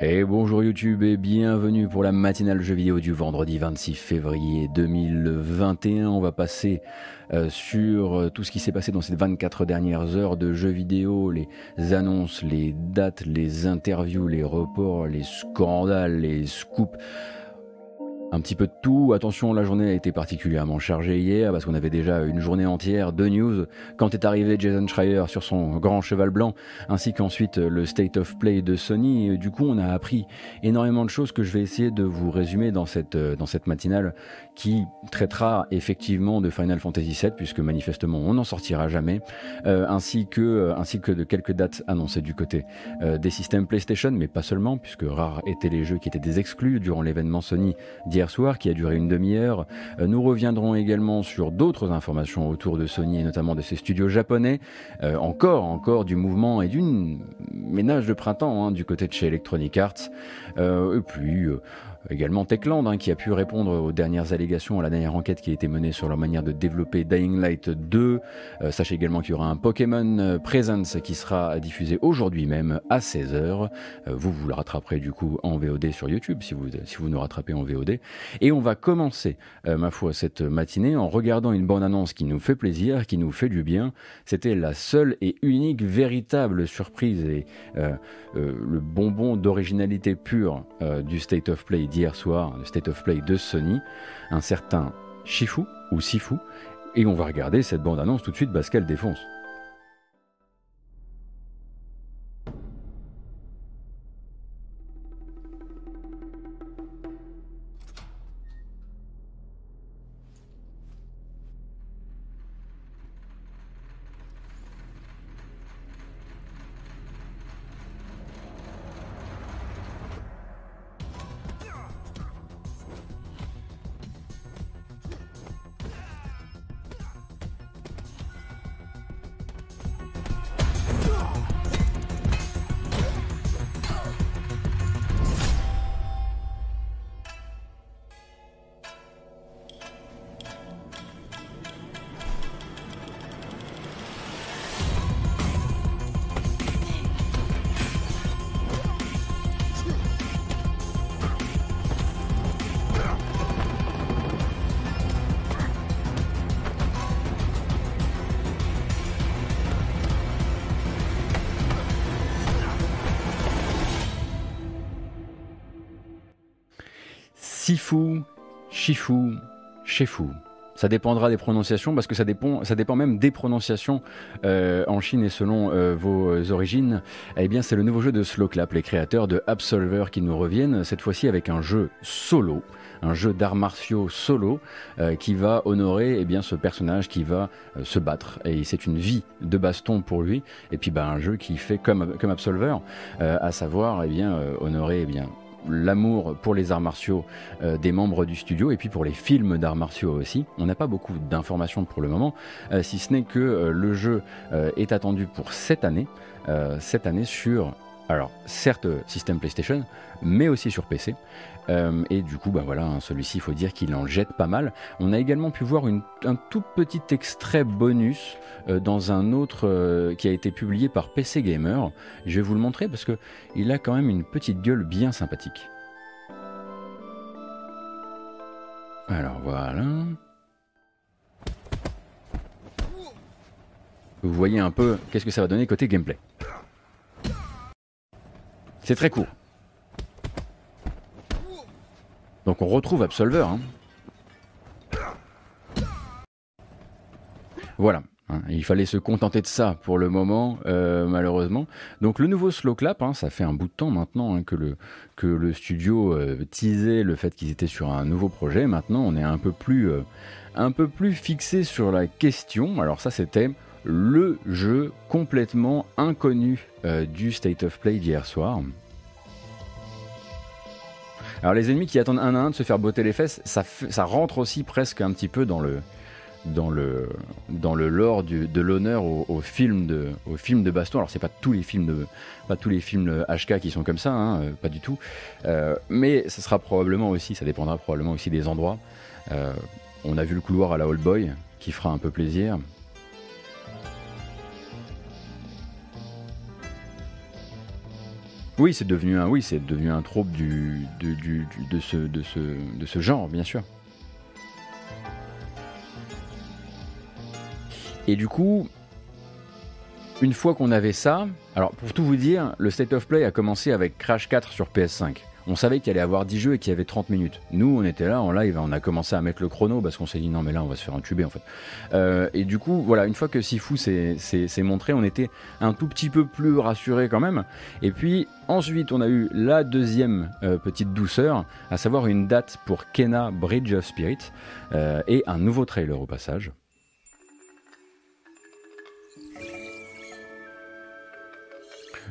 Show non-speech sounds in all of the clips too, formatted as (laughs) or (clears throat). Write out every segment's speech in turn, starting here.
Et bonjour YouTube et bienvenue pour la matinale jeu vidéo du vendredi 26 février 2021. On va passer euh, sur euh, tout ce qui s'est passé dans ces 24 dernières heures de jeux vidéo, les annonces, les dates, les interviews, les reports, les scandales, les scoops un petit peu de tout. Attention, la journée a été particulièrement chargée hier parce qu'on avait déjà une journée entière de news. Quand est arrivé Jason Schreier sur son grand cheval blanc, ainsi qu'ensuite le State of Play de Sony. du coup, on a appris énormément de choses que je vais essayer de vous résumer dans cette, dans cette matinale qui traitera effectivement de Final Fantasy VII puisque manifestement on n'en sortira jamais, euh, ainsi, que, euh, ainsi que de quelques dates annoncées du côté euh, des systèmes PlayStation, mais pas seulement puisque rares étaient les jeux qui étaient des exclus durant l'événement Sony hier soir qui a duré une demi-heure. Euh, nous reviendrons également sur d'autres informations autour de Sony et notamment de ses studios japonais. Euh, encore, encore du mouvement et d'une ménage de printemps hein, du côté de chez Electronic Arts. Euh, et puis Également Techland, hein, qui a pu répondre aux dernières allégations à la dernière enquête qui a été menée sur leur manière de développer Dying Light 2. Euh, sachez également qu'il y aura un Pokémon euh, Presence qui sera diffusé aujourd'hui même à 16h. Euh, vous, vous le rattraperez du coup en VOD sur YouTube si vous, si vous nous rattrapez en VOD. Et on va commencer, ma foi, cette matinée en regardant une bonne annonce qui nous fait plaisir, qui nous fait du bien. C'était la seule et unique véritable surprise et le bonbon d'originalité pure du State of Play hier soir, le State of Play de Sony, un certain Shifu ou Sifu, et on va regarder cette bande-annonce tout de suite parce qu'elle défonce. Shefu. Ça dépendra des prononciations parce que ça dépend, ça dépend même des prononciations euh, en Chine et selon euh, vos origines. Eh bien, c'est le nouveau jeu de Slowclap, les créateurs de Absolver qui nous reviennent, cette fois-ci avec un jeu solo, un jeu d'arts martiaux solo euh, qui va honorer eh bien, ce personnage qui va se battre. Et c'est une vie de baston pour lui. Et puis, bah, un jeu qui fait comme, comme Absolver, à savoir eh bien, honorer eh bien, l'amour pour les arts martiaux euh, des membres du studio et puis pour les films d'arts martiaux aussi. On n'a pas beaucoup d'informations pour le moment, euh, si ce n'est que euh, le jeu est attendu pour cette année, cette année sur alors, certes, système PlayStation, mais aussi sur PC. Euh, et du coup, bah voilà, hein, celui-ci, il faut dire qu'il en jette pas mal. On a également pu voir un tout petit extrait bonus euh, dans un autre euh, qui a été publié par PC Gamer. Je vais vous le montrer parce que il a quand même une petite gueule bien sympathique. Alors voilà. Vous voyez un peu qu'est-ce que ça va donner côté gameplay. C'est très court. Donc on retrouve Absolver. Hein. Voilà. Hein. il fallait se contenter de ça pour le moment, euh, malheureusement. Donc le nouveau Slow Clap, hein, ça fait un bout de temps maintenant que, le, studio euh, teasait le fait qu'ils étaient sur un nouveau projet. Maintenant, on est un peu plus, euh, un peu plus fixé sur la question. Alors ça, c'était le jeu complètement inconnu du State of Play d'hier soir. Alors les ennemis qui attendent un à un de se faire botter les fesses, ça, rentre aussi presque un petit peu dans le, dans le, dans le lore de l'honneur au, film de, baston. Alors c'est pas tous les films de, pas tous les films HK qui sont comme ça, hein, euh, pas du tout. Euh, mais ça sera probablement aussi, ça dépendra probablement aussi des endroits. on a vu le couloir à la Old Boy qui fera un peu plaisir. Oui, c'est devenu un, oui, c'est devenu un trope du, de, ce, de, ce, de ce genre, bien sûr. Et du coup, une fois qu'on avait ça, alors pour tout vous dire, le State of Play a commencé avec Crash 4 sur PS5. On savait qu'il allait avoir 10 jeux et qu'il y avait 30 minutes. Nous, on était là en live, on a commencé à mettre le chrono parce qu'on s'est dit non, mais là, on va se faire entuber en fait. Euh, et du coup, voilà, une fois que Sifu s'est montré, on était un tout petit peu plus rassuré quand même. Et puis ensuite, on a eu la deuxième euh, petite douceur, à savoir une date pour Kena Bridge of Spirit euh, et un nouveau trailer au passage.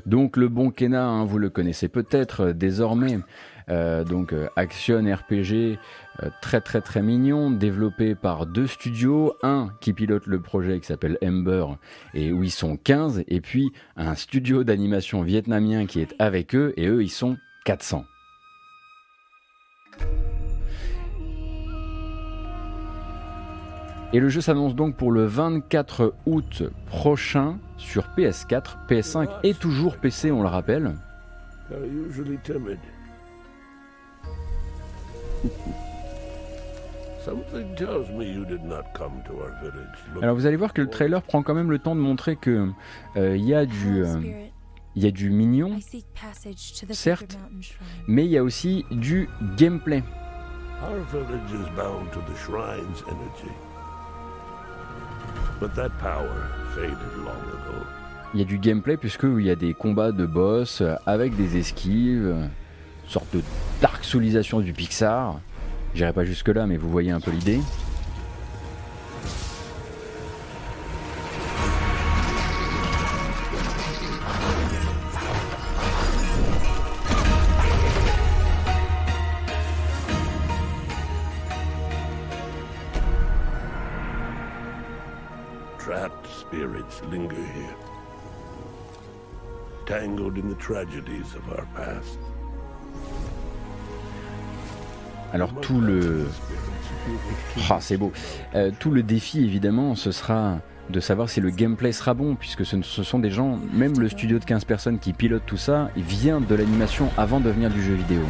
Donc le bon Kena, hein, vous le connaissez peut-être euh, désormais. Euh, donc euh, action RPG très très très mignon, développé par deux studios, un qui pilote le projet qui s'appelle Ember et où ils sont 15, et puis un studio d'animation vietnamien qui est avec eux et eux ils sont 400. Et le jeu s'annonce donc pour le 24 août prochain sur PS4, PS5 et toujours PC, on le rappelle. Alors vous allez voir que le trailer prend quand même le temps de montrer que euh, il y a du euh, il y a du mignon, certes, mais il y a aussi du gameplay. Il y a du gameplay puisqu'il y a des combats de boss avec des esquives, une sorte de dark soulisation du Pixar. J'irai pas jusque là mais vous voyez un peu l'idée. Alors tout le... Ah, c'est beau. Euh, tout le défi, évidemment, ce sera de savoir si le gameplay sera bon, puisque ce, ce, sont des gens, même le studio de 15 personnes qui pilote tout ça, il vient de l'animation avant de venir du jeu vidéo.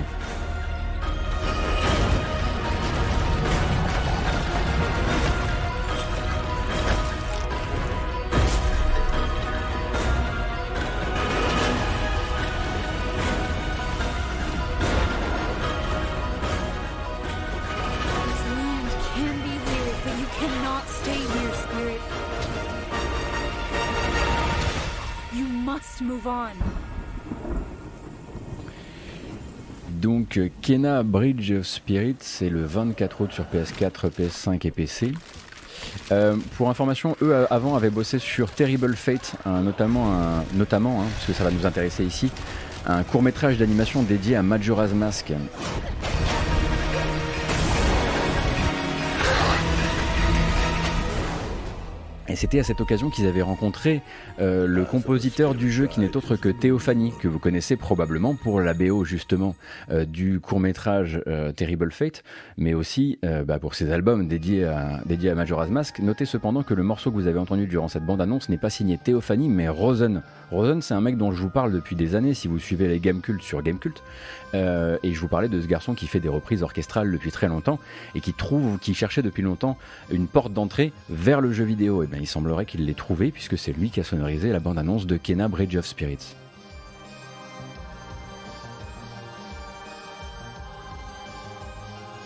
Kena Bridge of Spirit, c'est le 24 août sur PS4, PS5 et PC. Euh, pour information, eux avant avaient bossé sur Terrible Fate, notamment, notamment hein, parce que ça va nous intéresser ici, un court métrage d'animation dédié à Majora's Mask. Et c'était à cette occasion qu'ils avaient rencontré euh, le compositeur du jeu qui n'est autre que Théophanie, que vous connaissez probablement pour la BO justement euh, du court métrage euh, Terrible Fate, mais aussi bah, pour ses albums dédiés à, dédiés à Majora's Mask. Notez cependant que le morceau que vous avez entendu durant cette bande-annonce n'est pas signé Théophanie, mais Rosen. Rosen, c'est un mec dont je vous parle depuis des années si vous suivez les Gamecult sur Gamecult. Euh, et je vous parlais de ce garçon qui fait des reprises orchestrales depuis très longtemps et qui trouve, qui cherchait depuis longtemps une porte d'entrée vers le jeu vidéo. Et eh bien il semblerait qu'il l'ait trouvé puisque c'est lui qui a sonorisé la bande-annonce de Kena Bridge of Spirits.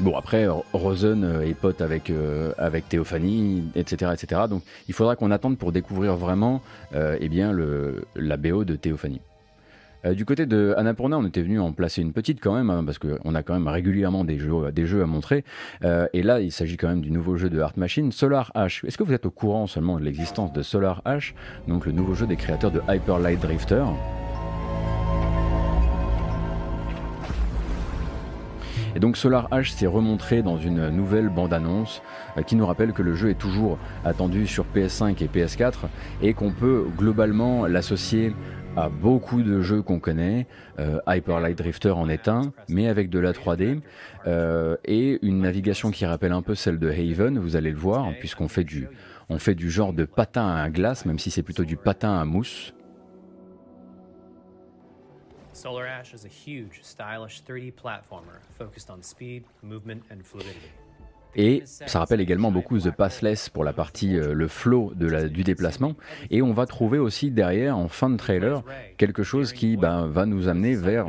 Bon après, Rosen euh, est pote avec euh, avec Théophanie, etc., etc. Donc il faudra qu'on attende pour découvrir vraiment, eh bien le la BO de Théophanie. Euh, du côté de Annapurna, on était venu en placer une petite quand même, hein, parce qu'on a quand même régulièrement des jeux, des jeux à montrer. Euh, et là, il s'agit quand même du nouveau jeu de Art Machine, Solar H. Est-ce que vous êtes au courant seulement de l'existence de Solar H, donc le nouveau jeu des créateurs de Hyper Light Drifter? Et donc Solar H s'est remontré dans une nouvelle bande-annonce euh, qui nous rappelle que le jeu est toujours attendu sur PS5 et PS4 et qu'on peut globalement l'associer à beaucoup de jeux qu'on connaît. Euh, Hyper Light Drifter en est un, mais avec de la 3D euh, et une navigation qui rappelle un peu celle de Haven. Vous allez le voir, puisqu'on fait du, on fait du genre de patin à glace, même si c'est plutôt du patin à mousse. Solar Ash is a huge, stylish 3D platformer focused on speed, movement, and fluidity. Et ça rappelle également beaucoup The Passless pour la partie, euh, le flow de la, du déplacement. Et on va trouver aussi derrière, en fin de trailer, quelque chose qui ben, va nous amener vers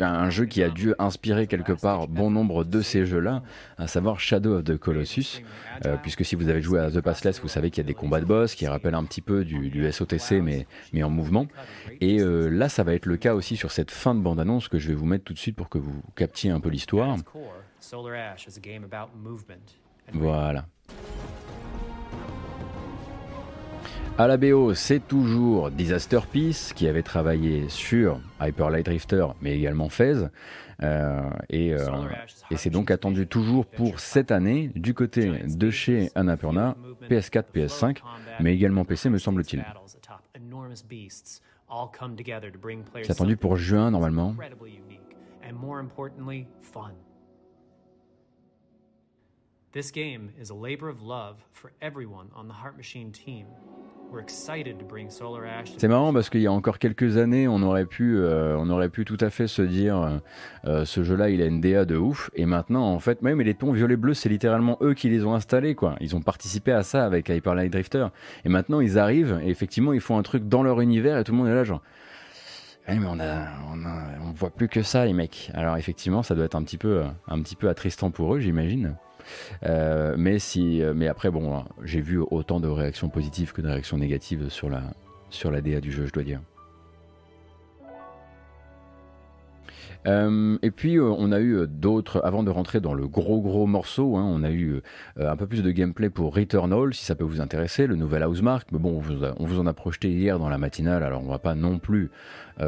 un jeu qui a dû inspirer quelque part bon nombre de ces jeux-là, à savoir Shadow of the Colossus. Euh, puisque si vous avez joué à The Passless, vous savez qu'il y a des combats de boss qui rappellent un petit peu du, SOTC, mais, mais en mouvement. Et euh, là, ça va être le cas aussi sur cette fin de bande-annonce que je vais vous mettre tout de suite pour que vous captiez un peu l'histoire. Voilà. À la BO, c'est toujours Disaster Peace qui avait travaillé sur Hyper Light Drifter, mais également Fez. Euh, et, euh, et c'est donc attendu toujours pour cette année du côté de chez Annapurna, PS4, PS5, mais également PC, me semble-t-il. C'est attendu pour juin normalement. This game is a labor of love for everyone on the Heart Machine team. C'est marrant parce qu'il y a encore quelques années, on aurait pu, euh, on aurait pu tout à fait se dire, euh, euh, ce jeu-là, il a une DA de ouf. Et maintenant, en fait, même les tons violet-bleu, c'est littéralement eux qui les ont installés, quoi. Ils ont participé à ça avec Hyper Light Drifter. Et maintenant, ils arrivent et effectivement, ils font un truc dans leur univers et tout le monde est là, genre. Eh, mais on a, on a, on voit plus que ça, les mecs. Alors effectivement, ça doit être un petit peu, un petit peu attristant pour eux, j'imagine. Euh, mais, si, euh, mais après, bon, j'ai vu autant de réactions positives que de réactions négatives sur la, sur la DA du jeu, je dois dire. Euh, et puis on a eu d'autres, avant de rentrer dans le gros gros morceau, hein, on a eu un peu plus de gameplay pour Returnal, si ça peut vous intéresser, le nouvel Housemark. Mais bon, on vous, en a projeté hier dans la matinale, alors on va pas non plus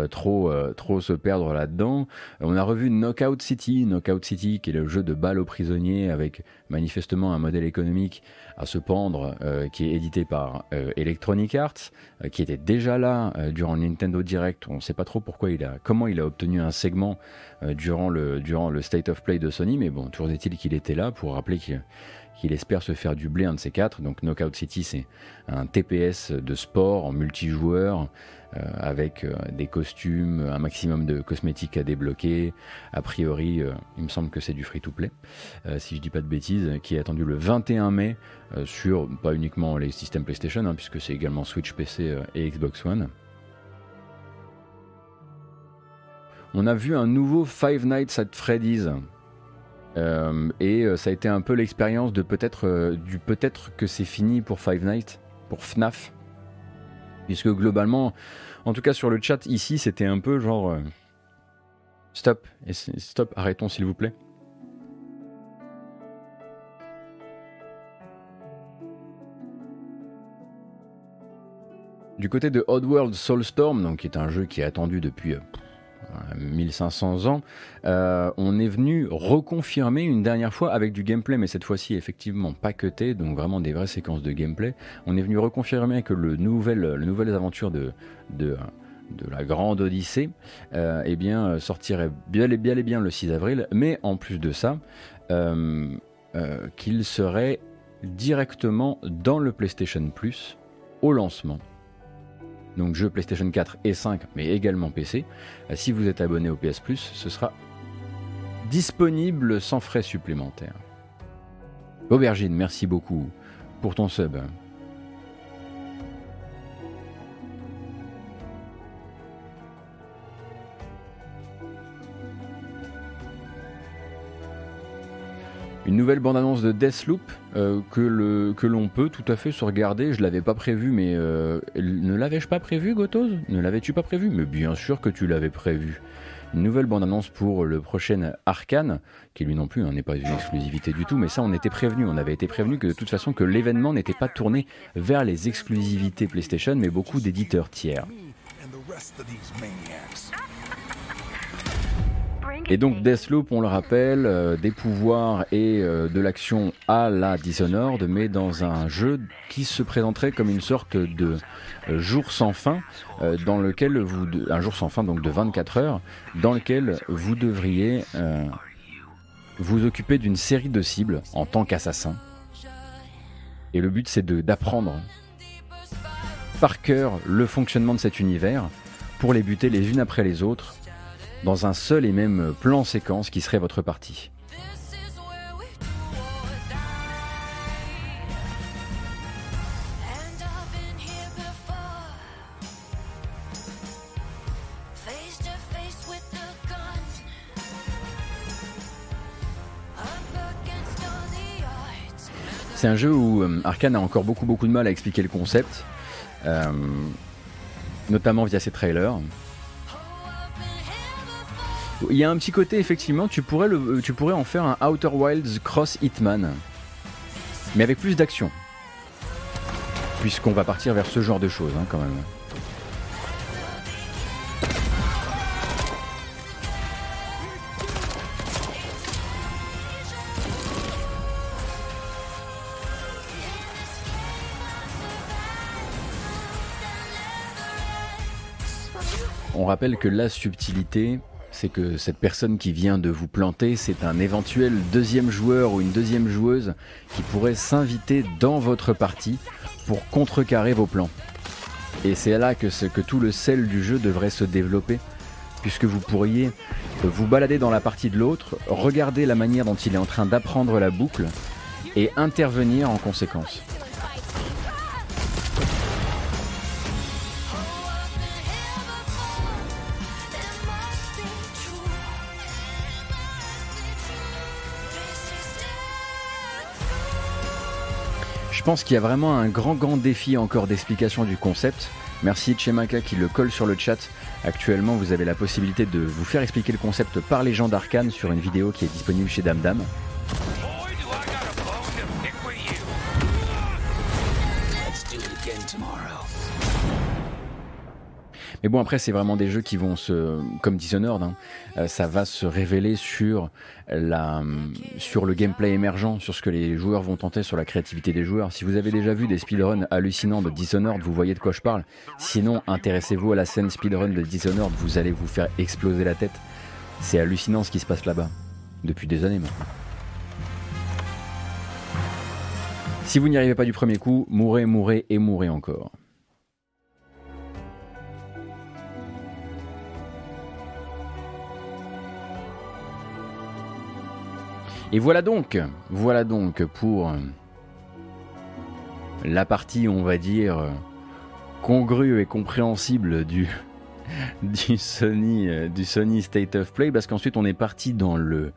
trop, euh, trop se perdre là-dedans. On a revu Knockout City, Knockout City qui est le jeu de balle aux prisonniers avec manifestement un modèle économique à se pendre euh, qui est édité par Electronic Arts, qui était déjà là durant Nintendo Direct. On ne sait pas trop pourquoi il a, comment il a obtenu un segment durant, le, durant le State of Play de Sony, mais bon, toujours est-il qu'il était là pour rappeler qu'il qu'il espère se faire du blé, un de ces quatre. Donc Knockout City, c'est un TPS de sport en multijoueur euh, avec euh, des costumes, un maximum de cosmétiques à débloquer. A priori, euh, il me semble que c'est du free-to-play, si je dis pas de bêtises, qui est attendu le 21 mai sur pas uniquement les systèmes PlayStation, hein, puisque c'est également Switch PC et Xbox One. On a vu un nouveau Five Nights at Freddy's. et ça a été un peu l'expérience de peut-être du peut-être que c'est fini pour Five Nights, pour FNAF puisque globalement, en tout cas sur le chat ici, c'était un peu genre euh, stop, stop, arrêtons s'il vous plaît. Du côté de Oddworld Soulstorm, donc qui est un jeu qui est attendu depuis euh, 1500 ans, euh, on est venu reconfirmer une dernière fois avec du gameplay, mais cette fois-ci effectivement pas cuté, donc vraiment des vraies séquences de gameplay. On est venu reconfirmer que le nouvel, le nouvelles aventures de, la grande Odyssée euh, eh bien, sortirait bien et, bien et bien le 6 avril, mais en plus de ça, euh, qu'il serait directement dans le PlayStation Plus au lancement donc jeu PlayStation 4 et 5, mais également PC. Euh, si vous êtes abonné au PS Plus, ce sera disponible sans frais supplémentaires. Aubergine, merci beaucoup pour ton sub. Une nouvelle bande-annonce de Deathloop euh, que, l'on peut tout à fait se regarder. Je l'avais pas prévu, mais euh, ne l'avais-je pas prévu, Gotos? Ne l'avais-tu pas prévu? Mais bien sûr que tu l'avais prévu. Une nouvelle bande-annonce pour le prochain Arkane, qui lui non plus hein, n'est pas une exclusivité du tout, mais ça on était prévenu, on avait été prévenu que de toute façon que l'événement n'était pas tourné vers les exclusivités PlayStation, mais beaucoup d'éditeurs tiers. Et donc Deathloop, on le rappelle, euh, des pouvoirs et euh, de l'action à la Dishonored, mais dans un jeu qui se présenterait comme une sorte de euh, jour sans fin, dans lequel vous, un jour sans fin de 24 heures, dans lequel vous devriez vous occuper d'une série de cibles en tant qu'assassin. Et le but c'est d'apprendre par cœur le fonctionnement de cet univers pour les buter les unes après les autres dans un seul et même plan séquence qui serait votre partie. C'est un jeu où euh, Arkane a encore beaucoup beaucoup de mal à expliquer le concept, euh, notamment via ses trailers. Il y a un petit côté effectivement, tu pourrais, le, tu pourrais en faire un Outer Wilds Cross Hitman, mais avec plus d'action, puisqu'on va partir vers ce genre de choses hein, quand même. On rappelle que la subtilité, c'est que cette personne qui vient de vous planter, c'est un éventuel deuxième joueur ou une deuxième joueuse qui pourrait s'inviter dans votre partie pour contrecarrer vos plans. Et c'est là que, que tout le sel du jeu devrait se développer, puisque vous pourriez vous balader dans la partie de l'autre, regarder la manière dont il est en train d'apprendre la boucle et intervenir en conséquence. Pense qu'il y a vraiment un grand grand défi encore d'explication du concept. Merci Chemaka qui le colle sur le chat. Actuellement, vous avez la possibilité de vous faire expliquer le concept par les gens d'Arkane sur une vidéo qui est disponible chez Damdam. Mais bon, après, c'est vraiment des jeux qui vont se. Comme Dishonored, hein, euh, ça va se révéler sur, la, sur le gameplay émergent, sur ce que les joueurs vont tenter, sur la créativité des joueurs. Si vous avez déjà vu des speedruns hallucinants de Dishonored, vous voyez de quoi je parle. Sinon, intéressez-vous à la scène speedrun de Dishonored, vous allez vous faire exploser la tête. C'est hallucinant ce qui se passe là-bas. Depuis des années maintenant. Si vous n'y arrivez pas du premier coup, mourrez, mourrez et mourrez encore. Et voilà donc, voilà donc pour la partie, on va dire, congrue et compréhensible du, (laughs) du, Sony, du Sony State of Play, parce qu'ensuite on est parti dans le,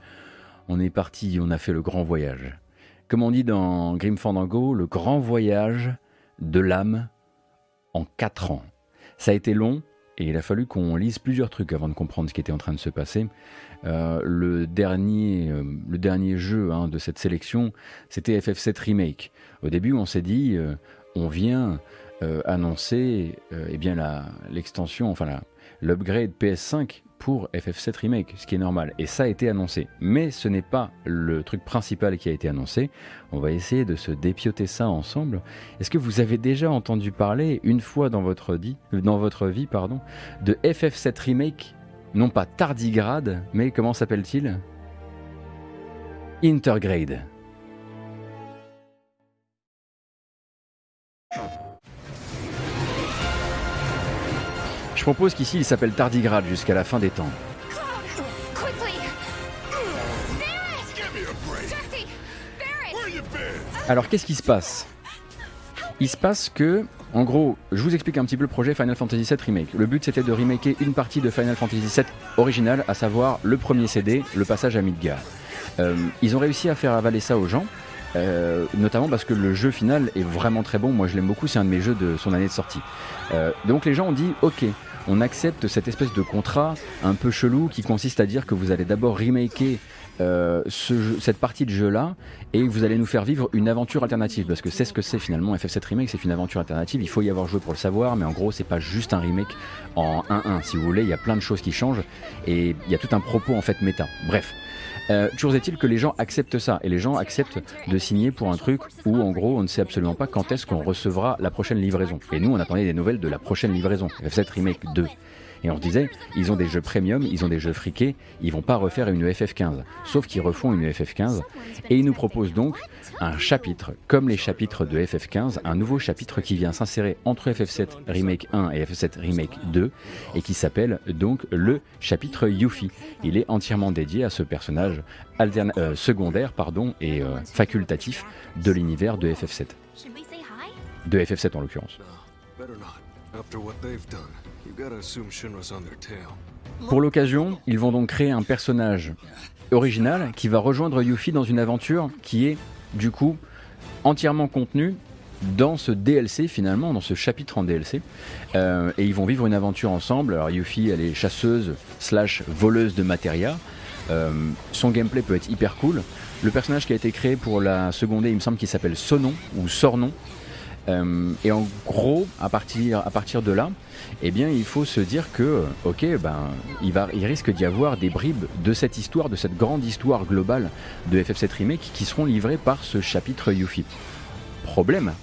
on est parti, on a fait le grand voyage. Comme on dit dans Grim Fandango, le grand voyage de l'âme en 4 ans. Ça a été long, et il a fallu qu'on lise plusieurs trucs avant de comprendre ce qui était en train de se passer. Euh, le, dernier, euh, le dernier jeu hein, de cette sélection, c'était FF7 Remake. Au début, on s'est dit, euh, on vient annoncer eh bien l'extension, enfin l'upgrade PS5 pour FF7 Remake, ce qui est normal. Et ça a été annoncé. Mais ce n'est pas le truc principal qui a été annoncé. On va essayer de se dépioter ça ensemble. Est-ce que vous avez déjà entendu parler une fois dans votre, dans votre vie pardon, de FF7 Remake non pas tardigrade, mais comment s'appelle-t-il? Intergrade. Je propose qu'ici il s'appelle tardigrade jusqu'à la fin des temps. Alors qu'est-ce qui se passe? Il se passe que en gros, je vous explique un petit peu le projet Final Fantasy VII Remake. Le but c'était de remaker une partie de Final Fantasy VII original, à savoir le premier CD, le passage à Midgar. Euh, ils ont réussi à faire avaler ça aux gens, euh, notamment parce que le jeu final est vraiment très bon. Moi je l'aime beaucoup, c'est un de mes jeux de son année de sortie. Euh, donc les gens ont dit ok, on accepte cette espèce de contrat un peu chelou qui consiste à dire que vous allez d'abord remaker euh, cette partie de jeu-là et vous allez nous faire vivre une aventure alternative parce que c'est ce que c'est finalement FF7 Remake, c'est une aventure alternative. Il faut y avoir joué pour le savoir, mais en gros, c'est pas juste un remake en 1-1. Si vous voulez, il y a plein de choses qui changent et il y a tout un propos en fait méta. Bref. Euh, toujours est-il que les gens acceptent ça et les gens acceptent de signer pour un truc où en gros on ne sait absolument pas quand est-ce qu'on recevra la prochaine livraison. Et nous on attendait des nouvelles de la prochaine livraison, FF7 Remake 2. Et on se disait, ils ont des jeux premium, ils ont des jeux friqués, ils vont pas refaire une FF15. Sauf qu'ils refont une FF15 et ils nous proposent donc un chapitre, comme les chapitres de FF15, un nouveau chapitre qui vient s'insérer entre FF7 Remake 1 et FF7 Remake 2 et qui s'appelle donc le chapitre Yuffie. Il est entièrement dédié à ce personnage euh, secondaire pardon, et euh, facultatif de l'univers de FF7. De FF7 en l'occurrence. Pour l'occasion, ils vont donc créer un personnage original qui va rejoindre Yuffie dans une aventure qui est du coup entièrement contenue dans ce DLC finalement, dans ce chapitre en DLC. Euh, et ils vont vivre une aventure ensemble. Alors Yuffie, elle est chasseuse slash voleuse de matéria. Euh, son gameplay peut être hyper cool. Le personnage qui a été créé pour la seconde, il me semble qu'il s'appelle Sonon ou Sornon. Euh, et en gros, à partir, de là, eh bien, il faut se dire que, ok, ben, il risque d'y avoir des bribes de cette histoire, de cette grande histoire globale de FF7 Remake qui seront livrées par ce chapitre Yuffie. Problème,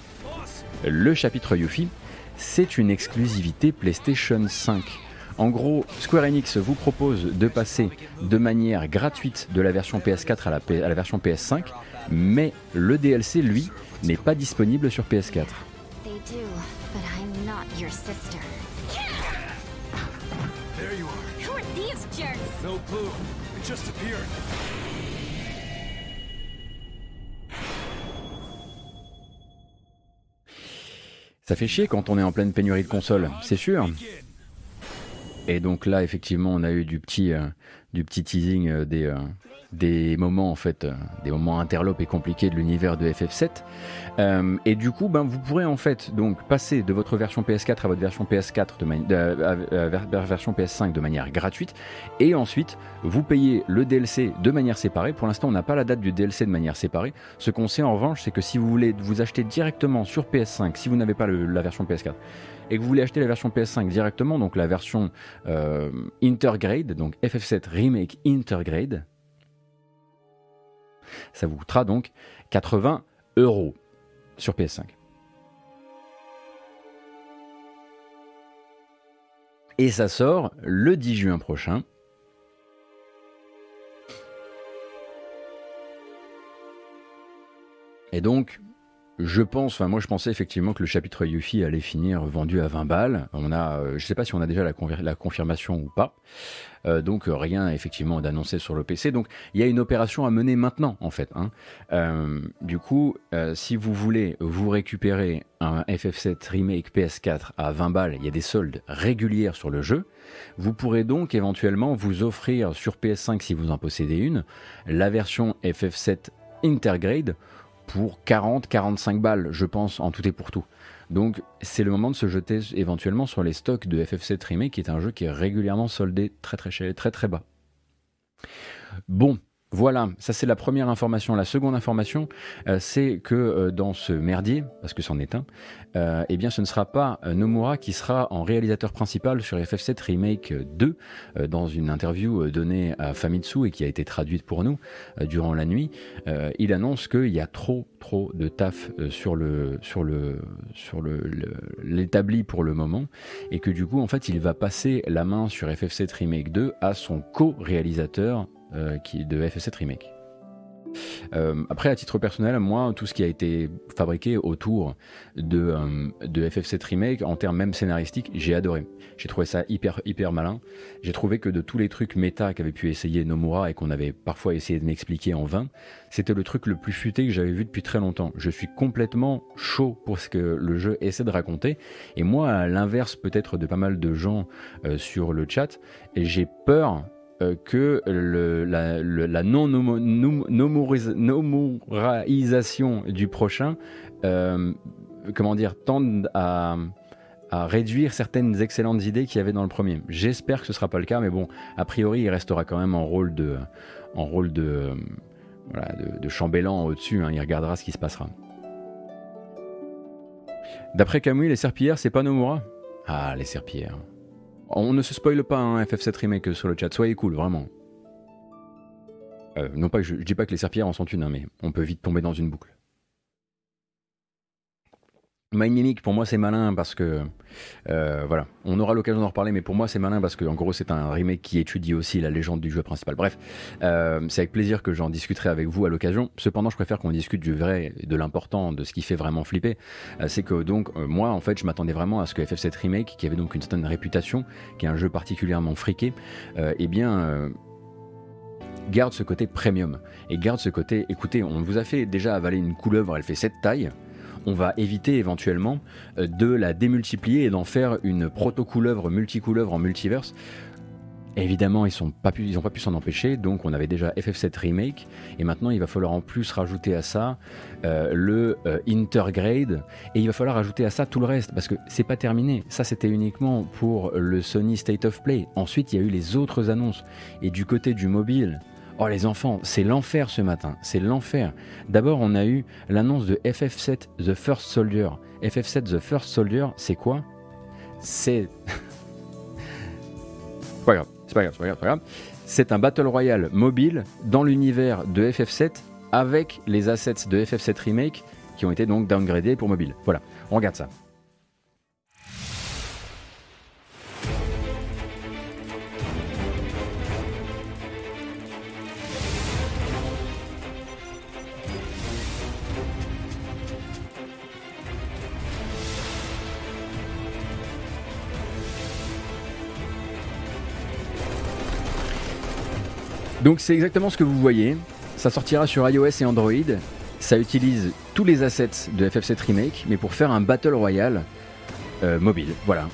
le chapitre Yuffie, c'est une exclusivité PlayStation 5. En gros, Square Enix vous propose de passer de manière gratuite de la version PS4 à la, à la version PS5, mais le DLC, lui, n'est pas disponible sur PS4. Ça fait chier quand on est en pleine pénurie de consoles, c'est sûr. Et donc là, effectivement, on a eu du petit, euh, du petit teasing euh, des, euh, des moments en fait, euh, des moments interlopes et compliqués de l'univers de FF7. Euh, et du coup, ben, vous pourrez en fait donc passer de votre version PS4 à votre version PS4 de version PS5 de manière gratuite, et ensuite vous payez le DLC de manière séparée. Pour l'instant, on n'a pas la date du DLC de manière séparée. Ce qu'on sait en revanche, c'est que si vous voulez vous acheter directement sur PS5, si vous n'avez pas la version PS4 et que vous voulez acheter la version PS5 directement, donc la version euh, Intergrade, donc FF7 Remake Intergrade, ça vous coûtera donc 80 euros sur PS5. Et ça sort le 10 juin prochain. Et donc, je pense, enfin moi je pensais effectivement que le chapitre Yuffie allait finir vendu à 20 balles. On a, euh, je sais pas si on a déjà la, la confirmation ou pas. Euh, donc euh, rien effectivement d'annoncé sur le PC. Donc il y a une opération à mener maintenant en fait. Hein. du coup, si vous voulez vous récupérer un FF7 remake PS4 à 20 balles, il y a des soldes régulières sur le jeu. Vous pourrez donc éventuellement vous offrir sur PS5 si vous en possédez une la version FF7 Intergrade pour 40-45 balles, je pense, en tout et pour tout. Donc c'est le moment de se jeter éventuellement sur les stocks de FF7 Remake, qui est un jeu qui est régulièrement soldé très très cher, très très bas. Bon, voilà, ça c'est la première information. La seconde information, euh, c'est que euh, dans ce merdier, parce que c'en est un, euh, eh bien ce ne sera pas Nomura qui sera en réalisateur principal sur FF7 Remake 2. dans une interview donnée à Famitsu et qui a été traduite pour nous durant la nuit, il annonce qu'il y a trop trop de taf sur le sur le sur le l'établi pour le moment et que du coup en fait il va passer la main sur FF7 Remake 2 à son co-réalisateur qui, de FF7 Remake. Euh, après, à titre personnel, moi, tout ce qui a été fabriqué autour de, euh, de FF7 Remake, en termes même scénaristiques, j'ai adoré. J'ai trouvé ça hyper, hyper malin. J'ai trouvé que de tous les trucs méta qu'avait pu essayer Nomura et qu'on avait parfois essayé de m'expliquer en vain, c'était le truc le plus futé que j'avais vu depuis très longtemps. Je suis complètement chaud pour ce que le jeu essaie de raconter. Et moi, à l'inverse peut-être de pas mal de gens sur le chat, j'ai peur euh, que la, non-nomoraisation du prochain, euh, comment dire, tende à, réduire certaines excellentes idées qu'il y avait dans le premier. J'espère que ce ne sera pas le cas, mais bon, a priori, il restera quand même en rôle de, en rôle de, de, chambellan au-dessus. Hein. il regardera ce qui se passera. D'après Camus, les serpillères, c'est pas Nomura? Ah, les serpillères. On ne se spoile pas un FF7 Remake sur le chat, soyez cool, vraiment. Euh, non pas que je, dis pas que les serpillères en sont une, hein, mais on peut vite tomber dans une boucle. My Mimic, pour moi, c'est malin parce que. euh, voilà, on aura l'occasion d'en reparler, mais pour moi, c'est malin parce que, en gros, c'est un remake qui étudie aussi la légende du jeu principal. Bref, euh, c'est avec plaisir que j'en discuterai avec vous à l'occasion. Cependant, je préfère qu'on discute du vrai, de l'important, de ce qui fait vraiment flipper. Euh, c'est que, donc, moi, en fait, je m'attendais vraiment à ce que FF7 Remake, qui avait donc une certaine réputation, qui est un jeu particulièrement friqué, eh bien. garde ce côté premium et garde ce côté écoutez on vous a fait déjà avaler une couleuvre elle fait cette taille on va éviter éventuellement euh, de la démultiplier et d'en faire une proto-couleuvre, multi-couleuvre en multiverse. Évidemment, ils n'ont pas, pu- s'en empêcher, donc on avait déjà FF7 Remake, et maintenant il va falloir en plus rajouter à ça euh, le euh, Intergrade, et il va falloir rajouter à ça tout le reste, parce que c'est pas terminé. Ça, c'était uniquement pour le Sony State of Play. Ensuite, il y a eu les autres annonces, et du côté du mobile, Oh les enfants, c'est l'enfer ce matin, c'est l'enfer. D'abord on a eu l'annonce de FF7 The First Soldier. FF7 The First Soldier, c'est quoi? C'est... (laughs) Pas grave, c'est pas grave, c'est pas grave, c'est pas grave. C'est un Battle Royale mobile dans l'univers de FF7 avec les assets de FF7 Remake qui ont été donc downgradés pour mobile. Voilà, on regarde ça. Donc c'est exactement ce que vous voyez. Ça sortira sur iOS et Android. Ça utilise tous les assets de FF7 Remake, mais pour faire un Battle Royale euh, mobile. Voilà.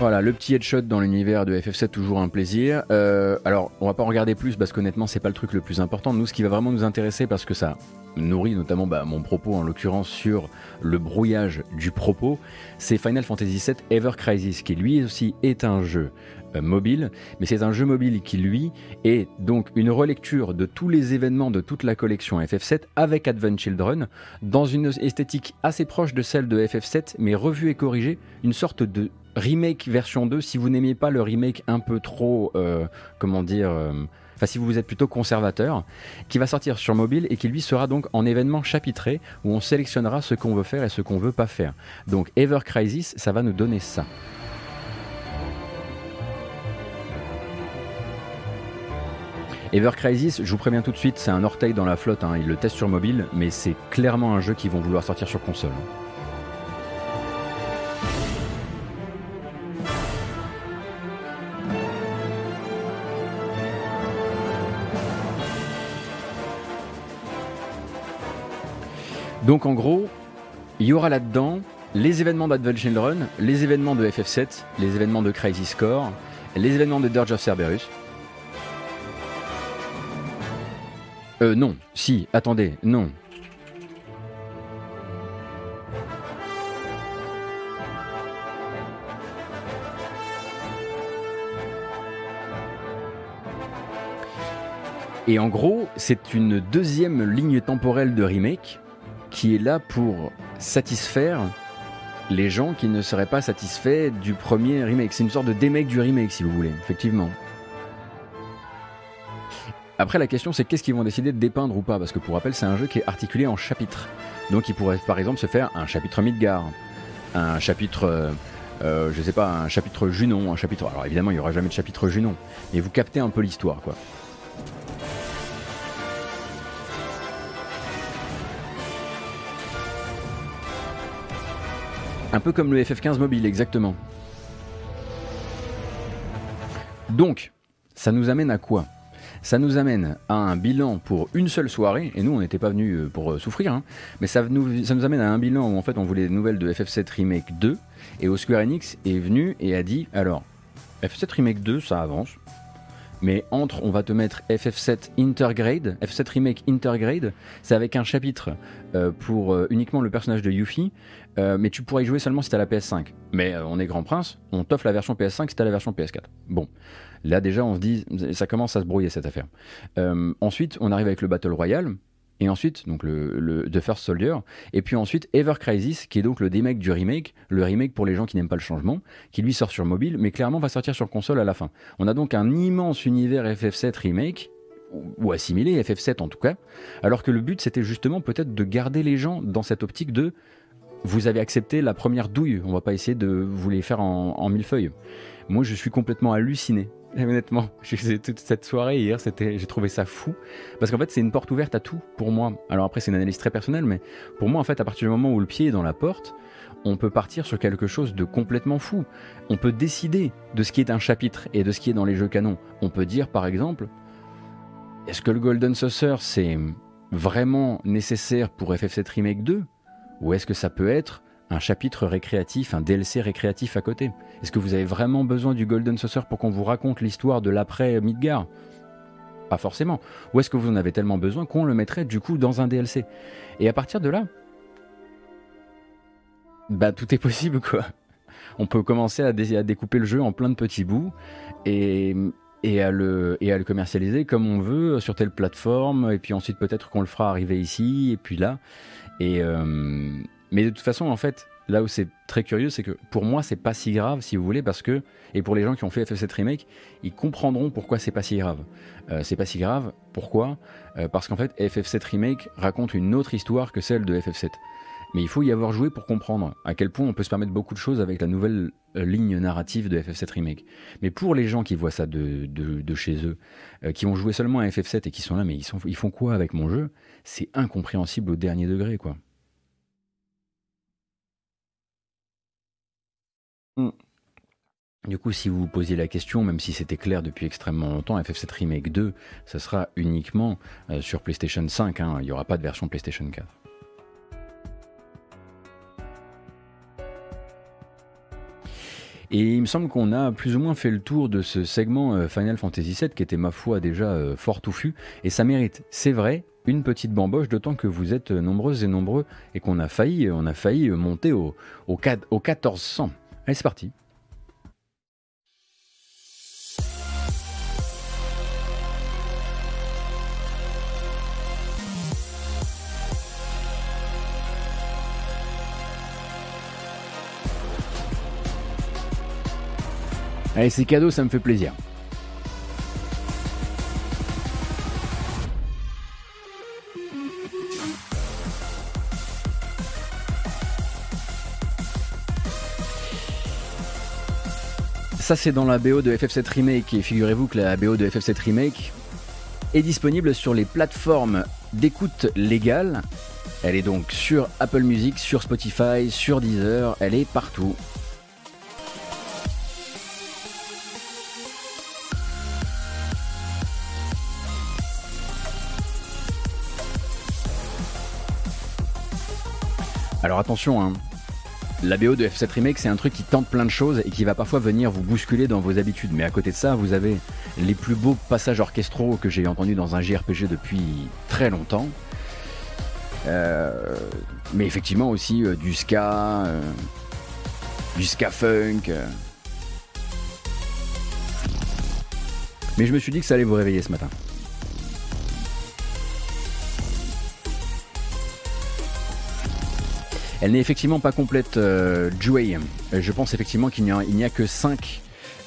Voilà, le petit headshot dans l'univers de FF7, toujours un plaisir. Euh, alors, on va pas en regarder plus parce qu'honnêtement, c'est pas le truc le plus important. Nous, ce qui va vraiment nous intéresser, parce que ça nourrit notamment bah, mon propos, en l'occurrence sur le brouillage du propos, c'est Final Fantasy VII Ever Crisis, qui lui aussi est un jeu euh, mobile, mais c'est un jeu mobile qui lui est donc une relecture de tous les événements de toute la collection FF7 avec Advent Children dans une esthétique assez proche de celle de FF7, mais revue et corrigée, une sorte de remake version 2 si vous n'aimiez pas le remake un peu trop, euh, comment dire, euh, enfin si vous êtes plutôt conservateur, qui va sortir sur mobile et qui lui sera donc en événement chapitré où on sélectionnera ce qu'on veut faire et ce qu'on veut pas faire. Donc Ever Crisis, ça va nous donner ça. Ever Crisis, je vous préviens tout de suite, c'est un orteil dans la flotte, hein, ils le testent sur mobile, mais c'est clairement un jeu qu'ils vont vouloir sortir sur console. Donc en gros, il y aura là-dedans les événements d'Advent Children, les événements de FF7, les événements de Crisis Core, les événements de Dirge of Cerberus. Euh non, si, attendez, non. Et en gros, c'est une deuxième ligne temporelle de remake qui est là pour satisfaire les gens qui ne seraient pas satisfaits du premier remake. C'est une sorte de démake du remake, si vous voulez, effectivement. Après, la question, c'est qu'est-ce qu'ils vont décider de dépeindre ou pas? Parce que pour rappel, c'est un jeu qui est articulé en chapitres. Donc, il pourrait par exemple se faire un chapitre Midgar, un chapitre, euh, euh, je sais pas, un chapitre Junon, un chapitre. Alors évidemment, il n'y aura jamais de chapitre Junon, mais vous captez un peu l'histoire, quoi. Un peu comme le FF15 mobile, exactement. Donc, ça nous amène à quoi? Ça nous amène à un bilan pour une seule soirée, et nous on n'était pas venus pour euh, souffrir, hein, mais ça nous, amène à un bilan où en fait on voulait des nouvelles de FF7 Remake 2, et au Enix est venu et a dit alors, FF7 Remake 2 ça avance, mais entre, on va te mettre FF7 Intergrade, FF7 Remake Intergrade, c'est avec un chapitre euh, pour euh, uniquement le personnage de Yuffie, euh, mais tu pourras y jouer seulement si t'as la PS5. Mais on est Grand Prince, on t'offre la version PS5 si t'as la version PS4. Bon, là déjà on se dit, ça commence à se brouiller cette affaire. Ensuite, on arrive avec le Battle Royale. Et ensuite donc le, The First Soldier, et puis ensuite Ever Crisis, qui est donc le remake du remake, le remake pour les gens qui n'aiment pas le changement, qui lui sort sur mobile, mais clairement va sortir sur console à la fin. On a donc un immense univers FF7 remake ou assimilé FF7 en tout cas, alors que le but c'était justement peut-être de garder les gens dans cette optique de vous avez accepté la première douille, on va pas essayer de vous les faire en, en millefeuille. Moi je suis complètement halluciné (laughs) honnêtement, (laughs) j'ai toute cette soirée hier, j'ai trouvé ça fou. Parce qu'en fait, c'est une porte ouverte à tout pour moi. Alors après, c'est une analyse très personnelle, mais pour moi, en fait, à partir du moment où le pied est dans la porte, on peut partir sur quelque chose de complètement fou. On peut décider de ce qui est un chapitre et de ce qui est dans les jeux canons. On peut dire, par exemple, est-ce que le Golden Saucer, c'est vraiment nécessaire pour FF7 Remake 2 Ou est-ce que ça peut être un chapitre récréatif, un DLC récréatif à côté Est-ce que vous avez vraiment besoin du Golden Saucer pour qu'on vous raconte l'histoire de l'après Midgar? Pas forcément. Ou est-ce que vous en avez tellement besoin qu'on le mettrait du coup dans un DLC Et à partir de là, bah tout est possible (laughs) quoi. On peut commencer à, découper le jeu en plein de petits bouts et, à le, commercialiser comme on veut sur telle plateforme, et puis ensuite peut-être qu'on le fera arriver ici, et puis là. Euh, mais de toute façon, en fait, là où c'est très curieux, c'est que pour moi, c'est pas si grave, si vous voulez, parce que, et pour les gens qui ont fait FF7 Remake, ils comprendront pourquoi c'est pas si grave. Euh, c'est pas si grave, pourquoi? Euh, Parce qu'en fait, FF7 Remake raconte une autre histoire que celle de FF7. Mais il faut y avoir joué pour comprendre à quel point on peut se permettre beaucoup de choses avec la nouvelle euh, ligne narrative de FF7 Remake. Mais pour les gens qui voient ça de, de, chez eux, qui ont joué seulement à FF7 et qui sont là, mais ils, sont, ils font quoi avec mon jeu? C'est incompréhensible au dernier degré, quoi. Mm. Du coup, si vous vous posiez la question, même si c'était clair depuis extrêmement longtemps, FF7 Remake 2, ça sera uniquement euh, sur PlayStation 5, hein. il n'y aura pas de version PlayStation 4. Et il me semble qu'on a plus ou moins fait le tour de ce segment euh, Final Fantasy VII qui était ma foi déjà euh, fort touffu, et ça mérite, c'est vrai, une petite bamboche, d'autant que vous êtes nombreuses et nombreux et qu'on a failli, on a failli monter au, au, au 1400. Allez, c'est parti. Allez, c'est cadeau, ça me fait plaisir. Ça c'est dans la BO de FF7 Remake et figurez-vous que la BO de FF7 Remake est disponible sur les plateformes d'écoute légale. Elle est donc sur Apple Music, sur Spotify, sur Deezer, elle est partout. Alors attention, hein, la BO de F7 Remake, c'est un truc qui tente plein de choses et qui va parfois venir vous bousculer dans vos habitudes. Mais à côté de ça, vous avez les plus beaux passages orchestraux que j'ai entendus dans un JRPG depuis très longtemps. Euh, mais effectivement aussi euh, du ska, euh, du ska funk. Mais je me suis dit que ça allait vous réveiller ce matin. Elle n'est effectivement pas complète, euh, euh Je pense effectivement qu'il n'y a, que 5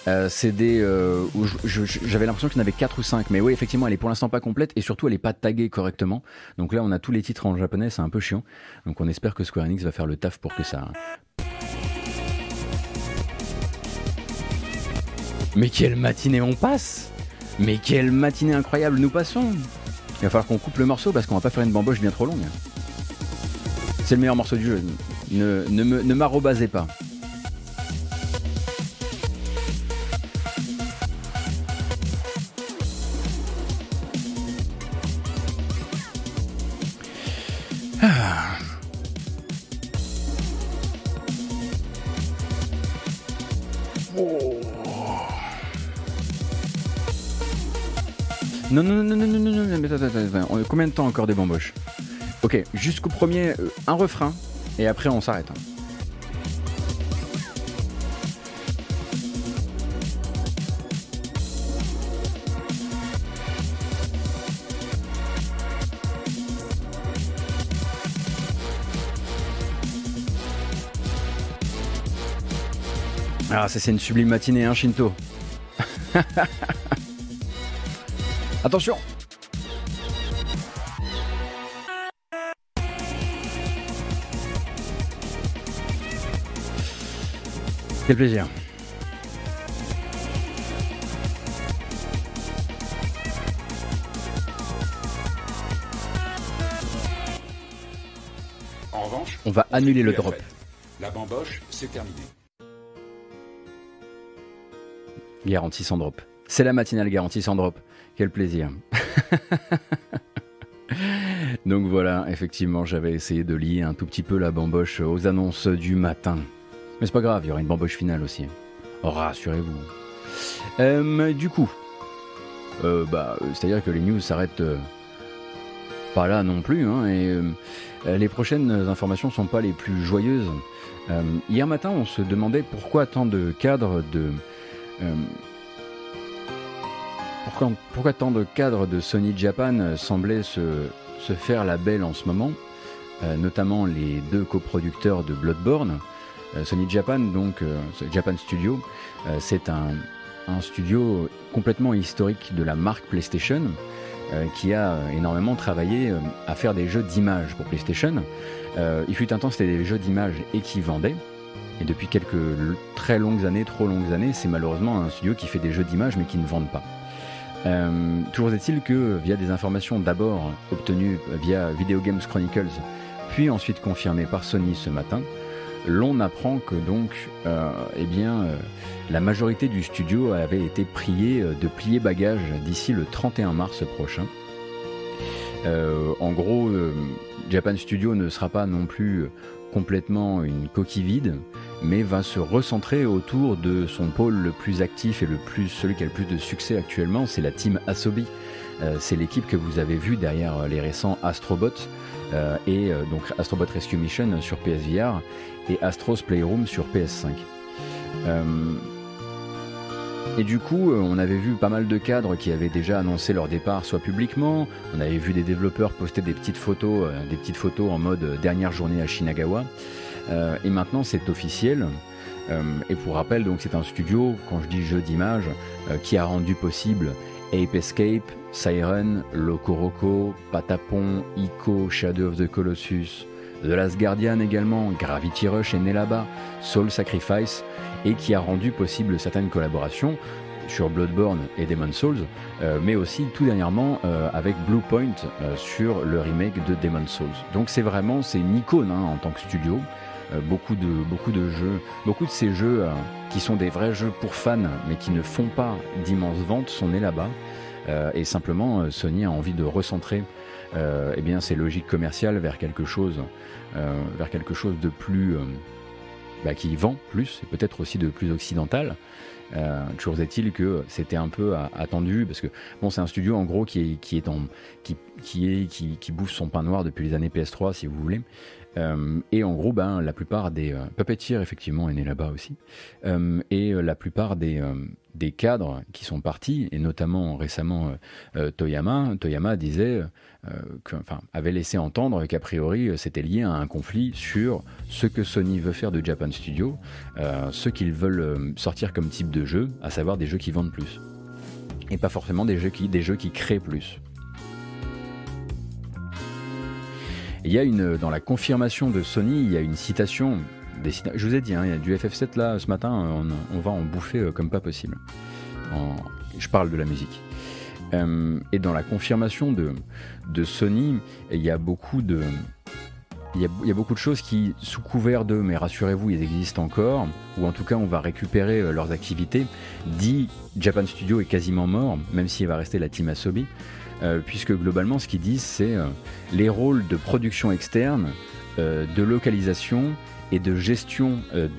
euh, CD euh, j'avais l'impression qu'il y en avait 4 ou 5. Mais oui, effectivement, elle est pour l'instant pas complète et surtout, elle n'est pas taguée correctement. Donc là, on a tous les titres en japonais, c'est un peu chiant. Donc on espère que Square Enix va faire le taf pour que ça. Mais quelle matinée on passe Mais quelle matinée incroyable nous passons Il va falloir qu'on coupe le morceau parce qu'on va pas faire une bamboche bien trop longue. C'est le meilleur morceau du jeu. Ne, ne, ne m'arrobasez pas. Ah. Non, non, non, non, non, non, non, non, attends, attends, attends. Combien de temps encore des bamboches Jusqu'au premier, euh, un refrain, et après on s'arrête. Hein. Ah, ça c'est une sublime matinée, hein, Shinto. (laughs) Attention, Quel plaisir. En revanche, On va annuler le drop. La bamboche, c'est terminé. Garantie sans drop. C'est la matinale garantie sans drop. Quel plaisir. (laughs) Donc voilà, effectivement, j'avais essayé de lier un tout petit peu la bamboche aux annonces du matin. Mais c'est pas grave, il y aura une bamboche finale aussi. Oh, Rassurez-vous. Euh, du coup, euh, bah, c'est-à-dire que les news s'arrêtent euh, pas là non plus, hein, et les prochaines informations sont pas les plus joyeuses. Hier matin, on se demandait pourquoi tant de cadres de pourquoi, pourquoi tant de cadres de Sony Japan semblaient se, se faire la belle en ce moment, notamment les deux coproducteurs de Bloodborne. Euh, Sony Japan, donc euh, Japan Studio, euh, c'est un, studio complètement historique de la marque PlayStation qui a énormément travaillé à faire des jeux d'image pour PlayStation. Il fut un temps, c'était des jeux d'image et qui vendaient. Et depuis quelques très longues années, trop longues années, c'est malheureusement un studio qui fait des jeux d'image mais qui ne vendent pas. Toujours est-il que via des informations d'abord obtenues via Video Games Chronicles, puis ensuite confirmées par Sony ce matin, l'on apprend que donc, euh, eh bien, euh, la majorité du studio avait été priée euh, de plier bagage d'ici le 31 mars prochain. En gros, Japan Studio ne sera pas non plus complètement une coquille vide, mais va se recentrer autour de son pôle le plus actif et le plus, celui qui a le plus de succès actuellement, c'est la team Asobi. C'est l'équipe que vous avez vue derrière les récents Astrobot euh, et donc Astrobot Rescue Mission sur PSVR et Astros Playroom sur PS5. Euh, et du coup, euh, on avait vu pas mal de cadres qui avaient déjà annoncé leur départ, soit publiquement. On avait vu des développeurs poster des petites photos, euh, des petites photos en mode dernière journée à Shinagawa. Et maintenant, c'est officiel. Et pour rappel, donc c'est un studio, quand je dis jeu d'image, qui a rendu possible Ape Escape, Siren, Loco Roco, Patapon, Ico, Shadow of the Colossus, The Last Guardian également, Gravity Rush est né là-bas, Soul Sacrifice, et qui a rendu possible certaines collaborations sur Bloodborne et Demon's Souls, euh, mais aussi tout dernièrement euh, avec Bluepoint euh, sur le remake de Demon's Souls. Donc c'est vraiment c'est une icône hein, en tant que studio. Beaucoup de beaucoup de jeux, beaucoup de ces jeux qui sont des vrais jeux pour fans, mais qui ne font pas d'immenses ventes, sont nés là-bas. Et simplement, Sony a envie de recentrer eh bien ses logiques commerciales vers quelque chose, euh, vers quelque chose de plus euh, bah, qui vend plus et peut-être aussi de plus occidental. Euh, toujours est-il que c'était un peu attendu parce que bon c'est un studio en gros qui est qui est en qui, qui est qui, qui bouffe son pain noir depuis les années PS3 si vous voulez Euh, et en gros ben la plupart des euh, Puppeteer effectivement est né là-bas aussi Euh, et euh, la plupart des cadres qui sont partis et notamment récemment Toyama Toyama disait avait laissé entendre qu'a priori c'était lié à un conflit sur ce que Sony veut faire de Japan Studio, ce qu'ils veulent sortir comme type de jeu, à savoir des jeux qui vendent plus. Et pas forcément des jeux qui créent plus. Il y a une, dans la confirmation de Sony, il y a une citation. Je vous ai dit, hein, il y a du FF7 là ce matin, on, va en bouffer euh, comme pas possible. Je parle de la musique. Euh, et dans la confirmation de, de Sony, il y a beaucoup de, il y a beaucoup de choses qui, sous couvert de, mais rassurez-vous, ils existent encore, ou en tout cas on va récupérer euh, leurs activités, dit Japan Studio est quasiment mort, même s'il va rester la team Asobi, euh, puisque globalement ce qu'ils disent c'est euh, les rôles de production externe, euh, de localisation et de gestion de,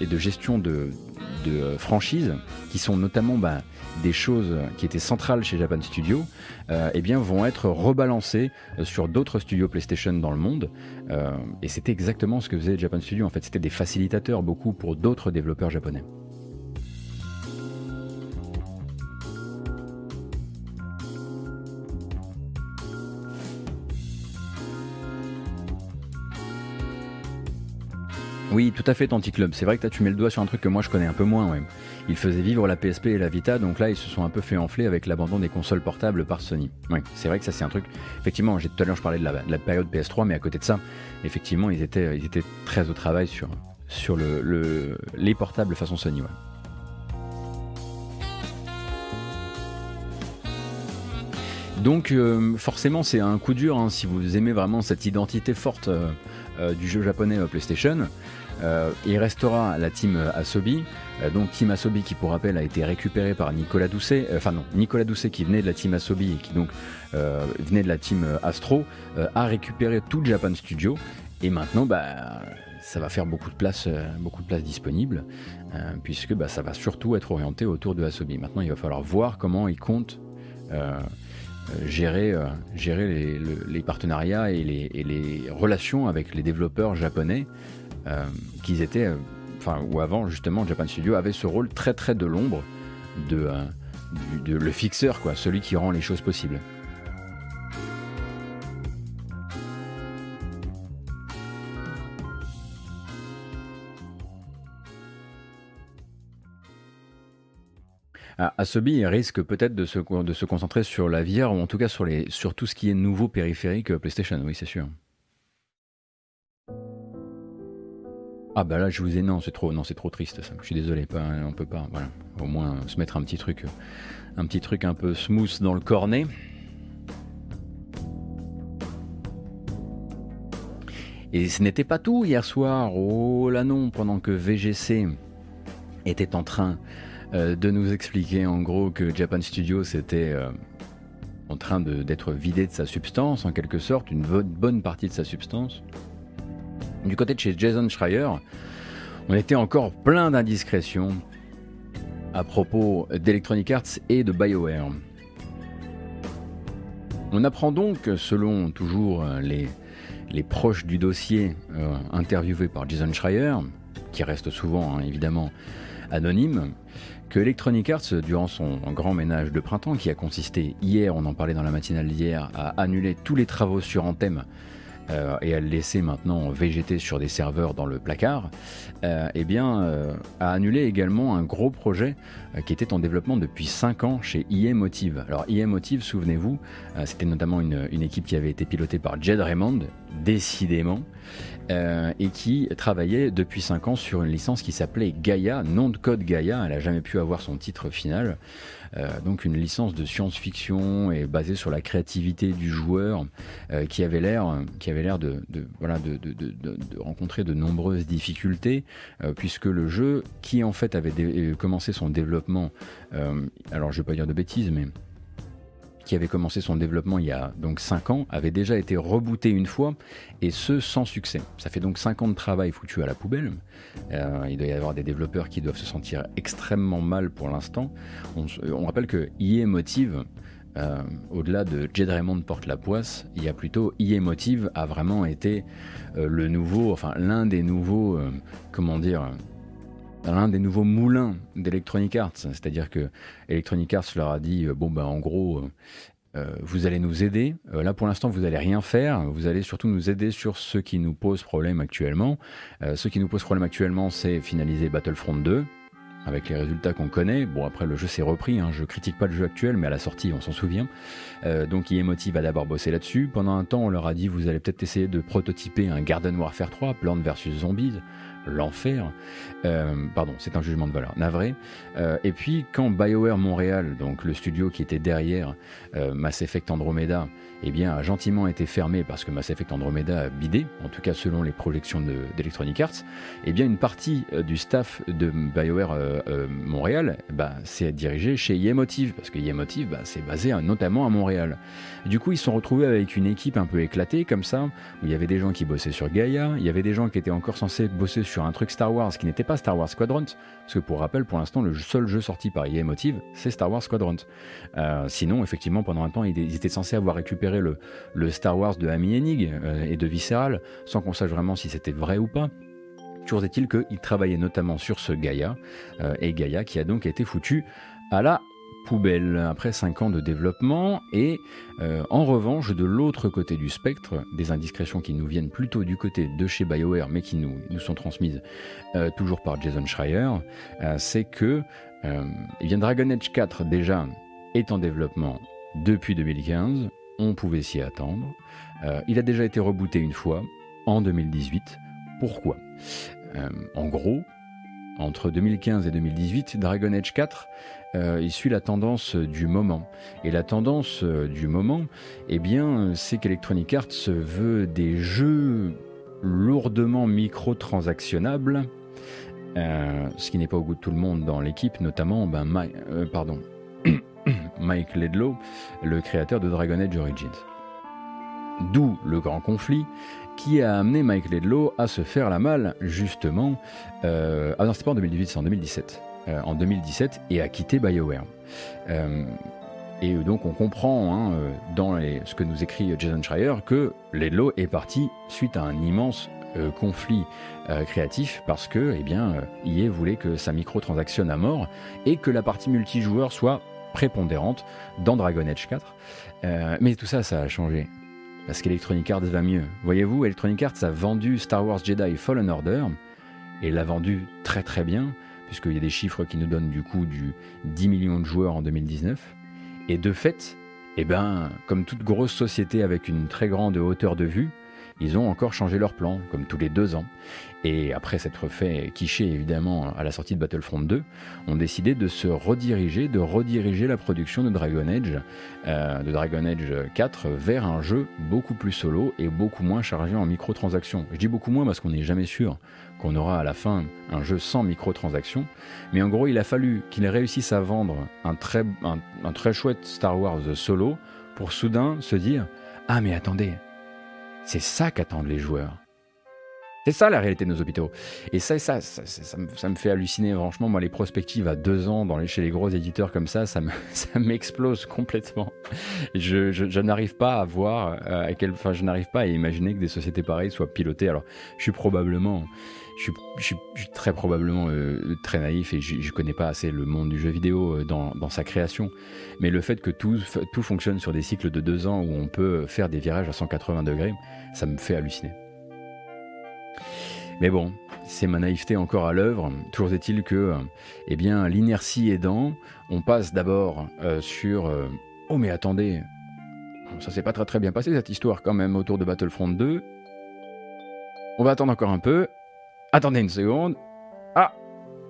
et franchises, qui sont notamment bah, des choses qui étaient centrales chez Japan Studio, eh bien, vont être rebalancées sur d'autres studios PlayStation dans le monde. Et c'était exactement ce que faisait Japan Studio. En fait, c'était des facilitateurs beaucoup pour d'autres développeurs japonais. Oui, tout à fait, Tanticlub. C'est vrai que tu mets le doigt sur un truc que moi je connais un peu moins. Ouais. Ils faisaient vivre la PSP et la Vita, donc là ils se sont un peu fait enfler avec l'abandon des consoles portables par Sony. C'est vrai que ça c'est un truc. Effectivement, tout à l'heure je parlais de la, période PS3, mais à côté de ça, effectivement, ils étaient, très au travail sur, sur le, les portables façon Sony. Donc euh, forcément c'est un coup dur hein, si vous aimez vraiment cette identité forte euh, euh, du jeu japonais PlayStation. Il restera la team Asobi, donc team Asobi qui pour rappel a été récupéré par Nicolas Doucet, enfin non, Nicolas Doucet qui venait de la team Asobi et qui donc venait de la team Astro, a récupéré tout Japan Studio. Et maintenant bah ça va faire beaucoup de place, beaucoup de place disponible, puisque bah, ça va surtout être orienté autour de Asobi. Maintenant, il va falloir voir comment ils comptent euh, gérer, euh, les, partenariats et les, relations avec les développeurs japonais. euh, qu'ils étaient, enfin, ou avant justement, Japan Studio avait ce rôle très très de l'ombre de, de, le fixeur, quoi, celui qui rend les choses possibles. Asobi risque peut-être de se, de se concentrer sur la VR ou en tout cas sur, les, sur tout ce qui est nouveau périphérique euh, PlayStation, oui, c'est sûr. Ah bah là je vous ai non c'est trop non c'est trop triste ça. Je suis désolé pas on peut pas voilà au moins se mettre un petit truc un petit truc un peu smooth dans le cornet. Et ce n'était pas tout hier soir. Oh là non pendant que VGC était en train euh, de nous expliquer en gros que Japan Studio c'était euh, en train d'être vidé de sa substance, en quelque sorte, une bonne partie de sa substance. Du côté de chez Jason Schreier, on était encore plein d'indiscrétions à propos d'Electronic Arts et de BioWare. On apprend donc, selon toujours les, proches du dossier euh, interviewés par Jason Schreier, qui reste souvent hein, évidemment anonyme, que Electronic Arts, durant son grand ménage de printemps, qui a consisté hier, on en parlait dans la matinale d'hier, à annuler tous les travaux sur Anthem euh, et à le laisser maintenant végéter sur des serveurs dans le placard, euh, eh bien, euh, a annulé également un gros projet qui était en développement depuis 5 ans chez IE Motive. Alors IE Motive, souvenez-vous, c'était notamment une, équipe qui avait été pilotée par Jed Raymond, décidément, et qui travaillait depuis 5 ans sur une licence qui s'appelait Gaia, nom de code Gaia, elle n'a jamais pu avoir son titre final. Euh, donc une licence de science-fiction et basée sur la créativité du joueur euh, qui avait l'air de, de, rencontrer de nombreuses difficultés euh, puisque le jeu qui en fait avait commencé son développement alors je vais pas dire de bêtises mais qui avait commencé son développement il y a donc 5 ans, avait déjà été rebooté une fois, et ce sans succès. Ça fait donc 5 ans de travail foutu à la poubelle. Euh, il doit y avoir des développeurs qui doivent se sentir extrêmement mal pour l'instant. On, rappelle que EA Motive, euh, au-delà de Jed Raymond porte la poisse, il y a plutôt EA Motive a vraiment été euh, le nouveau, enfin l'un des nouveaux, comment dire, l'un des nouveaux moulins d'Electronic Arts. C'est-à-dire que Electronic Arts leur a dit, euh, bon ben en gros, euh, euh, vous allez nous aider. là pour l'instant, vous n'allez rien faire. Vous allez surtout nous aider sur ce qui nous pose problème actuellement. ce qui nous pose problème actuellement, c'est finaliser Battlefront 2 avec les résultats qu'on connaît. Bon, après, le jeu s'est repris, hein. je critique pas le jeu actuel, mais à la sortie, on s'en souvient. donc, EA Motive a d'abord bossé là-dessus. Pendant un temps, on leur a dit, vous allez peut-être essayer de prototyper un Garden Warfare 3, Plants vs Zombies l'enfer. Euh, pardon, c'est un jugement de valeur, navré. Euh, et puis quand BioWare Montréal, donc le studio qui était derrière euh, Mass Effect Andromeda, eh bien, a gentiment été fermé parce que Mass Effect Andromeda a bidé, en tout cas selon les projections d'Electronic Arts, eh bien une partie du staff de BioWare Montréal bah, s'est dirigée chez Yemotive, parce que Yemotive, bah, c'est basé notamment à Montréal. Du coup, ils se sont retrouvés avec une équipe un peu éclatée comme ça, où il y avait des gens qui bossaient sur Gaia, il y avait des gens qui étaient encore censés bosser sur un truc Star Wars qui n'était pas Star Wars Squadrons, parce que pour rappel, pour l'instant, le seul jeu sorti par EA c'est Star Wars Squadrons. Euh, sinon, effectivement, pendant un temps, ils étaient censés avoir récupéré le, Star Wars de Amy Hennig euh, et de Visceral, sans qu'on sache vraiment si c'était vrai ou pas. Toujours est-il qu'ils travaillaient notamment sur ce Gaia, euh, et Gaia qui a donc été foutu à la poubelle après 5 ans de développement et euh, en revanche de l'autre côté du spectre, des indiscrétions qui nous viennent plutôt du côté de chez BioWare mais qui nous, sont transmises toujours par Jason Schreier, c'est que eh bien Dragon Age 4 déjà est en développement depuis 2015, on pouvait s'y attendre. il a déjà été rebooté une fois en 2018. Pourquoi? En gros, entre 2015 et 2018, Dragon Age 4, euh, il suit la tendance du moment. Et la tendance euh, du moment, eh bien, c'est qu'Electronic Arts veut des jeux lourdement microtransactionnables, euh, ce qui n'est pas au goût de tout le monde dans l'équipe, notamment ben, pardon, (clears throat) Mike Ledlow, le créateur de Dragon Age Origins. D'où le grand conflit qui a amené Mike Ledlow à se faire la malle, justement. Euh, ah non, c'était pas en 2018, c'est en 2017. Euh, en 2017 et à quitter BioWare. Euh, et donc on comprend hein, dans ce que nous écrit Jason Schreier que Ledlow est parti suite à un immense conflit créatif parce que eh bien, EA voulait que sa microtransaction à mort et que la partie multijoueur soit prépondérante dans Dragon Age 4. mais tout ça, ça a changé parce qu'Electronic Arts va mieux. Voyez-vous, Electronic Arts a vendu Star Wars Jedi Fallen Order, et l'a vendu très très bien, puisqu'il y a des chiffres qui nous donnent du coup du 10 millions de joueurs en 2019. Et de fait, eh ben, comme toute grosse société avec une très grande hauteur de vue, ils ont encore changé leur plan, comme tous les deux ans. Et après s'être fait quicher évidemment à la sortie de Battlefront 2, ont décidé de se rediriger, de rediriger la production de Dragon Age, euh, de Dragon Age 4 vers un jeu beaucoup plus solo et beaucoup moins chargé en microtransactions. Je dis beaucoup moins parce qu'on n'est jamais sûr qu'on aura à la fin un jeu sans microtransactions, mais en gros il a fallu qu'il réussisse à vendre un très, un très chouette Star Wars solo pour soudain se dire ah mais attendez, c'est ça qu'attendent les joueurs. C'est ça la réalité de nos hôpitaux. Et ça, ça, ça, ça, me, fait halluciner. Franchement, moi, les prospectives à deux ans dans les, chez les gros éditeurs comme ça, ça (laughs) m'explose complètement. Je, je, n'arrive pas à voir euh, à quel, enfin, je n'arrive pas à imaginer que des sociétés pareilles soient pilotées. Alors, je suis probablement, je suis, très probablement euh, très naïf et je, ne connais pas assez le monde du jeu vidéo euh, dans, dans, sa création. Mais le fait que tout, tout fonctionne sur des cycles de deux ans où on peut faire des virages à 180 degrés, ça me fait halluciner. Mais bon, c'est ma naïveté encore à l'œuvre. Toujours est-il que, eh bien, l'inertie aidant, on passe d'abord euh, sur euh, Oh, mais attendez, ça s'est pas très très bien passé cette histoire quand même autour de Battlefront 2. On va attendre encore un peu. Attendez une seconde. Ah,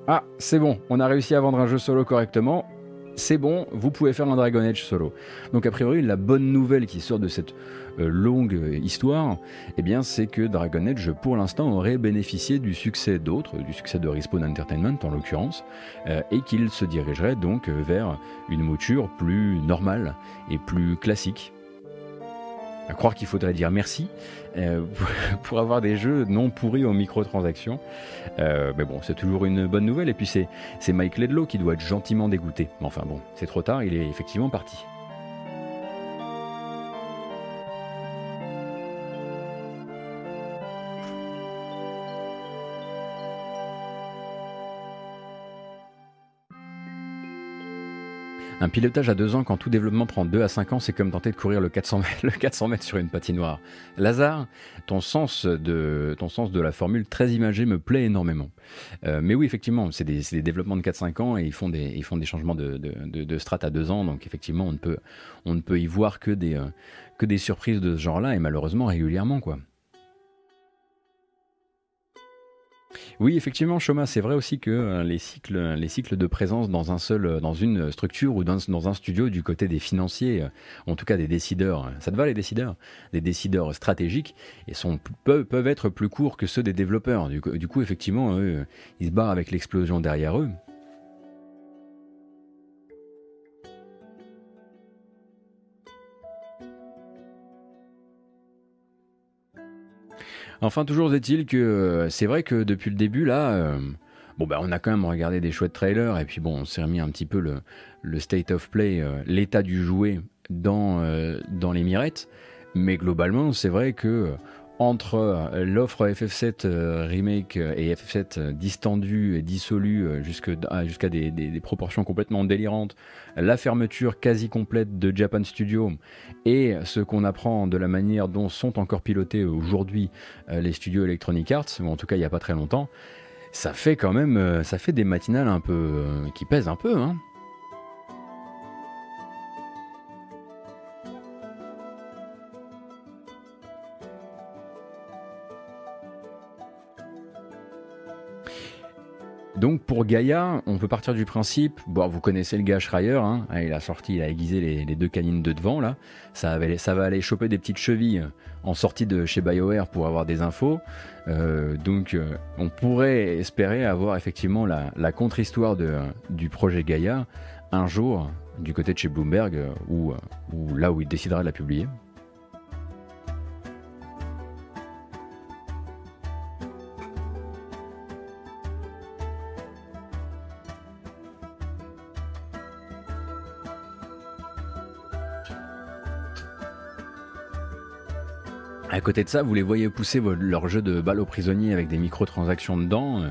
ah, c'est bon, on a réussi à vendre un jeu solo correctement c'est bon, vous pouvez faire un Dragon Age solo. Donc a priori, la bonne nouvelle qui sort de cette euh, longue histoire, eh bien, c'est que Dragon Age, pour l'instant, aurait bénéficié du succès d'autres, du succès de Respawn Entertainment en l'occurrence, euh, et qu'il se dirigerait donc vers une mouture plus normale et plus classique à croire qu'il faudrait dire merci euh, (laughs) pour avoir des jeux non pourris aux microtransactions. Euh, mais bon, c'est toujours une bonne nouvelle. Et puis c'est Mike Ledlow qui doit être gentiment dégoûté. Mais enfin bon, c'est trop tard, il est effectivement parti. Un pilotage à deux ans quand tout développement prend deux à cinq ans, c'est comme tenter de courir le 400 mètres, (laughs) le 400 mètres sur une patinoire. Lazare, ton sens de, la formule très imagée me plaît énormément. Euh, mais oui, effectivement, c'est des, développements de 4-5 ans et ils font des, changements de, de, strat à deux ans. Donc effectivement, on ne peut, on ne peut y voir que des, euh, que des surprises de ce genre-là et malheureusement régulièrement, quoi. Oui, effectivement, Choma, c'est vrai aussi que euh, les cycles, les cycles de présence dans un seul, euh, dans une structure ou dans, un studio du côté des financiers, euh, en tout cas des décideurs, ça te va les décideurs, des décideurs stratégiques, et sont, peuvent, peuvent être plus courts que ceux des développeurs. Du, du coup, effectivement, eux, ils se barrent avec l'explosion derrière eux. Enfin, toujours est-il que euh, c'est vrai que depuis le début, là, euh, bon, bah, on a quand même regardé des chouettes trailers, et puis bon, on s'est remis un petit peu le, le state of play, euh, l'état du jouet dans, dans les mirettes. Mais globalement, c'est vrai que entre euh, l'offre FF7 euh, remake euh, et FF7 distendu et dissolu jusqu'à des, des, proportions complètement délirantes, la fermeture quasi complète de Japan Studio et ce qu'on apprend de la manière dont sont encore pilotés aujourd'hui les studios Electronic Arts, ou en tout cas il n'y a pas très longtemps, ça fait quand même ça fait des matinales un peu qui pèsent un peu. Hein. Donc pour Gaïa, on peut partir du principe, bon, vous connaissez le gars Schreier, hein, il a sorti, il a aiguisé les, deux canines de devant là, ça, va aller choper des petites chevilles en sortie de chez BioWare pour avoir des infos. Euh, donc euh, on pourrait espérer avoir effectivement la, contre-histoire du projet Gaïa un jour du côté de chez Bloomberg ou, ou là où il décidera de la publier. À côté de ça, vous les voyez pousser leur jeu de balle aux prisonniers avec des microtransactions dedans. Euh,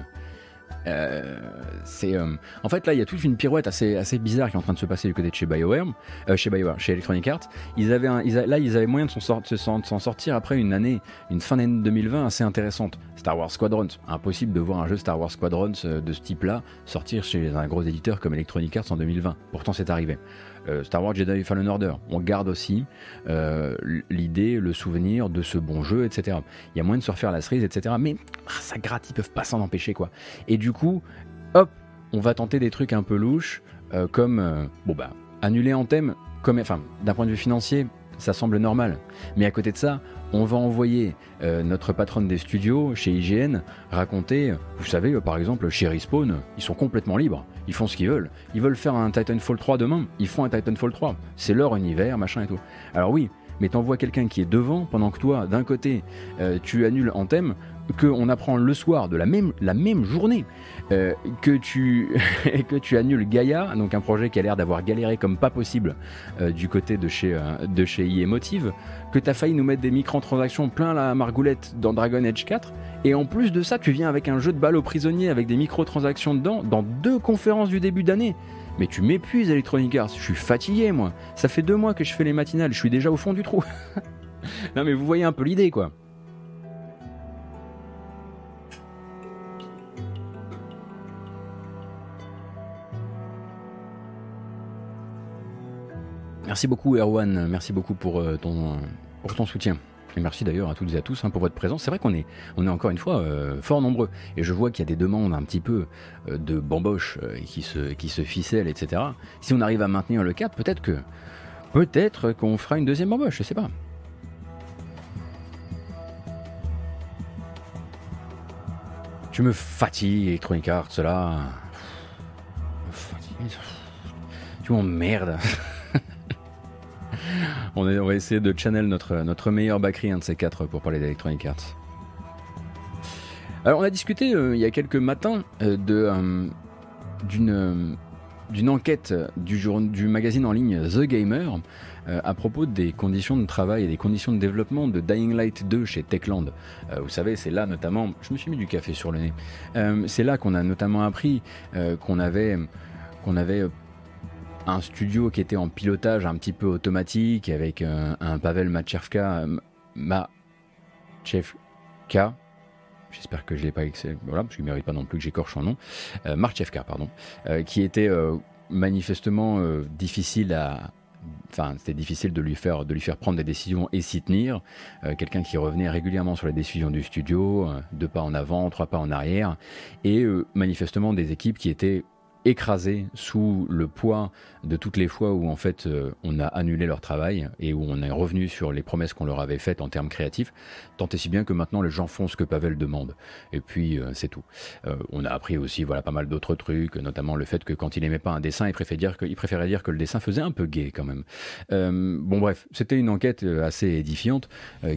euh, c'est euh, en fait là il y a toute une pirouette assez bizarre qui est en train de se passer du côté de chez BioWare, chez BioWare, chez Electronic Arts. Ils avaient là ils avaient moyen de s'en sortir après une année, une fin d'année 2020 assez intéressante. Star Wars Squadrons, impossible de voir un jeu Star Wars Squadrons de ce type-là sortir chez un gros éditeur comme Electronic Arts en 2020. Pourtant c'est arrivé. Euh, Star Wars Jedi Fallen Order. On garde aussi euh, l'idée, le souvenir de ce bon jeu, etc. Il y a moyen de se refaire la cerise, etc. Mais ah, ça gratte, ils peuvent pas s'en empêcher, quoi. Et du coup, hop, on va tenter des trucs un peu louches, euh, comme, bon bah, annuler en thème, comme, enfin, d'un point de vue financier, ça semble normal. Mais à côté de ça, on va envoyer euh, notre patronne des studios chez IGN raconter, vous savez, euh, par exemple, chez Respawn, ils sont complètement libres, ils font ce qu'ils veulent. Ils veulent faire un Titanfall 3 demain, ils font un Titanfall 3. C'est leur univers, machin et tout. Alors oui, mais t'envoies quelqu'un qui est devant pendant que toi, d'un côté, euh, tu annules en thème, qu'on apprend le soir de la même, la même journée euh, que, tu, (laughs) que tu annules Gaia, donc un projet qui a l'air d'avoir galéré comme pas possible euh, du côté de chez, euh, de chez que tu as failli nous mettre des microtransactions plein la margoulette dans Dragon Age 4, et en plus de ça, tu viens avec un jeu de balle aux prisonniers avec des microtransactions dedans, dans deux conférences du début d'année. Mais tu m'épuises Electronic Arts, je suis fatigué moi. Ça fait deux mois que je fais les matinales, je suis déjà au fond du trou. (laughs) non mais vous voyez un peu l'idée quoi. Merci beaucoup Erwan, merci beaucoup pour, euh, ton, pour ton soutien. Et merci d'ailleurs à toutes et à tous hein, pour votre présence. C'est vrai qu'on est, on est encore une fois euh, fort nombreux. Et je vois qu'il y a des demandes un petit peu euh, de bamboche qui, se, qui se ficellent, etc. Si on arrive à maintenir le cap, peut-être que peut-être qu'on fera une deuxième bamboche, je sais pas. Tu me fatigues, Electronic Arts, là. Tu m'emmerdes. (laughs) on, va essayer de channel notre, notre meilleur backry, un de ces quatre, pour parler d'Electronic Arts. Alors, on a discuté euh, il y a quelques matins euh, euh, d'une, d'une enquête du, jour, du magazine en ligne The Gamer à propos des conditions de travail et des conditions de développement de Dying Light 2 chez Techland. vous savez, c'est là notamment, je me suis mis du café sur le nez, c'est là qu'on a notamment appris qu'on avait, qu'on avait un studio qui était en pilotage un petit peu automatique avec un, Pavel Machevka, Machevka, j'espère que je l'ai pas voilà, parce qu'il mérite pas non plus que j'écorche son nom, euh, pardon, euh, qui était euh, manifestement euh, difficile à, enfin c'était difficile de lui faire de lui faire prendre des décisions et s'y tenir. Quelqu'un qui revenait régulièrement sur les décisions du studio, deux pas en avant, trois pas en arrière, et manifestement des équipes qui étaient écrasés sous le poids de toutes les fois où en fait euh, on a annulé leur travail et où on est revenu sur les promesses qu'on leur avait faites en termes créatifs, tant et si bien que maintenant les gens font ce que Pavel demande. Et puis euh, c'est tout. Euh, on a appris aussi voilà pas mal d'autres trucs, notamment le fait que quand il aimait pas un dessin, il préférait dire que, il préférait dire que le dessin faisait un peu gay quand même. bon bref, c'était une enquête assez édifiante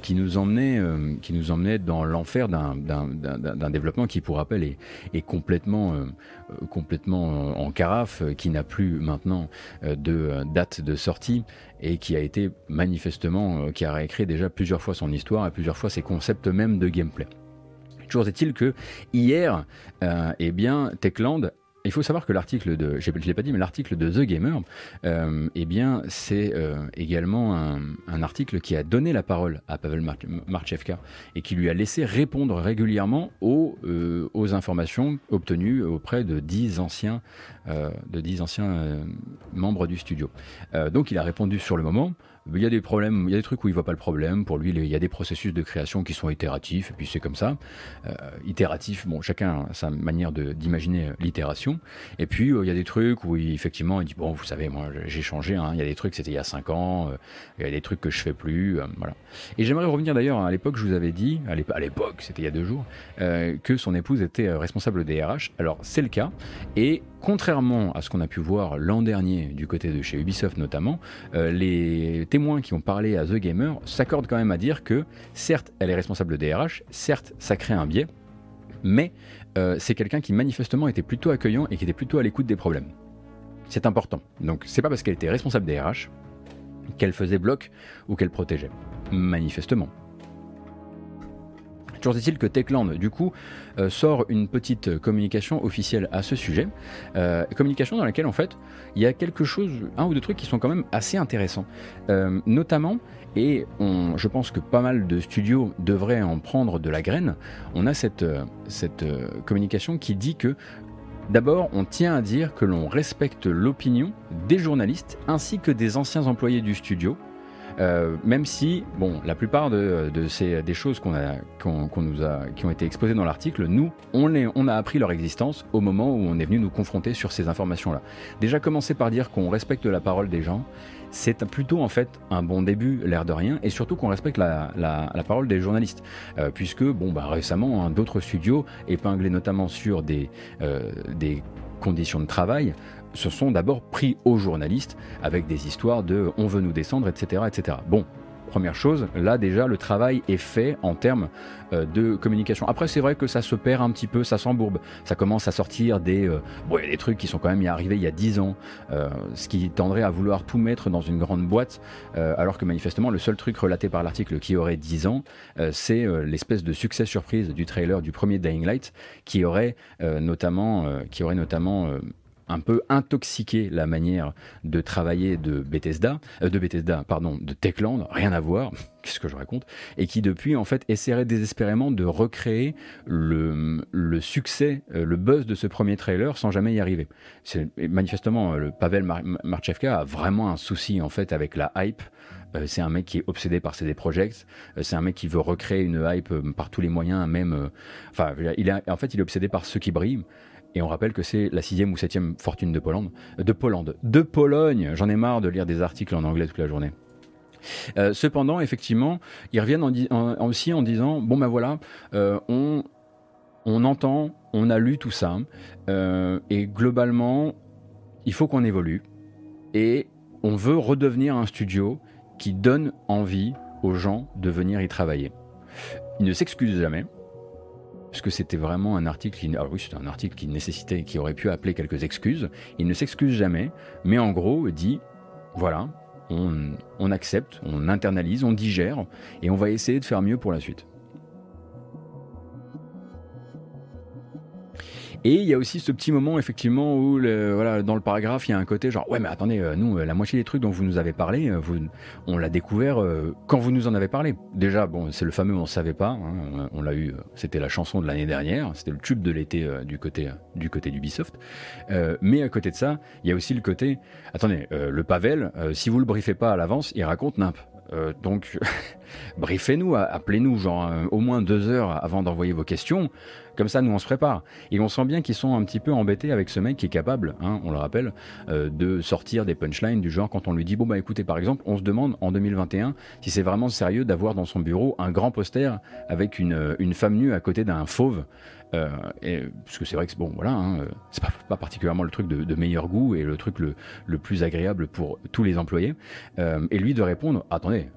qui nous emmenait qui nous emmenait dans l'enfer d'un développement qui pour rappel est, est complètement complètement en, carafe, qui n'a plus maintenant de date de sortie et qui a été manifestement, qui a réécrit déjà plusieurs fois son histoire et plusieurs fois ses concepts même de gameplay. Toujours est-il que hier, eh bien, Techland il faut savoir que l'article de, je l'ai pas dit, mais l'article de The Gamer, euh, eh c'est euh, également un, article qui a donné la parole à Pavel Marchevka et qui lui a laissé répondre régulièrement aux, euh, informations obtenues auprès de dix anciens, de dix anciens membres du studio. donc, il a répondu sur le moment il y a des problèmes, il y a des trucs où il voit pas le problème. Pour lui, il y a des processus de création qui sont itératifs, et puis c'est comme ça. Euh, itératif, bon, chacun a sa manière d'imaginer l'itération. Et puis euh, il y a des trucs où il, effectivement, il dit bon, vous savez, moi j'ai changé. Hein. il y a des trucs, c'était il y a 5 ans. Euh, il y a des trucs que je fais plus, euh, voilà. Et j'aimerais revenir d'ailleurs à l'époque, je vous avais dit, à l'époque, c'était il y a deux jours, que son épouse était responsable des RH. Alors c'est le cas, et contrairement à ce qu'on a pu voir l'an dernier du côté de chez Ubisoft notamment, les témoins qui ont parlé à The Gamer s'accordent quand même à dire que certes elle est responsable des RH, certes ça crée un biais, mais euh, c'est quelqu'un qui manifestement était plutôt accueillant et qui était plutôt à l'écoute des problèmes. C'est important. Donc c'est pas parce qu'elle était responsable des RH qu'elle faisait bloc ou qu'elle protégeait. Manifestement. Toujours est-il que Techland, du coup, euh, sort une petite communication officielle à ce sujet. Euh, communication dans laquelle, en fait, il y a quelque chose, un ou deux trucs qui sont quand même assez intéressants. Euh, notamment, et je pense que pas mal de studios devraient en prendre de la graine, on a cette, cette communication qui dit que D'abord, on tient à dire que l'on respecte l'opinion des journalistes ainsi que des anciens employés du studio euh, même si, la plupart de, ces, des choses qu'on a, qui ont été exposées dans l'article, nous, on, a appris leur existence au moment où on est venu nous confronter sur ces informations-là. Déjà, commencer par dire qu'on respecte la parole des gens, c'est plutôt en fait un bon début, l'air de rien, et surtout qu'on respecte la, parole des journalistes, euh, puisque bon bah récemment hein, d'autres studios épinglés notamment sur des, euh, des conditions de travail se sont d'abord pris aux journalistes avec des histoires de on veut nous descendre, etc. etc. Bon, première chose, là déjà le travail est fait en termes euh, de communication. Après c'est vrai que ça se perd un petit peu, ça s'embourbe, ça commence à sortir des, euh, des trucs qui sont quand même arrivés il y a 10 ans, euh, ce qui tendrait à vouloir tout mettre dans une grande boîte, alors que manifestement le seul truc relaté par l'article qui aurait 10 ans, c'est l'espèce de succès surprise du trailer du premier Dying Light qui aurait notamment un peu intoxiqué la manière de travailler de Bethesda, euh, de Bethesda, pardon, de Techland, rien à voir, (laughs) qu'est-ce que je raconte, et qui depuis en fait essaierait désespérément de recréer le, succès, euh, le buzz de ce premier trailer sans jamais y arriver. C'est manifestement le Pavel Marchevka a vraiment un souci en fait avec la hype. Euh, c'est un mec qui est obsédé par CD Projekt. c'est un mec qui veut recréer une hype par tous les moyens, même. Enfin, il est, en fait, il est obsédé par ceux qui brillent. Et on rappelle que c'est la sixième ou septième fortune de Pologne. De Pologne. De Pologne J'en ai marre de lire des articles en anglais toute la journée. Euh, cependant, effectivement, ils reviennent aussi en disant bon ben voilà, euh, on, on entend, on a lu tout ça, euh, et globalement, il faut qu'on évolue, et on veut redevenir un studio qui donne envie aux gens de venir y travailler. Ils ne s'excusent jamais, puisque c'était vraiment un article qui, ah oui, qui nécessitait, qui aurait pu appeler quelques excuses. Il ne s'excuse jamais, mais en gros dit, voilà, on accepte, on internalise, on digère, et on va essayer de faire mieux pour la suite. Et il y a aussi ce petit moment, effectivement, où voilà, dans le paragraphe, il y a un côté genre, ouais, mais attendez, euh, nous, euh, la moitié des trucs dont vous nous avez parlé, euh, vous, on l'a découvert quand vous nous en avez parlé. Déjà, bon, c'est le fameux on savait pas, hein, on l'a eu, c'était la chanson de l'année dernière, c'était le tube de l'été du côté du côté d'Ubisoft. mais à côté de ça, il y a aussi le côté, attendez, le Pavel, si vous le briefez pas à l'avance, il raconte nimp. Donc, (laughs) briefez-nous, appelez-nous, genre au moins deux heures avant d'envoyer vos questions. Comme ça, nous, on se prépare. Et on sent bien qu'ils sont un petit peu embêtés avec ce mec qui est capable, hein, on le rappelle, euh, de sortir des punchlines du genre quand on lui dit, bon, bah écoutez, par exemple, on se demande en 2021 si c'est vraiment sérieux d'avoir dans son bureau un grand poster avec euh, une femme nue à côté d'un fauve. Euh, et, parce que c'est vrai que bon, voilà, hein, c'est pas, particulièrement le truc de, meilleur goût et le truc le, plus agréable pour tous les employés. et lui de répondre, attendez,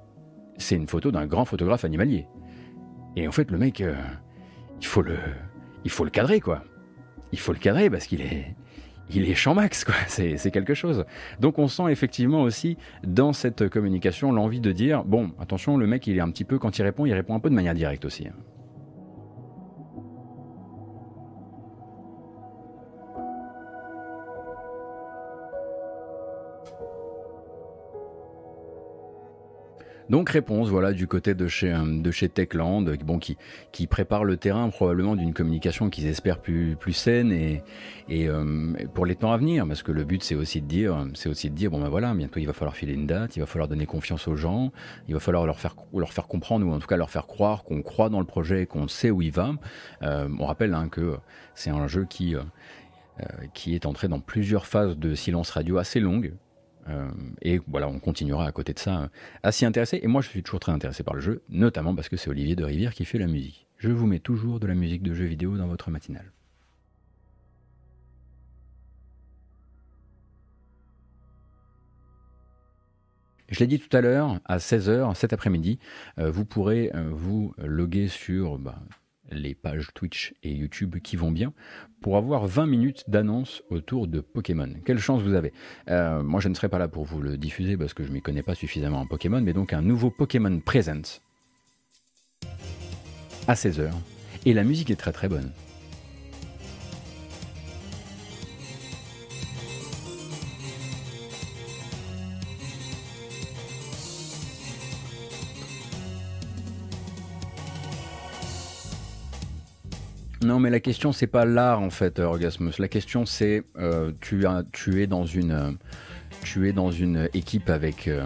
c'est une photo d'un grand photographe animalier. Et en fait, le mec, il faut le, il faut le cadrer, quoi. Il faut le cadrer parce qu'il est, il est champ max, quoi. (laughs) C'est quelque chose. Donc on sent effectivement aussi dans cette communication l'envie de dire bon, attention, le mec, il est un petit peu, quand il répond, il répond un peu de manière directe aussi. Donc réponse, voilà, du côté de chez, euh, Techland, bon, qui, prépare le terrain probablement d'une communication qu'ils espèrent plus, plus saine et, et euh, pour les temps à venir, parce que le but c'est aussi de dire, c'est aussi de dire, bon ben voilà, bientôt il va falloir filer une date, il va falloir donner confiance aux gens, il va falloir leur faire, leur faire comprendre ou en tout cas leur faire croire qu'on croit dans le projet, qu'on sait où il va. Euh, on rappelle hein, que c'est un jeu qui, qui est entré dans plusieurs phases de silence radio assez longues. Euh, et voilà, on continuera à côté de ça à s'y intéresser. Et moi, je suis toujours très intéressé par le jeu, notamment parce que c'est Olivier de Rivière qui fait la musique. Je vous mets toujours de la musique de jeux vidéo dans votre matinale. Je l'ai dit tout à l'heure, à 16h cet après-midi, euh, vous pourrez euh, vous loguer sur bah, les pages Twitch et YouTube qui vont bien pour avoir 20 minutes d'annonce autour de Pokémon. Quelle chance vous avez euh, Moi je ne serai pas là pour vous le diffuser parce que je ne m'y connais pas suffisamment en Pokémon, mais donc un nouveau Pokémon Presents à 16h. Et la musique est très très bonne. Non, mais la question c'est pas l'art en fait, Orgasmus. La question c'est euh, tu, tu es dans une équipe avec euh,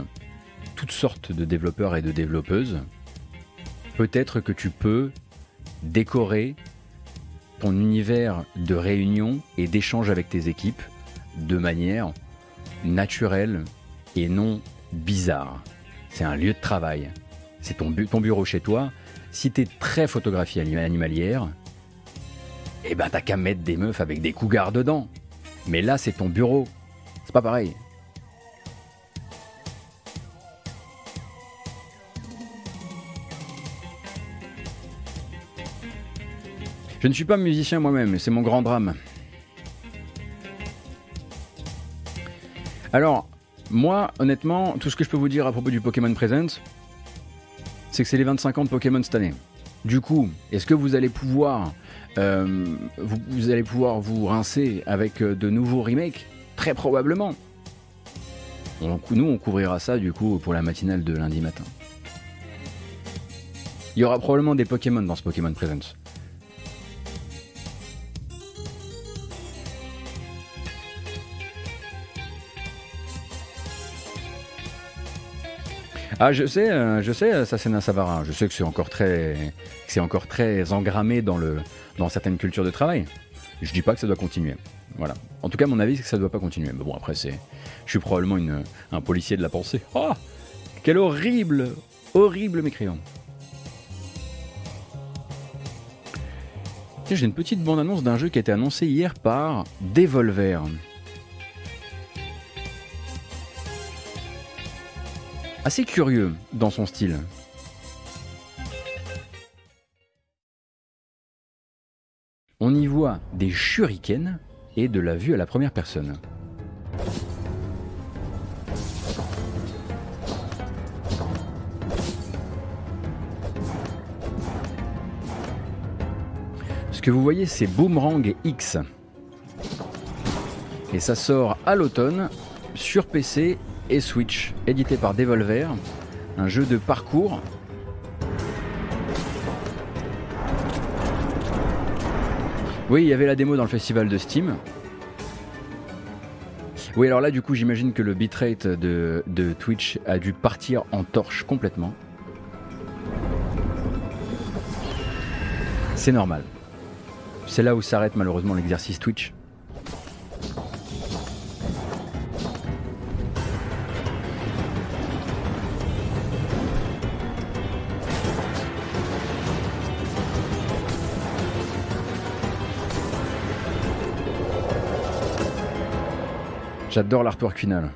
toutes sortes de développeurs et de développeuses. Peut-être que tu peux décorer ton univers de réunion et d'échange avec tes équipes de manière naturelle et non bizarre. C'est un lieu de travail. C'est ton, ton bureau chez toi. Si tu es très photographie animalière, eh ben t'as qu'à mettre des meufs avec des cougars dedans. Mais là, c'est ton bureau. C'est pas pareil. Je ne suis pas musicien moi-même, c'est mon grand drame. Alors, moi, honnêtement, tout ce que je peux vous dire à propos du Pokémon Present, c'est que c'est les 25 ans de Pokémon cette année. Du coup, est-ce que vous allez pouvoir euh, vous, allez pouvoir vous rincer avec euh, de nouveaux remakes Très probablement. nous, on couvrira ça du coup pour la matinale de lundi matin. Il y aura probablement des Pokémon dans ce Pokémon Presents. Ah, je sais, euh, je sais, ça c'est Savarin. Je sais que c'est encore très, c'est encore très engrammé dans le, dans certaines cultures de travail. Je dis pas que ça doit continuer. Voilà. En tout cas, mon avis, c'est que ça doit pas continuer. Mais bon, après, c'est, je suis probablement un policier de la pensée. Oh, quel horrible, horrible mécréant. J'ai une petite bande-annonce d'un jeu qui a été annoncé hier par Devolver. assez curieux dans son style. On y voit des shurikens et de la vue à la première personne. Ce que vous voyez, c'est Boomerang X. Et ça sort à l'automne sur PC et Switch, édité par Devolver, un jeu de parcours. Oui, il y avait la démo dans le festival de Steam. Oui, alors là, du coup, j'imagine que le bitrate de, Twitch a dû partir en torche complètement. C'est normal. C'est là où s'arrête malheureusement l'exercice Twitch. J'adore l'artwork final.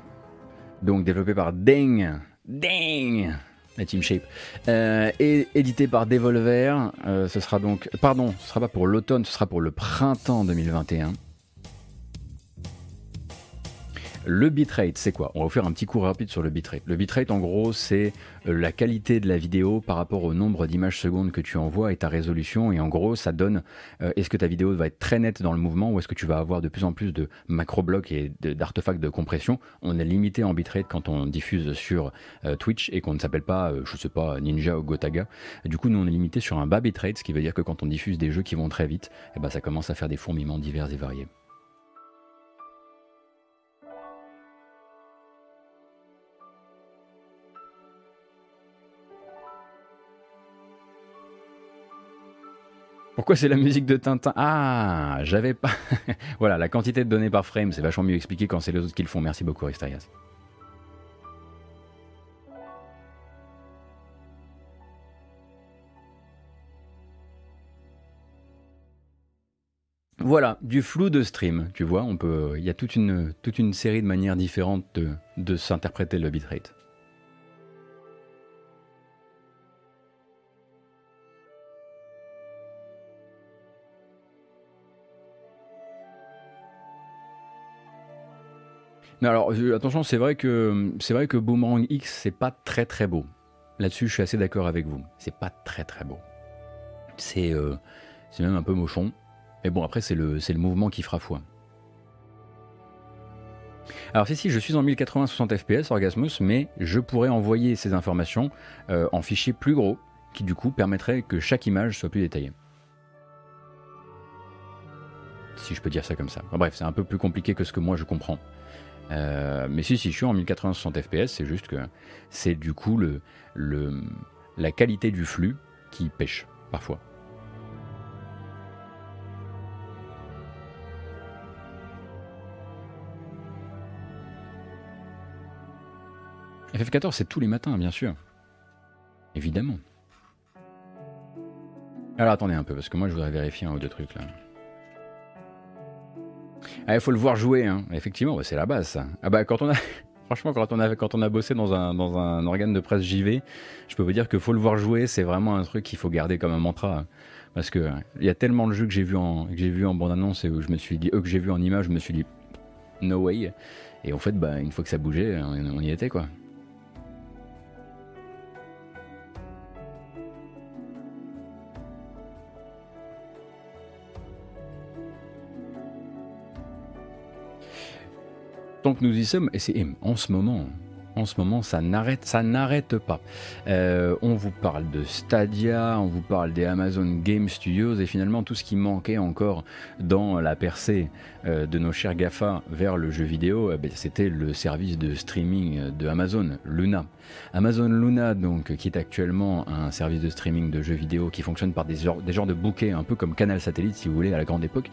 Donc développé par Deng. Deng la Team Shape. Euh, et édité par Devolver. Euh, ce sera donc. Pardon, ce sera pas pour l'automne, ce sera pour le printemps 2021. Le bitrate, c'est quoi? On va vous faire un petit cours rapide sur le bitrate. Le bitrate, en gros, c'est euh, la qualité de la vidéo par rapport au nombre d'images secondes que tu envoies et ta résolution. Et en gros, ça donne euh, est-ce que ta vidéo va être très nette dans le mouvement ou est-ce que tu vas avoir de plus en plus de macro-blocs et d'artefacts de compression? On est limité en bitrate quand on diffuse sur euh, Twitch et qu'on ne s'appelle pas, je sais pas, Ninja ou Gotaga. Du coup, nous, on est limité sur un bas bitrate, ce qui veut dire que quand on diffuse des jeux qui vont très vite, eh ben, ça commence à faire des fourmillements divers et variés. Pourquoi c'est la musique de Tintin? Ah, j'avais pas. (laughs) voilà, la quantité de données par frame, c'est vachement mieux expliqué quand c'est les autres qui le font. Merci beaucoup, Ristarias. Voilà, du flou de stream, tu vois, on peut, il y a toute une, toute une série de manières différentes de, de s'interpréter le bitrate. Alors attention, c'est vrai que c'est vrai que Boomerang X c'est pas très très beau. Là-dessus, je suis assez d'accord avec vous. C'est pas très très beau. C'est euh, même un peu mochon. Mais bon, après c'est le le mouvement qui fera foi. Alors si si, je suis en 1080 60 fps Orgasmus, mais je pourrais envoyer ces informations euh, en fichier plus gros, qui du coup permettrait que chaque image soit plus détaillée. Si je peux dire ça comme ça. bref, c'est un peu plus compliqué que ce que moi je comprends. Euh, mais si, si, je suis en 1080 60 fps, c'est juste que c'est du coup le, le, la qualité du flux qui pêche parfois. FF14, c'est tous les matins, bien sûr. Évidemment. Alors attendez un peu, parce que moi je voudrais vérifier un ou deux trucs là. Ah, il faut le voir jouer, hein. effectivement, c'est la base. Ah bah quand on a, (laughs) franchement, quand on a, quand on a bossé dans un, dans un organe de presse JV, je peux vous dire que faut le voir jouer, c'est vraiment un truc qu'il faut garder comme un mantra. Parce que il y a tellement de jeux que j'ai vu en, que vu en bande annonce et où je me suis dit, eux que j'ai vu en image, je me suis dit, no way. Et en fait, bah, une fois que ça bougeait, on y était quoi. Que nous y sommes, et c'est en ce moment, en ce moment, ça n'arrête, ça n'arrête pas. Euh, on vous parle de Stadia, on vous parle des Amazon Game Studios, et finalement tout ce qui manquait encore dans la percée euh, de nos chers GAFA vers le jeu vidéo, eh ben, c'était le service de streaming de Amazon, Luna. Amazon Luna, donc, qui est actuellement un service de streaming de jeux vidéo qui fonctionne par des, genres de bouquets, un peu comme Canal Satellite, si vous voulez, à la grande époque,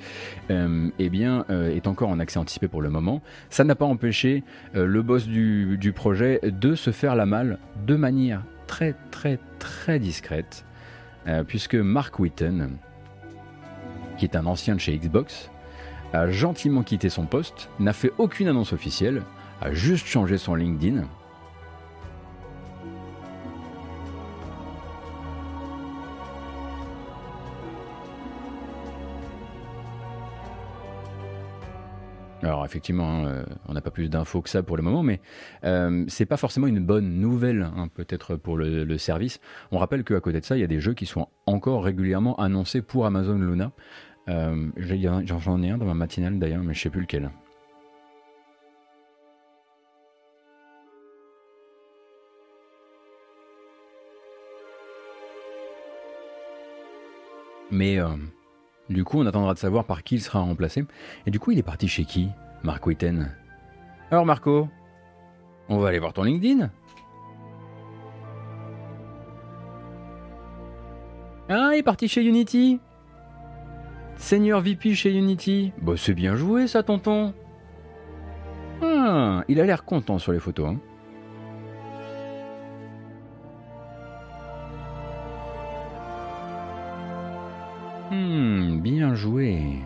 euh, eh bien, est encore en accès anticipé pour le moment. Ça n'a pas empêché le boss du projet de se faire la malle de manière très très très discrète, euh, puisque Mark Whitten, qui est un ancien de chez Xbox, a gentiment quitté son poste, n'a fait aucune annonce officielle, a juste changé son LinkedIn Alors effectivement, hein, euh, on n'a pas plus d'infos que ça pour le moment, mais euh, c'est pas forcément une bonne nouvelle, hein, peut-être pour le, service. On rappelle qu'à côté de ça, il y a des jeux qui sont encore régulièrement annoncés pour Amazon Luna. Euh, j'en ai un dans ma matinale d'ailleurs, mais je sais plus lequel. Mais du coup, on attendra de savoir par qui il sera remplacé. Et du coup, il est parti chez qui, Marc Witten Alors, Marco, on va aller voir ton LinkedIn Ah, il est parti chez Unity Seigneur VP chez Unity Bah, c'est bien joué, ça, tonton ah, il a l'air content sur les photos. Hein. Hmm, bien joué.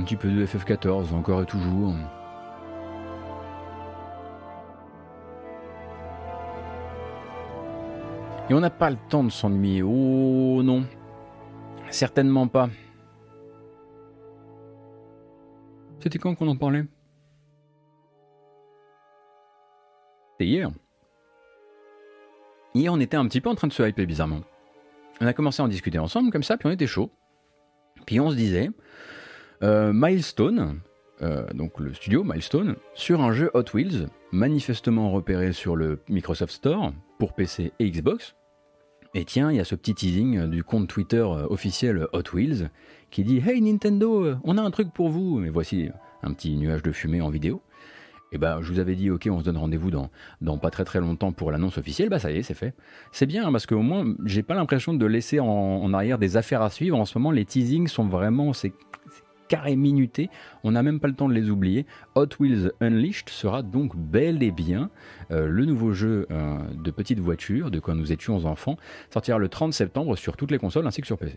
Un petit peu de FF14, encore et toujours. Et on n'a pas le temps de s'ennuyer. Oh non, certainement pas. C'était quand qu'on en parlait? C'était hier. Hier, on était un petit peu en train de se hyper bizarrement. On a commencé à en discuter ensemble comme ça, puis on était chaud. Puis on se disait, Milestone, euh, donc le studio Milestone, sur un jeu Hot Wheels, manifestement repéré sur le Microsoft Store pour PC et Xbox. Et tiens, il y a ce petit teasing du compte Twitter euh, officiel Hot Wheels qui dit Hey Nintendo, on a un truc pour vous. Et voici un petit nuage de fumée en vidéo. Et ben, je vous avais dit, ok, on se donne rendez-vous dans, dans pas très très longtemps pour l'annonce officielle. Bah, ça y est, c'est fait. C'est bien parce qu'au moins, j'ai pas l'impression de laisser en, arrière des affaires à suivre. En ce moment, les teasings sont vraiment, carré minuté. On n'a même pas le temps de les oublier. Hot Wheels Unleashed sera donc bel et bien euh, le nouveau jeu euh, de petites voitures de quand nous étions enfants. Sortira le 30 septembre sur toutes les consoles ainsi que sur PC.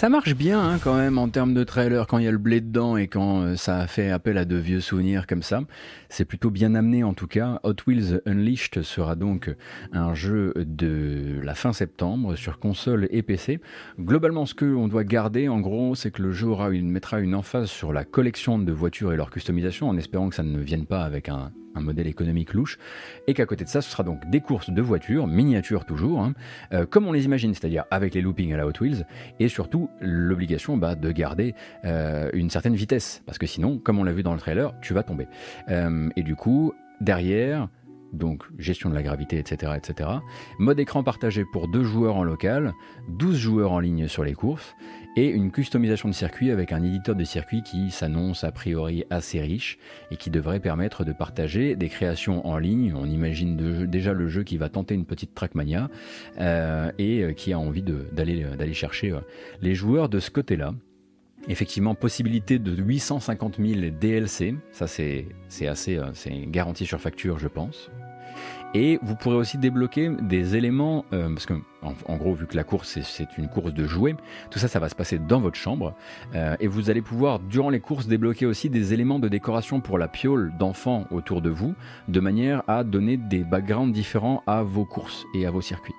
Ça marche bien hein, quand même en termes de trailer quand il y a le blé dedans et quand euh, ça fait appel à de vieux souvenirs comme ça. C'est plutôt bien amené en tout cas. Hot Wheels Unleashed sera donc un jeu de la fin septembre sur console et PC. Globalement, ce qu'on doit garder en gros, c'est que le jeu aura mettra une emphase sur la collection de voitures et leur customisation en espérant que ça ne vienne pas avec un, un modèle économique louche, et qu'à côté de ça, ce sera donc des courses de voitures, miniatures toujours, hein, euh, comme on les imagine, c'est-à-dire avec les loopings à la Hot Wheels, et surtout l'obligation bah, de garder euh, une certaine vitesse, parce que sinon, comme on l'a vu dans le trailer, tu vas tomber. Euh, et du coup, derrière, donc gestion de la gravité, etc., etc. Mode écran partagé pour deux joueurs en local, 12 joueurs en ligne sur les courses, et une customisation de circuit avec un éditeur de circuit qui s'annonce a priori assez riche et qui devrait permettre de partager des créations en ligne. On imagine déjà le jeu qui va tenter une petite Trackmania euh, et euh, qui a envie d'aller chercher euh, les joueurs de ce côté-là. Effectivement, possibilité de 850 000 DLC, ça c'est assez, c'est garanti sur facture, je pense. Et vous pourrez aussi débloquer des éléments, euh, parce que en, gros, vu que la course c'est une course de jouets, tout ça, ça va se passer dans votre chambre. Euh, et vous allez pouvoir, durant les courses, débloquer aussi des éléments de décoration pour la piole d'enfants autour de vous, de manière à donner des backgrounds différents à vos courses et à vos circuits.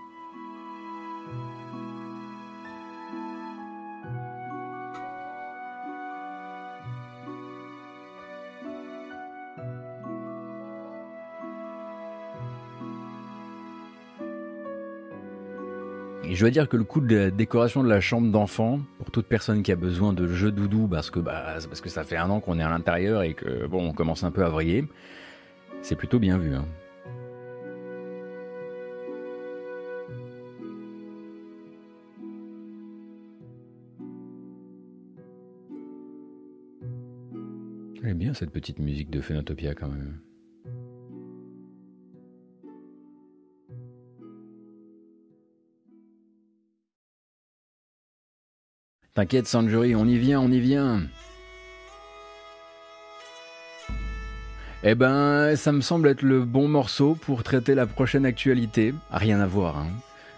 Je dois dire que le coup de la décoration de la chambre d'enfant, pour toute personne qui a besoin de jeux doudou, parce que, bah, parce que ça fait un an qu'on est à l'intérieur et que bon, on commence un peu à vriller, c'est plutôt bien vu. Hein. Elle est bien cette petite musique de Phenotopia quand même. T'inquiète, Sanjuri, on y vient, on y vient. Eh ben, ça me semble être le bon morceau pour traiter la prochaine actualité. Rien à voir, hein.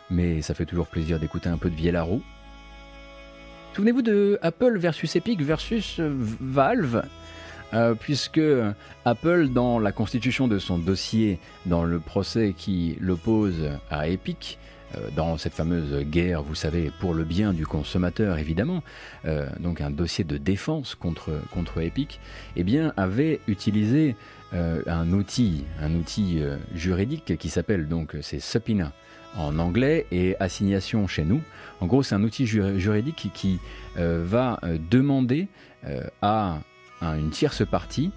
Mais ça fait toujours plaisir d'écouter un peu de Roux. Souvenez-vous de Apple versus Epic versus Valve euh, puisque Apple, dans la constitution de son dossier, dans le procès qui l'oppose à Epic, euh, dans cette fameuse guerre, vous savez, pour le bien du consommateur, évidemment, euh, donc un dossier de défense contre, contre Epic, eh bien, avait utilisé un outil, un outil juridique qui s'appelle donc, c'est subpoena en anglais et assignation chez nous. En gros, c'est un outil juridique qui, va demander à une tierce partie,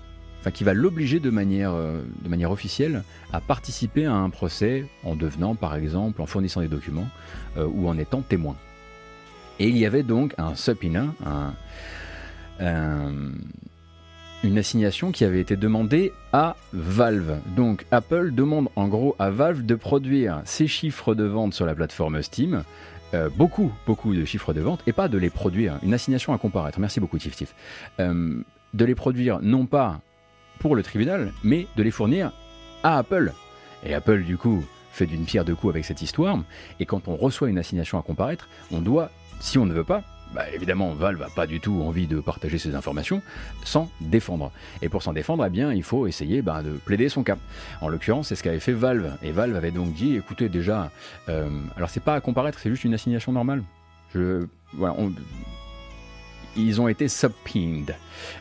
qui va l'obliger de manière, euh, de manière officielle à participer à un procès en devenant par exemple, en fournissant des documents euh, ou en étant témoin. Et il y avait donc un subpoena, une assignation qui avait été demandée à Valve. Donc Apple demande en gros à Valve de produire ses chiffres de vente sur la plateforme Steam. Euh, beaucoup, beaucoup de chiffres de vente et pas de les produire. Une assignation à comparaître. Merci beaucoup, Tif Tif de les produire non pas pour le tribunal, mais de les fournir à Apple. Et Apple, du coup, fait d'une pierre deux coups avec cette histoire. Et quand on reçoit une assignation à comparaître, on doit, si on ne veut pas, bah évidemment, Valve n'a pas du tout envie de partager ces informations, s'en défendre. Et pour s'en défendre, eh bien, il faut essayer bah, de plaider son cas. En l'occurrence, c'est ce qu'avait fait Valve. Et Valve avait donc dit, écoutez, déjà, euh, alors c'est pas à comparaître, c'est juste une assignation normale. Je, voilà, ils ont été subpoenaed.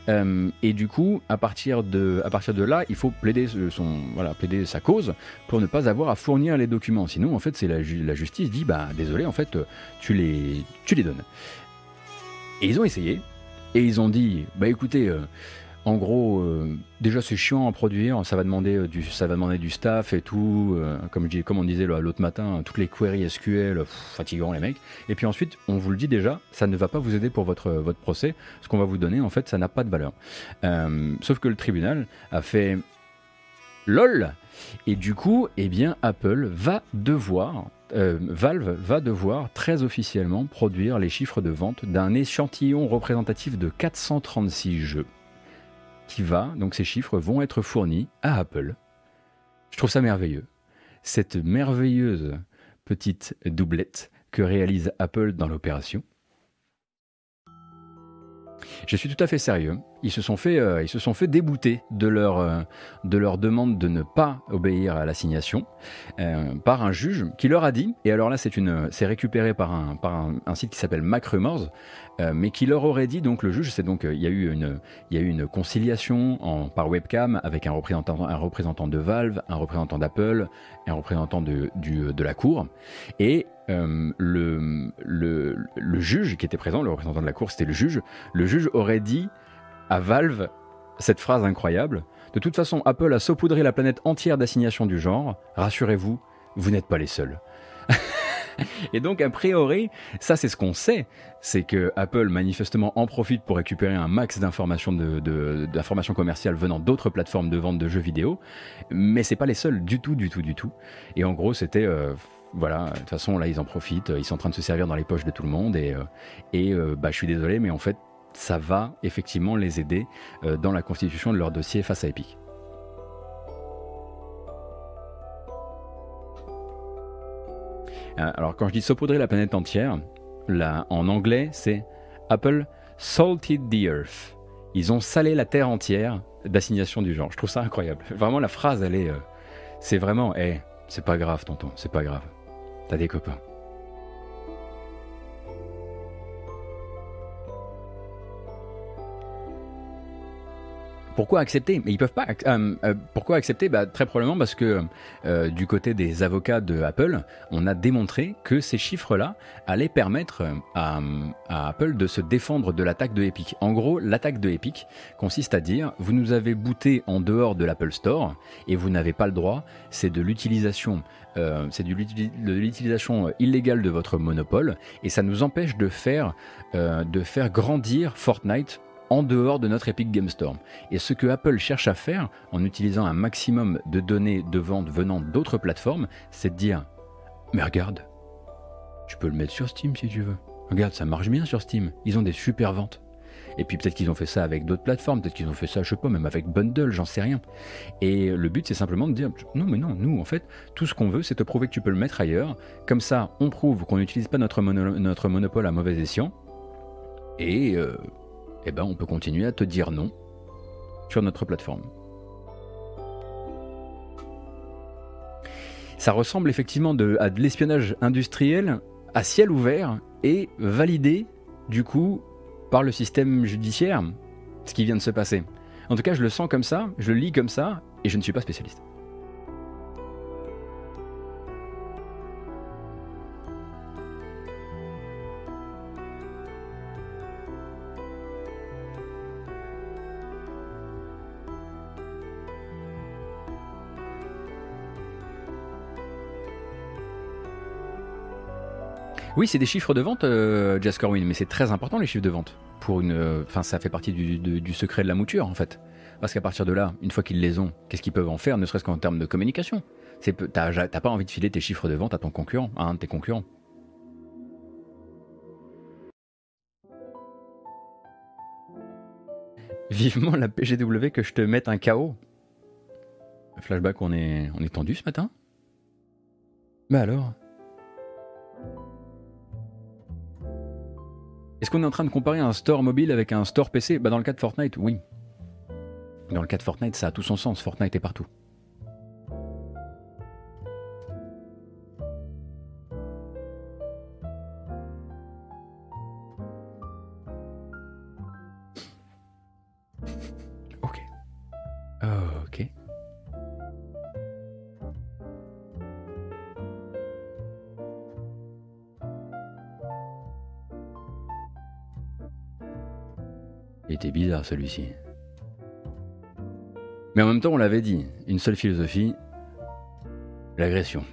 Euh, et du coup, à partir, de, à partir de là, il faut plaider, son, voilà, plaider sa cause pour ne pas avoir à fournir les documents. Sinon, en fait, c'est la, la, justice dit, bah désolé, en fait, tu les, tu les donnes. Et ils ont essayé, et ils ont dit, bah écoutez, euh, en gros, euh, déjà c'est chiant à produire, ça va demander euh, du, staff et tout, euh, comme, on disait l'autre matin, toutes les queries SQL, fatigant les mecs. Et puis ensuite, on vous le dit déjà, ça ne va pas vous aider pour votre, votre procès. Ce qu'on va vous donner, en fait, ça n'a pas de valeur. sauf que le tribunal a fait lol. Et du coup, eh bien, Apple va devoir, Valve va devoir très officiellement produire les chiffres de vente d'un échantillon représentatif de 436 jeux qui va, donc ces chiffres vont être fournis à Apple. Je trouve ça merveilleux. Cette merveilleuse petite doublette que réalise Apple dans l'opération. Je suis tout à fait sérieux. Ils se sont fait, euh, ils se sont fait débouter de leur, euh, de leur demande de ne pas obéir à l'assignation euh, par un juge qui leur a dit, et alors là c'est récupéré par un, par un, site qui s'appelle MacRumors, mais qui leur aurait dit donc le juge, c'est donc il y a eu une, y a eu une conciliation en, par webcam avec un représentant, un représentant de Valve, un représentant d'Apple, un représentant de, du, de la cour, et le, le, juge qui était présent, le représentant de la cour, c'était le juge, le juge aurait dit à Valve cette phrase incroyable. De toute façon, Apple a saupoudré la planète entière d'assignations du genre. Rassurez-vous, vous, n'êtes pas les seuls. (laughs) Et donc, a priori, ça c'est ce qu'on sait, c'est que Apple manifestement en profite pour récupérer un max d'informations commerciales venant d'autres plateformes de vente de jeux vidéo, mais c'est pas les seuls du tout, du tout, du tout. Et en gros, c'était euh, voilà, de toute façon là ils en profitent, ils sont en train de se servir dans les poches de tout le monde et, euh, et euh, bah, je suis désolé, mais en fait ça va effectivement les aider euh, dans la constitution de leur dossier face à Epic. Alors quand je dis saupoudrer la planète entière, là, en anglais c'est Apple salted the earth. Ils ont salé la terre entière d'assignation du genre. Je trouve ça incroyable. Vraiment la phrase elle est... C'est vraiment... Eh, c'est pas grave tonton, c'est pas grave. T'as des copains. Pourquoi accepter? Mais ils peuvent pas. Euh, euh, pourquoi accepter? Bah, Très probablement parce que euh, du côté des avocats de Apple, on a démontré que ces chiffres-là allaient permettre à, Apple de se défendre de l'attaque de Epic. En gros, l'attaque de Epic consiste à dire vous nous avez booté en dehors de l'Apple Store et vous n'avez pas le droit. C'est de l'utilisation. de l'utilisation illégale de votre monopole et ça nous empêche de faire grandir Fortnite en dehors de notre Epic Game Store. Et ce que Apple cherche à faire en utilisant un maximum de données de vente venant d'autres plateformes, c'est de dire Mais regarde, tu peux le mettre sur Steam si tu veux. Regarde, ça marche bien sur Steam. Ils ont des super ventes. Et puis peut-être qu'ils ont fait ça avec d'autres plateformes, peut-être qu'ils ont fait ça, je sais pas, même avec Bundle, j'en sais rien. Et le but, c'est simplement de dire, non, mais non, nous, en fait, tout ce qu'on veut, c'est te prouver que tu peux le mettre ailleurs. Comme ça, on prouve qu'on n'utilise pas notre, monopole à mauvais escient et euh, eh ben, on peut continuer à te dire non sur notre plateforme. Ça ressemble effectivement à de l'espionnage industriel à ciel ouvert et validé du coup par le système judiciaire, ce qui vient de se passer. En tout cas, je le sens comme ça, je le lis comme ça, et je ne suis pas spécialiste. Oui, c'est des chiffres de vente, euh, Corwin, mais c'est très important les chiffres de vente. Pour une, euh, enfin, ça fait partie du, secret de la mouture en fait. Parce qu'à partir de là, une fois qu'ils les ont, qu'est-ce qu'ils peuvent en faire, ne serait-ce qu'en termes de communication? T'as pas envie de filer tes chiffres de vente à ton concurrent, à un de tes concurrents. Vivement la PGW que je te mette un KO. Flashback, on est, on est tendu ce matin Bah alors? Est-ce qu'on est en train de comparer un store mobile avec un store PC bah Dans le cas de Fortnite, oui. Dans le cas de Fortnite, ça a tout son sens. Fortnite est partout. Celui-ci. Mais en même temps, on l'avait dit, une seule philosophie, l'agression.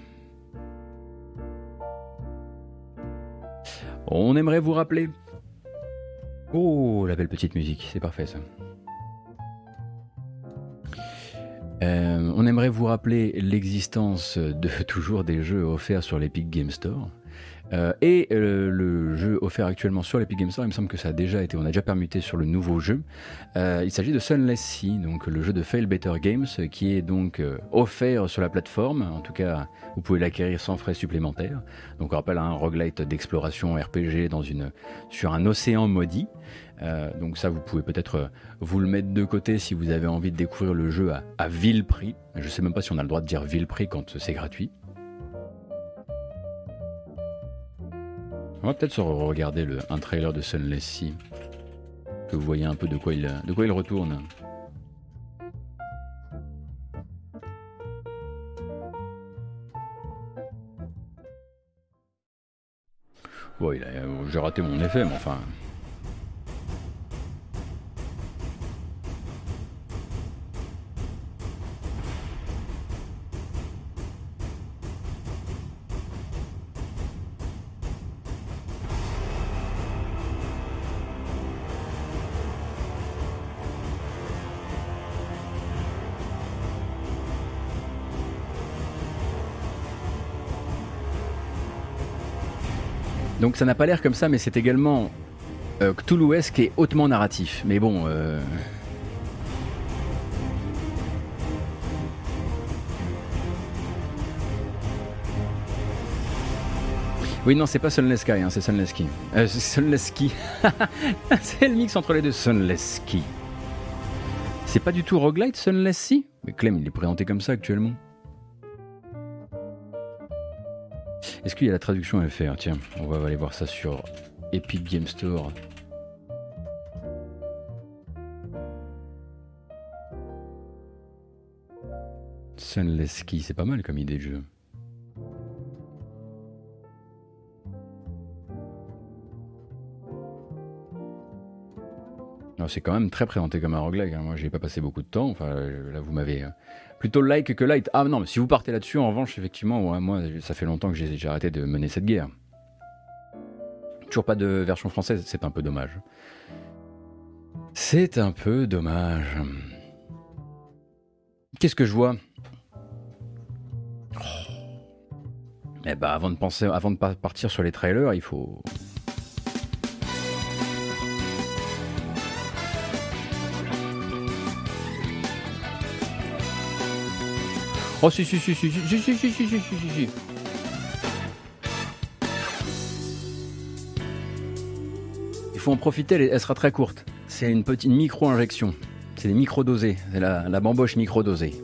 On aimerait vous rappeler. Oh, la belle petite musique, c'est parfait ça. Euh, on aimerait vous rappeler l'existence de (laughs) toujours des jeux offerts sur l'Epic Game Store. Euh, et euh, le jeu offert actuellement sur l'Epic Games Store, il me semble que ça a déjà été, on a déjà permuté sur le nouveau jeu. Euh, il s'agit de Sunless Sea, donc le jeu de Fail Better Games, qui est donc offert sur la plateforme. En tout cas, vous pouvez l'acquérir sans frais supplémentaires. Donc on rappelle un roguelite d'exploration RPG sur un océan maudit. donc ça, vous pouvez peut-être vous le mettre de côté si vous avez envie de découvrir le jeu à, à vil prix. Je sais même pas si on a le droit de dire vil prix quand c'est gratuit. On va peut-être se regarder le, un trailer de Sunless Sea. Que vous voyez un peu de quoi il, de quoi il retourne. Bon, j'ai raté mon effet, mais enfin. Donc ça n'a pas l'air comme ça, mais c'est également euh, Cthulhuesque et hautement narratif. Mais bon. Euh... Oui, non, c'est pas Sunless Sky, hein, c'est Sunless Ski. Euh, Sunless (laughs) c'est le mix entre les deux. Sunless Ski. C'est pas du tout roguelite, Sunless Sea? Mais Clem, il est présenté comme ça actuellement. Est-ce qu'il y a la traduction à faire? Tiens, on va aller voir ça sur Epic Game Store. Sunless Ski, c'est pas mal comme idée de jeu. C'est quand même très présenté comme un roguelike. Hein. Moi, j'ai pas passé beaucoup de temps. Enfin, là, vous m'avez euh, plutôt like que light. Ah non, mais si vous partez là-dessus, en revanche, effectivement, moi, ça fait longtemps que j'ai arrêté de mener cette guerre. Toujours pas de version française, c'est un peu dommage. C'est un peu dommage. Qu'est-ce que je vois? Eh ben, avant de penser, avant de partir sur les trailers, il faut, Oh si si si si si si si si si si Il faut en profiter, elle, elle sera très courte. C'est une petite micro-injection. C'est des micro-dosés. C'est la, la bamboche micro-dosée.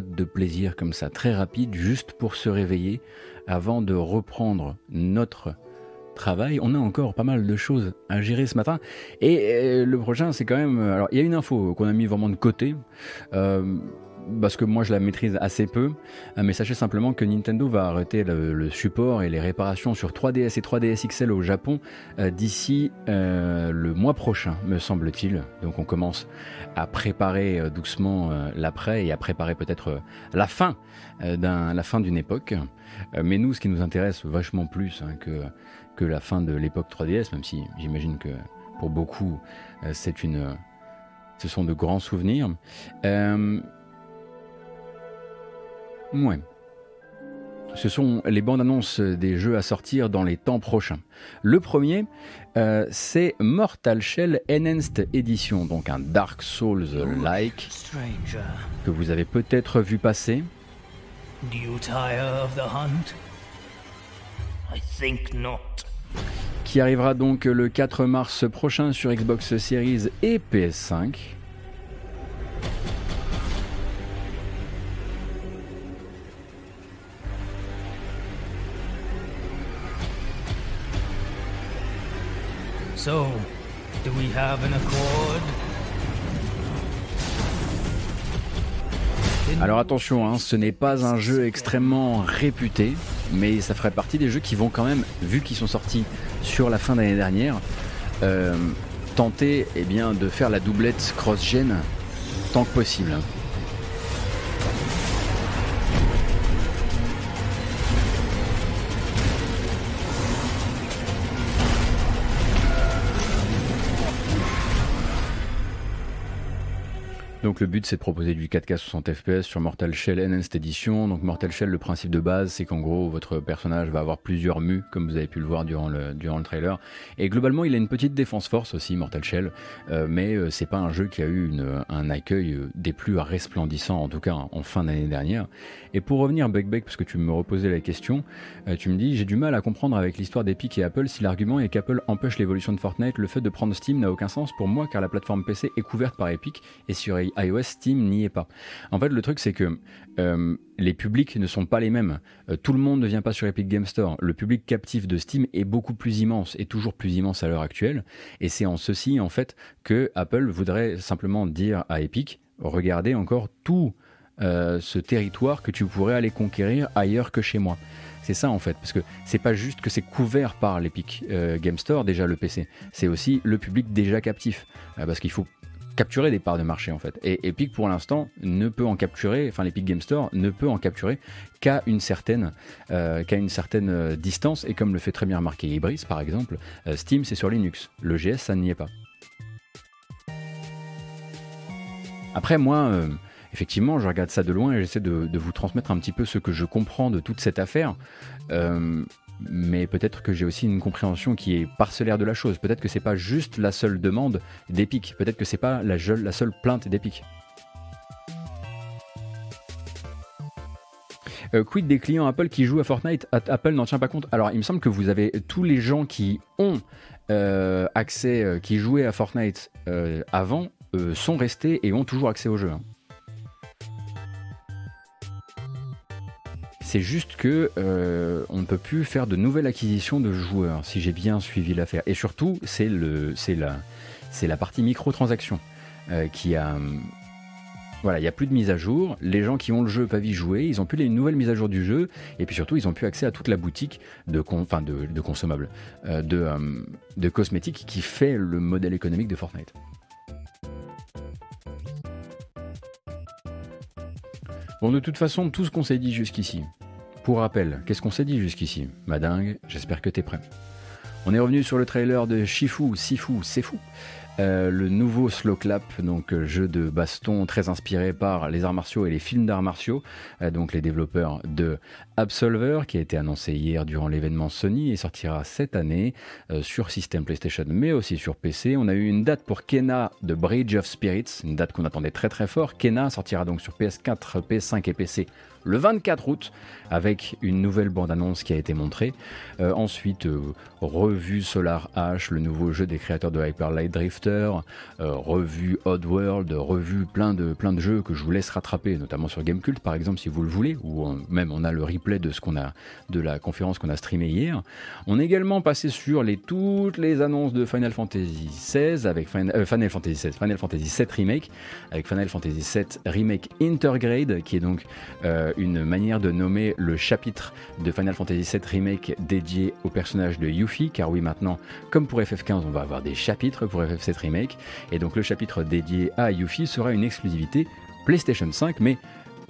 De plaisir comme ça, très rapides, juste pour se réveiller avant de reprendre notre travail. On a encore pas mal de choses à gérer ce matin. Et euh, le prochain, c'est quand même. Alors, il y a une info qu'on a mis vraiment de côté. euh, parce que moi je la maîtrise assez peu, Euh, mais sachez simplement que Nintendo va arrêter le, support et les réparations sur 3DS et 3DS XL au Japon euh, d'ici euh, le mois prochain, me semble-t-il. Donc on commence à préparer doucement l'après et à préparer peut-être la fin d'une époque. Mais nous, ce qui nous intéresse vachement plus hein, que la fin de l'époque 3DS, même si j'imagine que pour beaucoup ce sont de grands souvenirs. Ouais. Ce sont les bandes annonces des jeux à sortir dans les temps prochains. Le premier, euh, c'est Mortal Shell Enhanced Edition, donc un Dark Souls-like que vous avez peut-être vu passer. do you tire of the hunt? I think not. qui arrivera donc le 4 mars prochain sur Xbox Series et PS5. Alors attention, hein, ce n'est pas un jeu extrêmement réputé, mais ça ferait partie des jeux qui vont quand même, vu qu'ils sont sortis sur la fin d'année dernière, euh, tenter eh bien, de faire la doublette cross-gen tant que possible. Donc le but c'est de proposer du 4K 60 FPS sur Mortal Shell Enhanced Edition. Donc Mortal Shell, le principe de base c'est qu'en gros votre personnage va avoir plusieurs mus comme vous avez pu le voir durant le, trailer. Et globalement il a une petite défense force aussi Mortal Shell, euh, mais euh, c'est pas un jeu qui a eu un accueil euh, des plus resplendissants en tout cas en fin d'année dernière. Et pour revenir Bug, parce que tu me reposais la question, tu me dis j'ai du mal à comprendre avec l'histoire d'Epic et Apple si l'argument est qu'Apple empêche l'évolution de Fortnite, le fait de prendre Steam n'a aucun sens pour moi car la plateforme PC est couverte par Epic et sur iOS Steam n'y est pas. En fait le truc c'est que euh, les publics ne sont pas les mêmes. Euh, tout le monde ne vient pas sur Epic Game Store. Le public captif de Steam est beaucoup plus immense et toujours plus immense à l'heure actuelle. Et c'est en ceci en fait que Apple voudrait simplement dire à Epic regardez encore tout euh, ce territoire que tu pourrais aller conquérir ailleurs que chez moi. C'est ça en fait, parce que c'est pas juste que c'est couvert par l'Epic Game Store, déjà le PC, c'est aussi le public déjà captif, parce qu'il faut capturer des parts de marché en fait. Et Epic pour l'instant ne peut en capturer, enfin l'Epic Game Store ne peut en capturer qu'à une certaine, euh, euh, distance, et comme le fait très bien remarquer Ibris par exemple, euh, Steam c'est sur Linux, le GS ça n'y est pas. Après moi, effectivement, je regarde ça de loin et j'essaie de, vous transmettre un petit peu ce que je comprends de toute cette affaire. Mais peut-être que j'ai aussi une compréhension qui est parcellaire de la chose. Peut-être que c'est pas juste la seule demande d'Epic. Peut-être que c'est pas la, seule plainte d'Epic. Euh, quid des clients Apple qui jouent à Fortnite? Apple n'en tient pas compte. Alors, il me semble que vous avez tous les gens qui ont euh, accès, euh, qui jouaient à Fortnite avant, sont restés et ont toujours accès au jeu. hein. C'est juste que euh, on ne peut plus faire de nouvelles acquisitions de joueurs, si j'ai bien suivi l'affaire. Et surtout, c'est le, c'est la, c'est la partie microtransaction euh, qui a, Voilà, il n'y a plus de mise à jour. Les gens qui ont le jeu peuvent y jouer. Ils ont pu les nouvelles mises à jour du jeu. Et puis surtout, ils ont pu accès à toute la boutique de, con- de, de consommables, euh, de, euh, de cosmétiques qui fait le modèle économique de Fortnite. Bon, de toute façon, tout ce qu'on s'est dit jusqu'ici. Pour rappel, qu'est-ce qu'on s'est dit jusqu'ici? Madingue, j'espère que t'es prêt. On est revenu sur le trailer de Shifu, Sifu, C'est fou. Euh, le nouveau Slow Clap, donc euh, jeu de baston très inspiré par les arts martiaux et les films d'arts martiaux, euh, donc les développeurs de Absolver, qui a été annoncé hier durant l'événement Sony et sortira cette année euh, sur système PlayStation, mais aussi sur PC. On a eu une date pour Kena de Bridge of Spirits, une date qu'on attendait très très fort. Kena sortira donc sur PS4, PS5 et PC le 24 août avec une nouvelle bande-annonce qui a été montrée. Euh, ensuite, euh, revue Solar H, le nouveau jeu des créateurs de Hyper Light Drifter, euh, revue Oddworld, revue plein de, plein de jeux que je vous laisse rattraper, notamment sur Gamecult par exemple si vous le voulez, ou même on a le replay de ce qu'on a de la conférence qu'on a streamé hier. On est également passé sur les, toutes les annonces de Final Fantasy XVI avec Final, euh, Final Fantasy Final Fantasy VII Remake, avec Final Fantasy VII Remake Intergrade, qui est donc euh, une manière de nommer le chapitre de Final Fantasy VII Remake dédié au personnage de Yuffie, car oui maintenant, comme pour FF15, on va avoir des chapitres pour FF7 Remake, et donc le chapitre dédié à Yuffie sera une exclusivité PlayStation 5, mais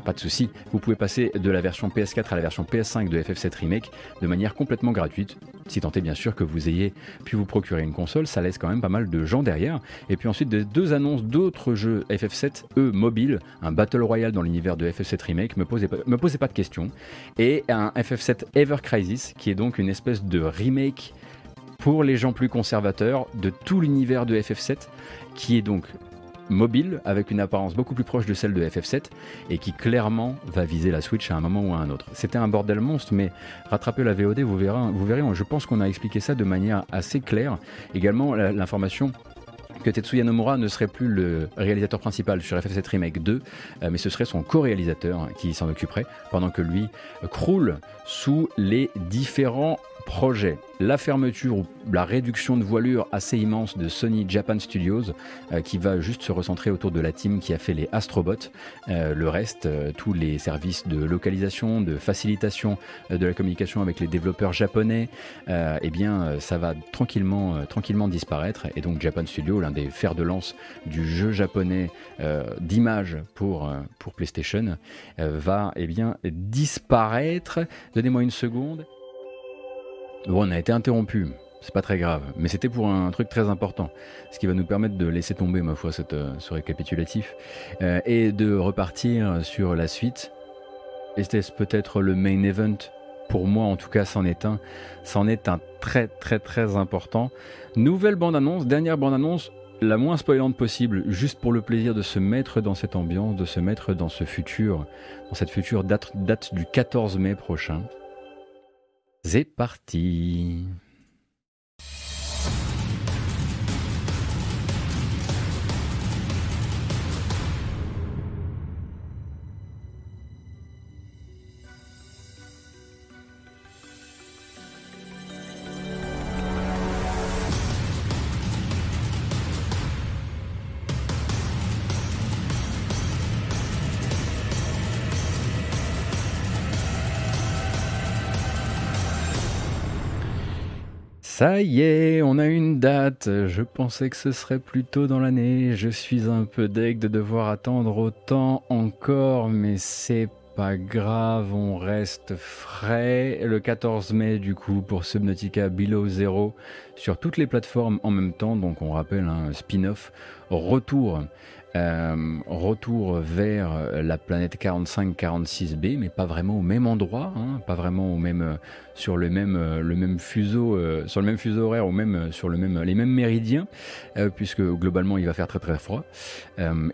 pas de souci, vous pouvez passer de la version PS4 à la version PS5 de FF7 Remake de manière complètement gratuite, si tant est bien sûr que vous ayez pu vous procurer une console, ça laisse quand même pas mal de gens derrière. Et puis ensuite, des deux annonces d'autres jeux FF7, eux mobiles, un Battle Royale dans l'univers de FF7 Remake, me me posez pas de questions, et un FF7 Ever Crisis, qui est donc une espèce de remake pour les gens plus conservateurs de tout l'univers de FF7, qui est donc mobile avec une apparence beaucoup plus proche de celle de FF7 et qui clairement va viser la Switch à un moment ou à un autre. C'était un bordel monstre, mais rattrapez la VOD, vous verrez, vous verrez je pense qu'on a expliqué ça de manière assez claire. Également, l'information que Tetsuya Nomura ne serait plus le réalisateur principal sur FF7 Remake 2, euh, mais ce serait son co-réalisateur qui s'en occuperait, pendant que lui croule sous les différents projets. La fermeture ou la réduction de voilure assez immense de Sony Japan Studios, euh, qui va juste se recentrer autour de la team qui a fait les Astrobots. Euh, le reste, euh, tous les services de localisation, de facilitation de la communication avec les développeurs japonais, eh bien, ça va tranquillement, tranquillement disparaître. Et donc, Japan Studio, l'un des fers de lance du jeu japonais d'image pour, pour PlayStation, va eh bien, disparaître. Donnez-moi une seconde. Bon, on a été interrompu. C'est pas très grave, mais c'était pour un truc très important, ce qui va nous permettre de laisser tomber, ma foi, euh, ce récapitulatif euh, et de repartir sur la suite. Était-ce peut-être le main event? Pour moi, en tout cas, c'en est un. C'en est un très, très, très important. Nouvelle bande-annonce, dernière bande-annonce, la moins spoilante possible, juste pour le plaisir de se mettre dans cette ambiance, de se mettre dans ce futur, dans cette future date du 14 mai prochain. C'est parti Ça y est, on a une date. Je pensais que ce serait plus tôt dans l'année. Je suis un peu deg de devoir attendre autant encore, mais c'est pas grave, on reste frais. Le 14 mai, du coup, pour Subnautica Below Zero sur toutes les plateformes en même temps. Donc, on rappelle un spin-off retour. Euh, retour vers la planète 45-46b, mais pas vraiment au même endroit, hein, pas vraiment au même, euh, sur le même, euh, le même fuseau, euh, sur le même fuseau horaire, ou même euh, sur le même, les mêmes méridiens, puisque globalement il va faire très très froid.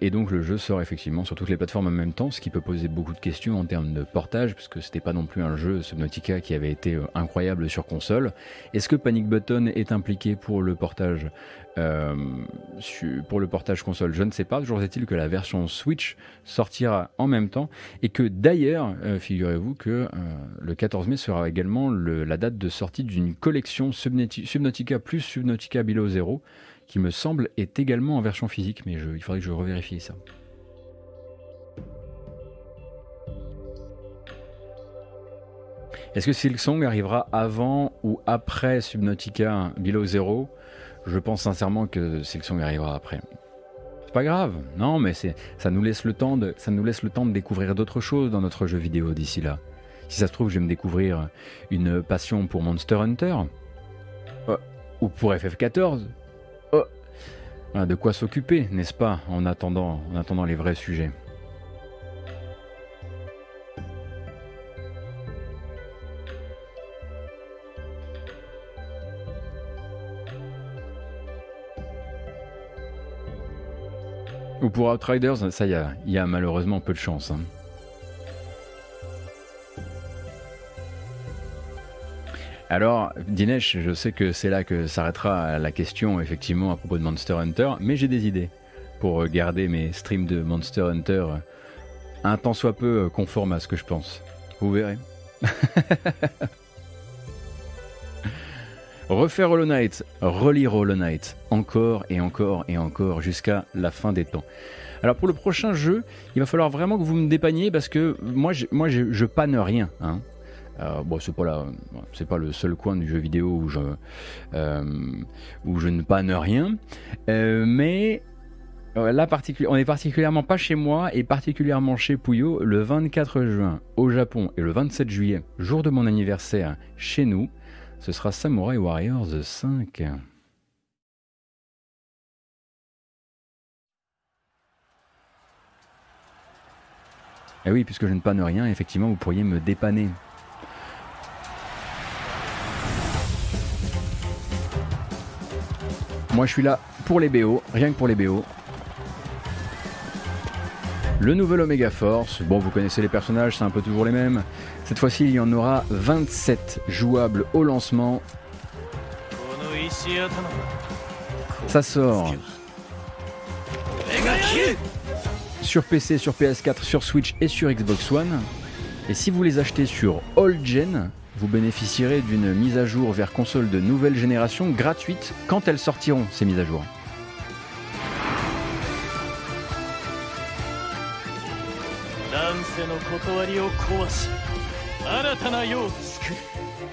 Et donc le jeu sort effectivement sur toutes les plateformes en même temps, ce qui peut poser beaucoup de questions en termes de portage, puisque c'était pas non plus un jeu Subnautica qui avait été incroyable sur console. Est-ce que Panic Button est impliqué pour le portage pour le portage console, je ne sais pas. Toujours est-il que la version Switch sortira en même temps et que d'ailleurs, figurez-vous que le 14 mai sera également la date de sortie d'une collection Subnautica, Subnautica plus Subnautica Below Zero, qui me semble est également en version physique, mais il faudrait que je revérifie ça. Est-ce que Silksong arrivera avant ou après Subnautica Below Zero? Je pense sincèrement que Silksong arrivera après. C'est pas grave, non, mais ça nous laisse le temps de découvrir d'autres choses dans notre jeu vidéo d'ici là. Si ça se trouve, je vais me découvrir une passion pour Monster Hunter Oh. ou pour FF14. Oh. Voilà, de quoi s'occuper, n'est-ce pas, en attendant, en attendant les vrais sujets. Ou pour Outriders, ça y a, il y a malheureusement peu de chance. hein. Alors, Dinesh, je sais que c'est là que s'arrêtera la question effectivement à propos de Monster Hunter, mais j'ai des idées pour garder mes streams de Monster Hunter un tant soit peu conformes à ce que je pense. Vous verrez. (laughs) Refaire Hollow Knight, relire Hollow Knight, encore et encore et encore jusqu'à la fin des temps. Alors pour le prochain jeu, il va falloir vraiment que vous me dépanniez parce que moi, je, moi panne rien. Hein. Euh, bon, c'est pas c'est pas le seul coin du jeu vidéo où je, euh, où je ne panne rien, Euh, mais là, on est particulièrement pas chez moi et particulièrement chez Puyo le 24 juin au Japon et le 27 juillet, jour de mon anniversaire chez nous. Ce sera Samurai Warriors 5. Et oui, puisque je ne panne rien, effectivement, vous pourriez me dépanner. Moi, je suis là pour les BO, rien que pour les BO. Le nouvel Omega Force, bon, vous connaissez les personnages, c'est un peu toujours les mêmes. Cette fois-ci, il y en aura 27 jouables au lancement. Ça sort sur PC, sur PS4, sur Switch et sur Xbox One. Et si vous les achetez sur All Gen, vous bénéficierez d'une mise à jour vers console de nouvelle génération gratuite quand elles sortiront, ces mises à jour.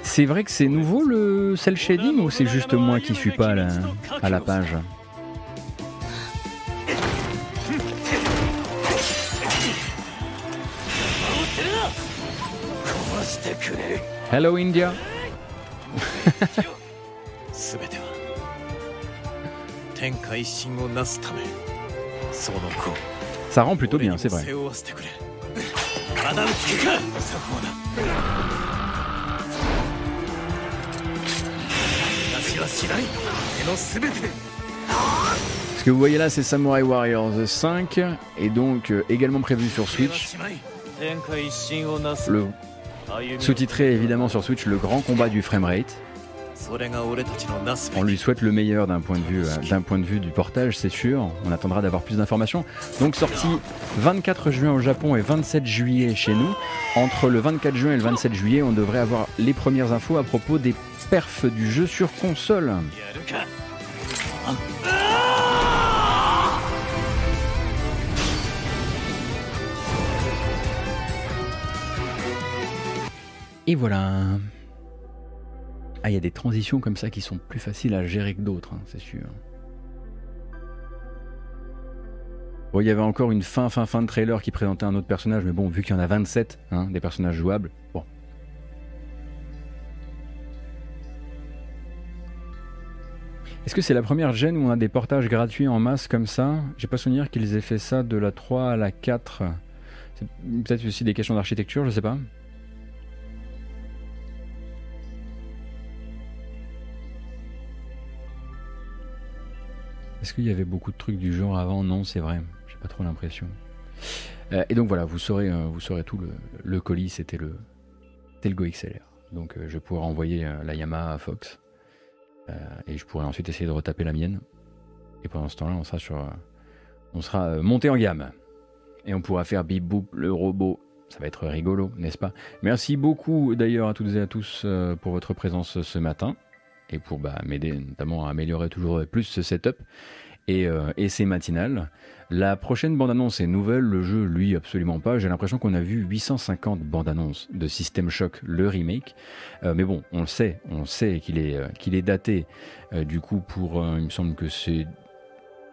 C'est vrai que c'est nouveau le cel shading ou c'est juste moi qui suis pas à la, à la page? Hello India. Ça rend plutôt bien, c'est vrai. Ce que vous voyez là, c'est Samurai Warriors 5, et donc euh, également prévu sur Switch. Le sous-titré évidemment sur Switch Le Grand Combat du Framerate. On lui souhaite le meilleur d'un point, de vue, euh, point de vue du portage, c'est sûr. On attendra d'avoir plus d'informations. Donc sorti 24 juin au Japon et 27 juillet chez nous. Entre le 24 juin et le 27 juillet, on devrait avoir les premières infos à propos des perfs du jeu sur console. Et voilà. Ah, il y a des transitions comme ça qui sont plus faciles à gérer que d'autres, hein, c'est sûr. Bon, il y avait encore une fin, fin, fin de trailer qui présentait un autre personnage, mais bon, vu qu'il y en a 27, hein, des personnages jouables, bon. Est-ce que c'est la première gêne où on a des portages gratuits en masse comme ça? J'ai pas souvenir qu'ils aient fait ça de la 3 à la 4. C'est peut-être aussi des questions d'architecture, je sais pas. Est-ce qu'il y avait beaucoup de trucs du genre avant? Non, c'est vrai. J'ai pas trop l'impression. Euh, et donc voilà, vous saurez, euh, vous saurez tout. Le, colis, c'était le, le Go XLR. Donc euh, je pourrais envoyer la Yamaha à Fox. Et je pourrais ensuite essayer de retaper la mienne. Et pendant ce temps-là, on sera monté en gamme. Et on pourra faire Bip Boop, le robot. Ça va être rigolo, n'est-ce pas? Merci beaucoup d'ailleurs à toutes et à tous pour votre présence ce matin et pour bah, m'aider notamment à améliorer toujours plus ce setup. et, euh, et c'est matinal. La prochaine bande-annonce est nouvelle, le jeu, lui, absolument pas. J'ai l'impression qu'on a vu 850 bandes-annonces de System Shock, le remake. Euh, mais bon, on le sait, on sait qu'il est, euh, qu'il est daté. euh, du coup, pour, il me semble que c'est...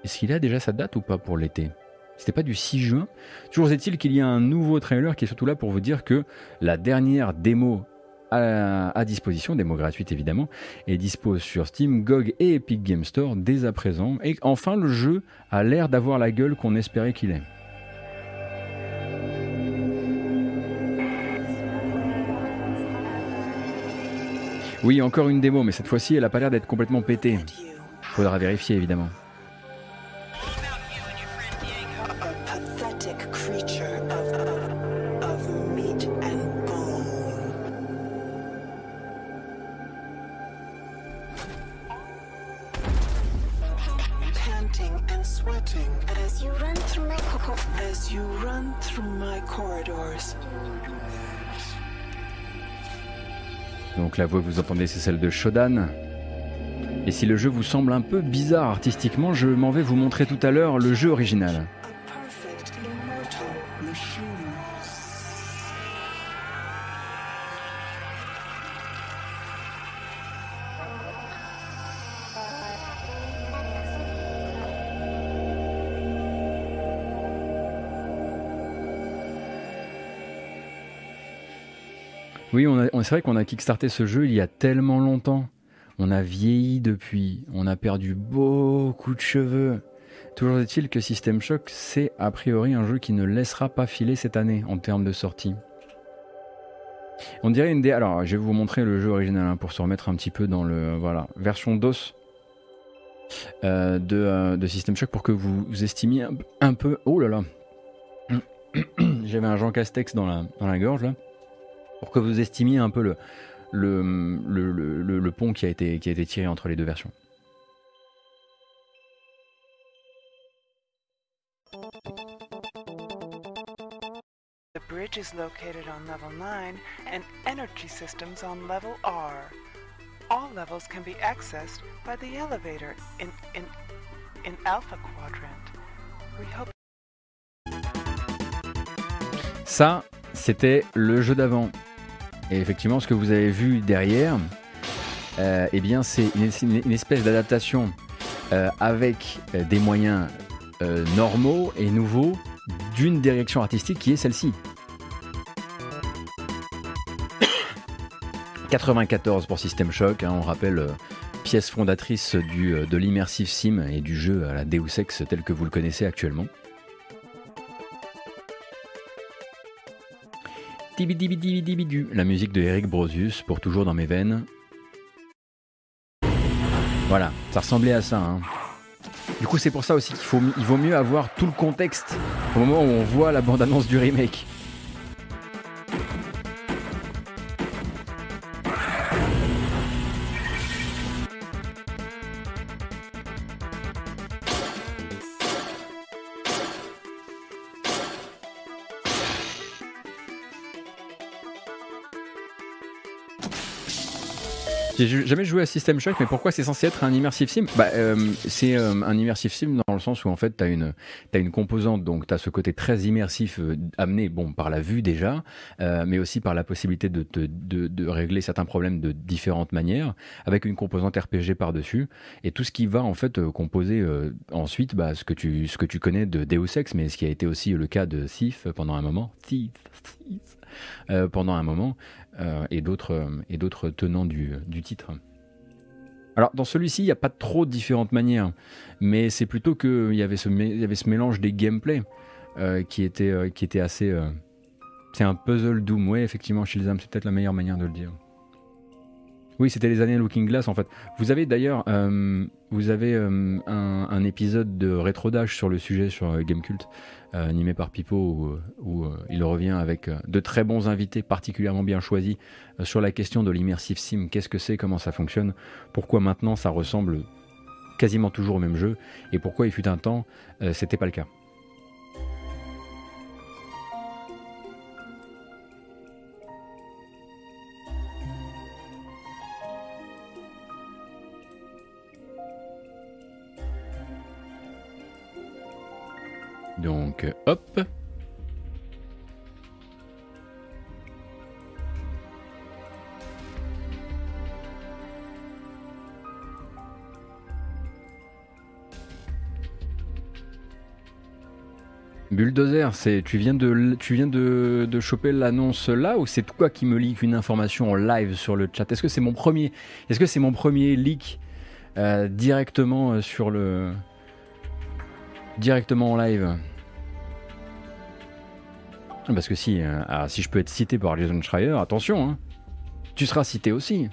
Est-ce qu'il a déjà sa date ou pas pour l'été? C'était pas du 6 juin? Toujours est-il qu'il y a un nouveau trailer qui est surtout là pour vous dire que la dernière démo à, disposition, démo gratuite évidemment, est dispo sur Steam, GOG et Epic Game Store dès à présent. Et enfin, le jeu a l'air d'avoir la gueule qu'on espérait qu'il ait. Oui, encore une démo, mais cette fois-ci, elle a pas l'air d'être complètement pétée. Faudra vérifier évidemment. Donc la voix que vous entendez, c'est celle de Shodan. Et si le jeu vous semble un peu bizarre artistiquement, je m'en vais vous montrer tout à l'heure le jeu original. C'est vrai qu'on a kickstarté ce jeu il y a tellement longtemps. On a vieilli depuis, on a perdu beaucoup de cheveux. Toujours est-il que System Shock, c'est a priori un jeu qui ne laissera pas filer cette année en termes de sortie. On dirait une des. Alors, je vais vous montrer le jeu original hein, pour se remettre un petit peu dans le. Voilà, version DOS euh, de, euh, de System Shock pour que vous, estimiez un, un peu. Oh là là (clears throat) J'avais un Jean Castex dans la, dans la gorge là pour que vous estimiez un peu le, le, le, le- le- pont qui a, été, qui a été tiré entre les deux versions. The bridge is located on level 9 and energy systems on level R. All levels can be accessed by the elevator in in in Alpha Quadrant. We hope Ça, c'était le jeu d'avant. Et effectivement, ce que vous avez vu derrière, euh, eh bien, c'est une, espèce d'adaptation euh, avec euh, des moyens normaux et nouveaux d'une direction artistique qui est celle-ci. (coughs) 94 pour System Shock, hein, on rappelle pièce fondatrice de l'immersive sim et du jeu à la Deus Ex tel que vous le connaissez actuellement. La musique de Eric Brosius pour toujours dans mes veines. Voilà, ça ressemblait à ça. hein. Du coup, c'est pour ça aussi qu'il faut, il vaut mieux avoir tout le contexte au moment où on voit la bande-annonce du remake. J'ai jamais joué à System Shock, mais pourquoi c'est censé être un immersive sim? Bah, euh, C'est euh, un immersive sim dans le sens où en fait tu as une, une composante, donc tu as ce côté très immersif euh, amené bon, par la vue déjà, mais aussi par la possibilité de, de, de régler certains problèmes de différentes manières, avec une composante RPG par-dessus, et tout ce qui va en fait composer ensuite bah, ce, que tu, ce que tu connais de Deus Ex, mais ce qui a été aussi le cas de Thief pendant un moment. Thief, Thief, euh, pendant un moment, euh, et d'autres euh, et d'autres tenants du, du titre. Alors dans celui-ci, il n'y a pas trop de différentes manières, mais c'est plutôt qu'il y avait ce il y avait ce mélange des gameplays qui était qui était assez. c'est un puzzle Doom, ouais effectivement, Shilzam, c'est peut-être la meilleure manière de le dire. Oui, c'était les années Looking Glass en fait. Vous avez d'ailleurs, euh, euh, un, épisode de Retro Dash sur le sujet sur euh, Gamecult, euh, animé par Pipo, où, où, il revient avec de très bons invités particulièrement bien choisis sur la question de l'immersive sim. Qu'est-ce que c'est, comment ça fonctionne, pourquoi maintenant ça ressemble quasiment toujours au même jeu, et pourquoi il fut un temps, c'était pas le cas? Donc, hop. Bulldozer, c'est tu viens de tu viens de, de choper l'annonce là ou c'est toi qui me leak une information en live sur le chat? Est-ce que c'est mon premier Est-ce que c'est mon premier leak euh, directement euh, sur le directement en live? Parce que si euh, ah, si je peux être cité par Jason Schreier, attention, hein, tu seras cité aussi.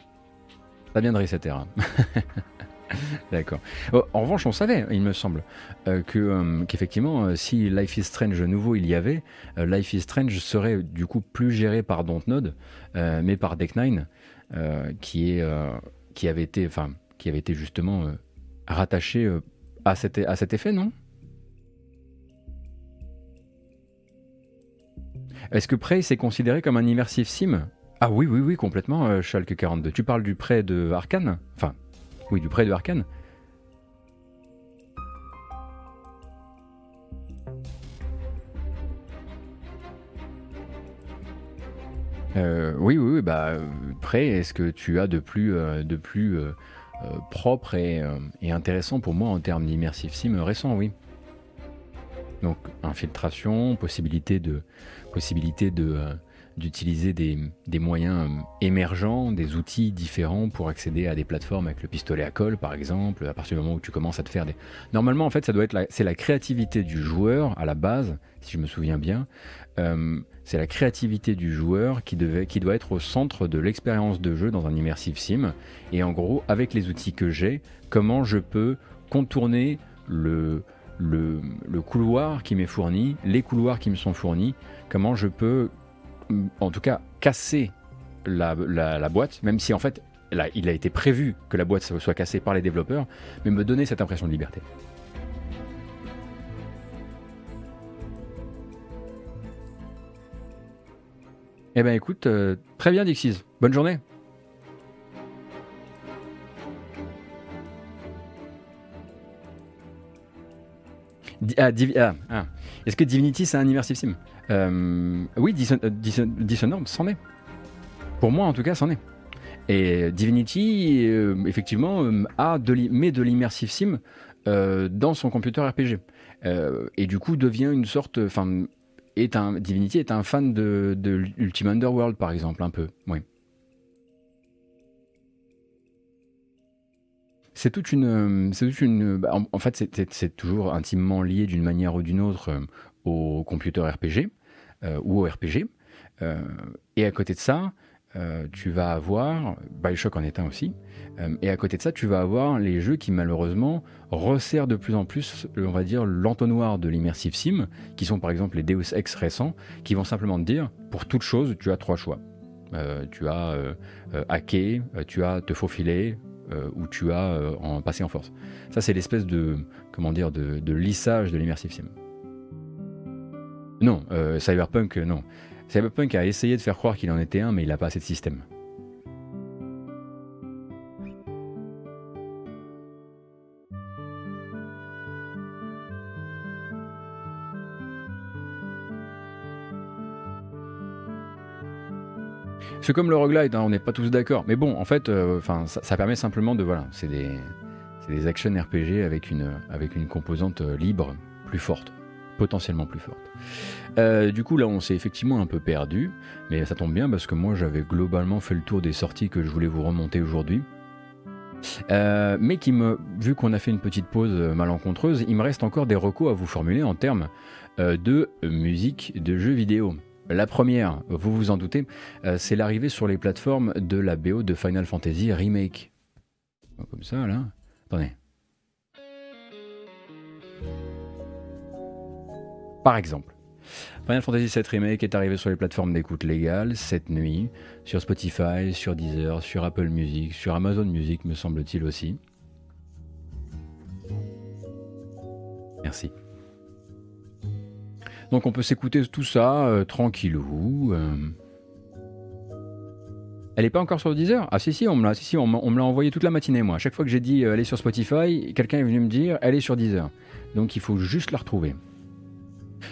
Ça viendrait ère. (laughs) D'accord. Oh, en revanche, on savait, il me semble, euh, que euh, qu'effectivement, si Life is Strange nouveau il y avait, Life is Strange serait du coup plus géré par Dontnod, mais par Deck9, euh, qui avait été, justement rattaché à cet à cet effet, non? Est-ce que Prey c'est considéré comme un immersive sim? Ah oui, oui, oui, complètement, euh, Schalke 42. Tu parles du prêt de Arkane? Enfin, oui, du prêt de Arkane Euh, oui, oui, oui, bah, Prey, est-ce que tu as de plus, euh, de plus euh, propre et, et intéressant pour moi en termes d'immersive sim récent, oui. Donc, infiltration, possibilité de, possibilité de, euh, d'utiliser des, des moyens euh, émergents, des outils différents pour accéder à des plateformes avec le pistolet à colle, par exemple, à partir du moment où tu commences à te faire des... Normalement, en fait, ça doit être c'est la créativité du joueur à la base, si je me souviens bien. Euh, c'est la créativité du joueur qui, devait, qui doit être au centre de l'expérience de jeu dans un immersive sim. Et en gros, avec les outils que j'ai, comment je peux contourner le, le, couloir qui m'est fourni, les couloirs qui me sont fournis, comment je peux, en tout cas, casser la, boîte, même si en fait, il a été prévu que la boîte soit cassée par les développeurs, mais me donner cette impression de liberté. Eh ben écoute, euh, très bien Dixis, bonne journée. Ah, ah, ah. Est-ce que Divinity c'est un immersive sim Euh, Oui, Dishon- euh, Dishon- Dishonored c'en est. Pour moi en tout cas c'en est. Et Divinity euh, effectivement euh, a de met de l'immersive sim euh, dans son computer RPG. Et du coup devient une sorte, enfin est un Divinity est un fan de, de Ultima Underworld par exemple un peu, oui. C'est toute une, euh, c'est toute une, bah, en, fait c'est- toujours intimement lié d'une manière ou d'une autre euh, au computer RPG euh, ou au RPG. Euh, et à côté de ça, euh, tu vas avoir Bioshock en est un aussi. Euh, et à côté de ça, tu vas avoir les jeux qui malheureusement resserrent de plus en plus, euh, on va dire, l'entonnoir de l'immersive sim, qui sont par exemple les Deus Ex récents, qui vont simplement te dire, pour toute chose, tu as trois choix. Euh, tu as euh, euh, hacker, euh, tu as te faufiler, euh, ou tu as euh, en passer en force. Ça, c'est l'espèce de, comment dire, de, de lissage de l'immersive sim. Non, euh, Cyberpunk, non. Cyberpunk a essayé de faire croire qu'il en était un, mais il n'a pas assez de système. C'est comme le roguelite, hein, on n'est pas tous d'accord. Mais bon, en fait, euh, ça, permet simplement de. Voilà, c'est des, des action RPG avec une, avec une composante euh, libre plus forte, potentiellement plus forte. Euh, du coup, là, on s'est effectivement un peu perdu, mais ça tombe bien parce que moi, j'avais globalement fait le tour des sorties que je voulais vous remonter aujourd'hui. Mais qui me, vu qu'on a fait une petite pause malencontreuse, il me reste encore des recos à vous formuler en termes de musique de jeux vidéo. La première, vous vous en doutez, euh, c'est l'arrivée sur les plateformes de la BO de Final Fantasy Remake. Comme ça, là. Attendez. Par exemple, Final Fantasy VII Remake est arrivé sur les plateformes d'écoute légales cette nuit, sur Spotify, sur Deezer, sur Apple Music, sur Amazon Music, me semble-t-il aussi. Merci. Donc on peut s'écouter tout ça euh, tranquillou. euh. Elle est pas encore sur Deezer? Ah si si, on me l'a si, on envoyé toute la matinée moi. Chaque fois que j'ai dit euh, elle est sur Spotify, quelqu'un est venu me dire elle est sur Deezer. Donc il faut juste la retrouver.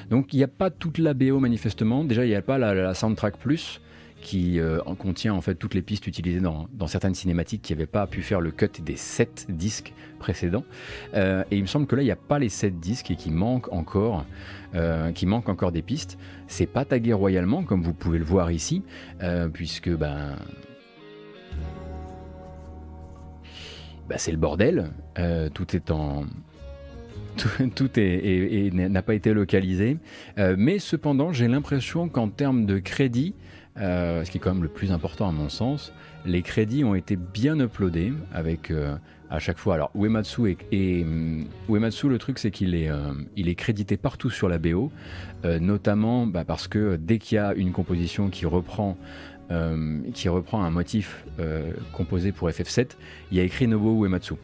Donc il n'y a pas toute la BO manifestement. Déjà, il n'y a pas la, la Soundtrack Plus qui euh, en contient en fait toutes les pistes utilisées dans, certaines cinématiques qui n'avaient pas pu faire le cut des 7 disques précédents. Euh, et il me semble que là, il n'y a pas les 7 disques et qu'il manque encore, euh, qu'il manque encore des pistes. C'est pas tagué royalement, comme vous pouvez le voir ici, puisque ben, bah, c'est le bordel. Tout est en. Tout, est, n'a pas été localisé. Mais cependant, j'ai l'impression qu'en termes de crédit, euh, ce qui est quand même le plus important à mon sens, les crédits ont été bien uploadés avec euh, à chaque fois. Alors Uematsu est- hum, Uematsu, le truc c'est qu'il est, euh, est crédité partout sur la BO, notamment bah, parce que dès qu'il y a une composition qui reprend qui reprend un motif composé pour FF7, il y a écrit Nobuo Uematsu.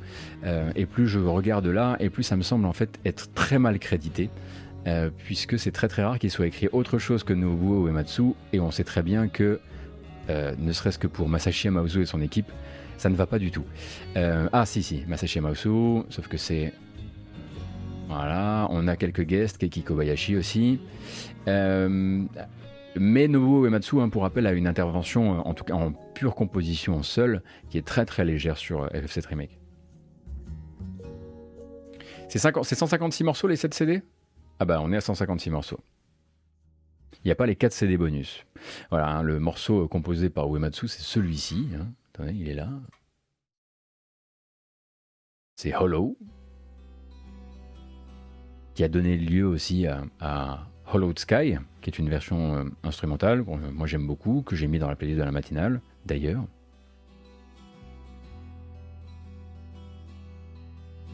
Et plus je regarde là, et plus ça me semble en fait être très mal crédité, euh, puisque c'est très très rare qu'il soit écrit autre chose que Nobuo Uematsu, et on sait très bien que, euh, ne serait-ce que pour Masashi Yamauzu et son équipe, ça ne va pas du tout. Euh, ah si si, Masashi Yamauzu, sauf que c'est... Voilà, on a quelques guests, Keiki Kobayashi aussi. Mais Nobuo Uematsu, hein, pour rappel, a une intervention, en tout cas en pure composition seule, qui est très très légère sur euh, FF7 Remake. C'est 50 c'est 156 morceaux les 7 CD Ah bah on est à 156 morceaux. Il n'y a pas les 4 CD bonus. Voilà, hein, le morceau euh, composé par Uematsu, c'est celui-ci. hein. Attendez, il est là. C'est Hollow, qui a donné lieu aussi à, Hollowed Sky, qui est une version euh, instrumentale, bon, euh, moi j'aime beaucoup, que j'ai mis dans la playlist de la matinale, d'ailleurs.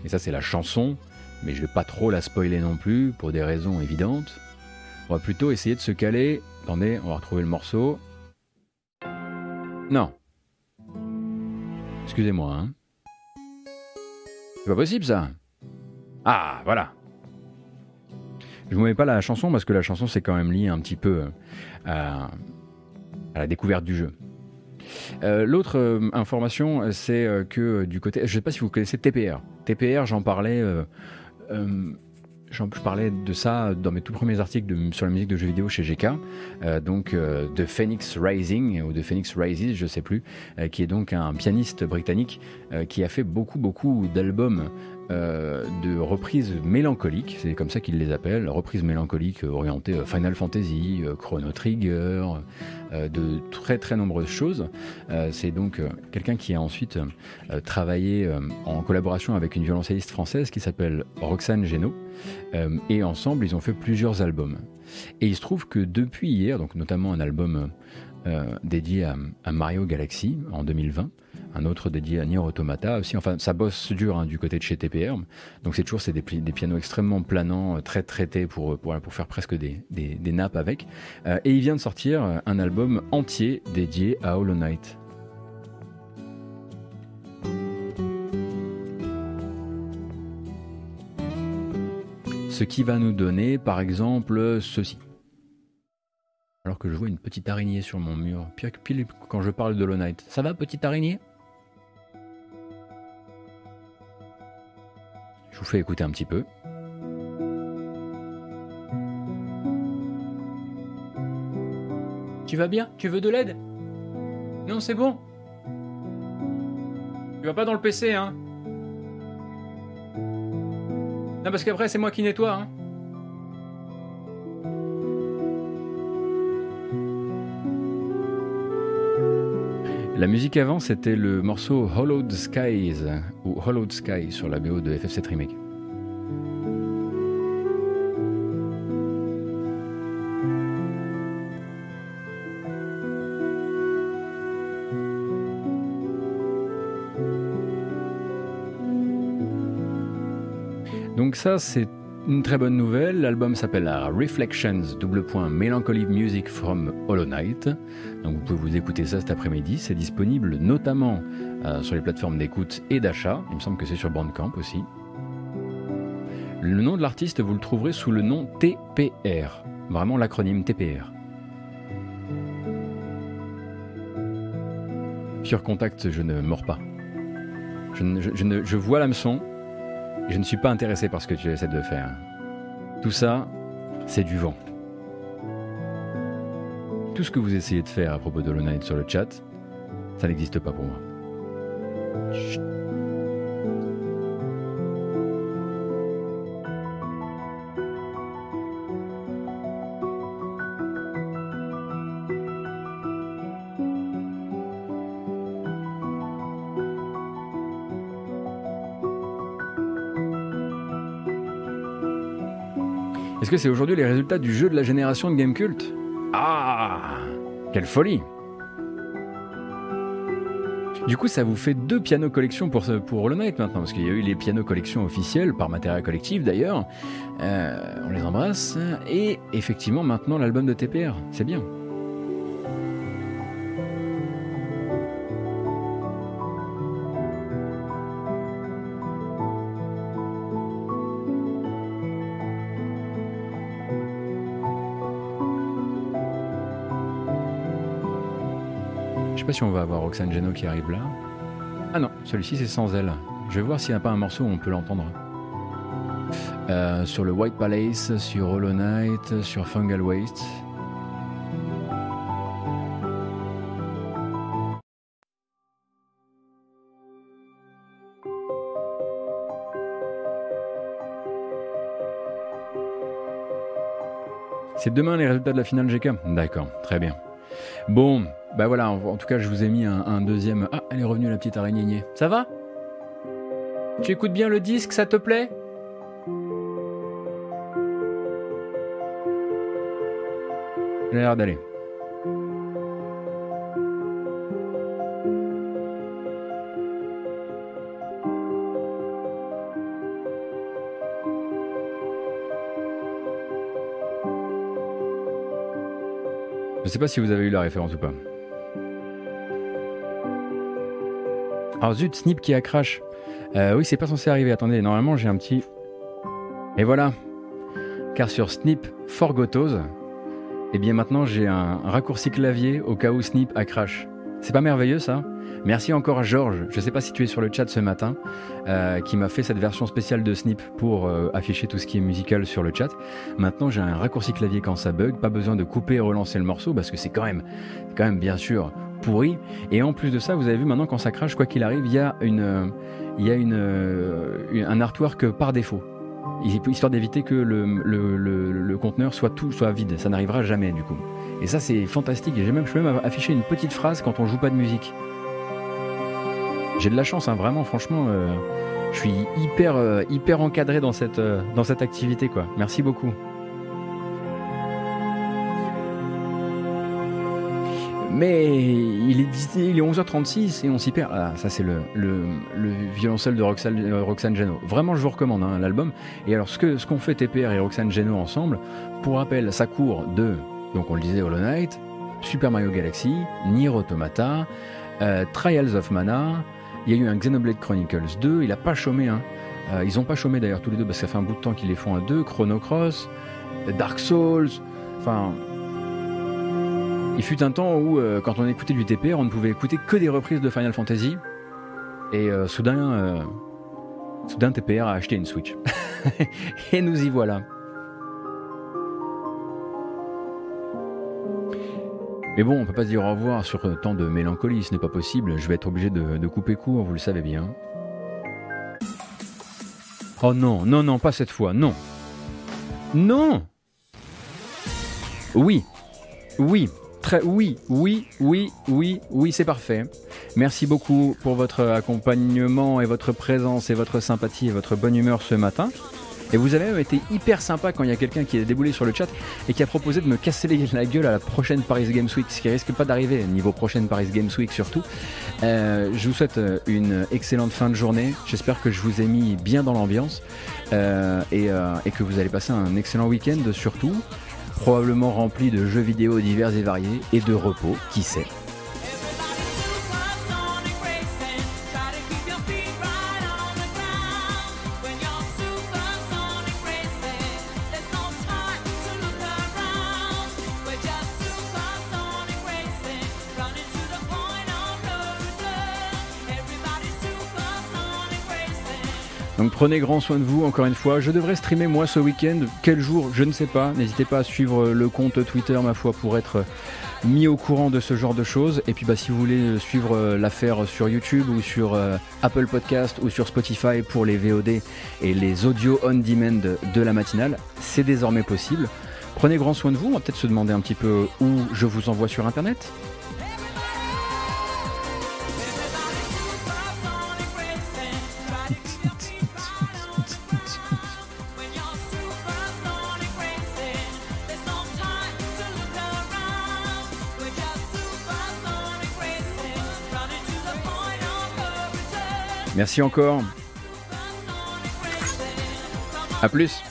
Et ça c'est la chanson, mais je vais pas trop la spoiler non plus, pour des raisons évidentes. On va plutôt essayer de se caler. Attendez, on va retrouver le morceau. Non. Excusez-moi, hein. C'est pas possible ça. Ah, voilà. Je vous mets pas la chanson parce que la chanson c'est quand même lié un petit peu euh, à, la découverte du jeu. Euh, L'autre euh, information, c'est que du côté, je sais pas si vous connaissez TPR. TPR, j'en parlais, je parlais de ça dans mes tout premiers articles sur la musique de jeux vidéo chez GK, euh, donc euh, de Phoenix Rising ou de Phoenix Rises, je sais plus, euh, qui est donc un pianiste britannique euh, qui a fait beaucoup beaucoup d'albums euh, de reprises mélancoliques, c'est comme ça qu'ils les appellent, reprises mélancoliques euh, orientées euh, Final Fantasy, Chrono Trigger, de très très nombreuses choses. C'est donc quelqu'un qui a ensuite travaillé en collaboration avec une violoncelliste française qui s'appelle Roxane Génaud, et ensemble ils ont fait plusieurs albums. Et il se trouve que depuis hier, donc notamment un album dédié à Mario Galaxy en 2020, un autre dédié à Nier Automata aussi. Enfin, ça bosse dur hein, du côté de chez TPR. Donc c'est toujours des, pianos extrêmement planants, euh, très traités pour, pour, faire presque des, nappes avec. Euh, et il vient de sortir euh, un album entier dédié à Hollow Knight. Ce qui va nous donner, par exemple, ceci. Alors que je vois une petite araignée sur mon mur, pire pile quand je parle de Hollow Knight. Ça va, petite araignée? Vous fais écouter un petit peu. Tu vas bien? Tu veux de l'aide? Non, c'est bon. Tu vas pas dans le PC, hein. Non, parce qu'après, c'est moi qui nettoie, hein. La musique avant, c'était le morceau Hollowed Skies, ou Hollowed Sky sur la BO de FF7 Remake. Donc ça, c'est une très bonne nouvelle. L'album s'appelle Reflections, double point, Melancholy Music from Hollow Knight. Donc vous pouvez vous écouter ça cet après-midi. C'est disponible notamment euh, sur les plateformes d'écoute et d'achat. Il me semble que c'est sur Bandcamp aussi. Le nom de l'artiste, vous le trouverez sous le nom TPR. Vraiment l'acronyme TPR. Pure contact, je ne mords pas. Je, ne- je- vois l'hameçon, je ne suis pas intéressé par ce que tu essaies de faire. Tout ça, c'est du vent. Tout ce que vous essayez de faire à propos de Hollow Knight sur le chat, ça n'existe pas pour moi. Est-ce que c'est aujourd'hui les résultats du jeu de la génération de Gamecult? Ah Quelle folie Du coup, ça vous fait deux pianos collection pour, pour Hollow Knight maintenant, parce qu'il y a eu les pianos collection officiels par Matériel Collectif d'ailleurs. Euh, on les embrasse. Et effectivement, maintenant l'album de TPR. C'est bien. Si on va avoir Roxane Geno qui arrive là. Ah non, celui-ci c'est sans elle. Je vais voir s'il n'y a pas un morceau où on peut l'entendre. Euh, sur le White Palace, sur Hollow Knight, sur Fungal Waste. C'est demain les résultats de la finale GK D'accord, très bien. Bon, bah voilà, en, tout cas, je vous ai mis un, deuxième. Ah, elle est revenue, la petite araignée. Ça va? Tu écoutes bien le disque, ça te plaît? A l'air d'aller. Pas si vous avez eu la référence ou pas. Alors zut, Snip qui a crash. Euh, oui, c'est pas censé arriver. Attendez, normalement j'ai un petit. Et voilà. Car sur Snip Forgotose, eh bien maintenant j'ai un raccourci clavier au cas où Snip a crash. C'est pas merveilleux ça? Merci encore à Georges, je sais pas si tu es sur le chat ce matin, euh, qui m'a fait cette version spéciale de Snip pour euh, afficher tout ce qui est musical sur le chat. Maintenant j'ai un raccourci clavier quand ça bug, pas besoin de couper et relancer le morceau parce que c'est quand même, quand même bien sûr pourri. Et en plus de ça, vous avez vu maintenant quand ça crache, quoi qu'il arrive, il y a, une, il y a une, euh, un artwork par défaut. Histoire d'éviter que le, le, le- le conteneur soit tout soit vide, ça n'arrivera jamais du coup. Et ça c'est fantastique. J'ai même, je peux même afficher une petite phrase quand on joue pas de musique. J'ai de la chance, hein, vraiment, franchement, euh, je suis hyper, euh, hyper encadré dans cette, euh, dans cette activité, quoi. Merci beaucoup. Mais il est, 10 il est 11h36 et on s'y perd. Ah, ça c'est le, le, le violoncelle de Roxane, Roxane Geno. Vraiment, je vous recommande hein, l'album. Et alors, ce que ce qu'ont fait TPR et Roxane Geno ensemble, pour rappel, ça court de, donc on le disait, Hollow Knight, Super Mario Galaxy, Nier Automata, Trials of Mana. Il y a eu un Xenoblade Chronicles 2. Il a pas chômé. Hein. Euh, ils ont pas chômé d'ailleurs tous les deux parce que ça fait un bout de temps qu'ils les font à deux. Chrono Cross, Dark Souls. Enfin, il fut un temps où, euh, quand on écoutait du TPR, on ne pouvait écouter que des reprises de Final Fantasy. Et euh, soudain, soudain, TPR a acheté une Switch. (laughs) et nous y voilà. Mais bon, on peut pas se dire au revoir sur euh, tant de mélancolie, ce n'est pas possible. Je vais être obligé de, de couper court, vous le savez bien. Oh non, non, non, pas cette fois, non. Non Oui, oui, très, oui, oui, oui, oui, oui, c'est parfait. Merci beaucoup pour votre accompagnement et votre présence et votre sympathie et votre bonne humeur ce matin. Et vous avez même été hyper sympa quand il y a quelqu'un qui est déboulé sur le chat et qui a proposé de me casser la gueule à la prochaine Paris Games Week, ce qui risque pas d'arriver, niveau prochaine Paris Games Week surtout. Euh, je vous souhaite euh, une excellente fin de journée. J'espère que je vous ai mis bien dans l'ambiance euh, et que vous allez passer un excellent week-end surtout, probablement rempli de jeux vidéo divers et variés et de repos, qui sait. Donc prenez grand soin de vous, encore une fois. Je devrais streamer moi ce week-end. Quel jour Je ne sais pas. N'hésitez pas à suivre le compte Twitter, ma foi, pour être mis au courant de ce genre de choses. Et puis bah, si vous voulez suivre euh, l'affaire sur YouTube ou sur euh, Apple Podcast ou sur Spotify pour les VOD et les audios on-demand de la matinale, c'est désormais possible. Prenez grand soin de vous. On va peut-être se demander un petit peu où je vous envoie sur Internet. Merci encore. A plus.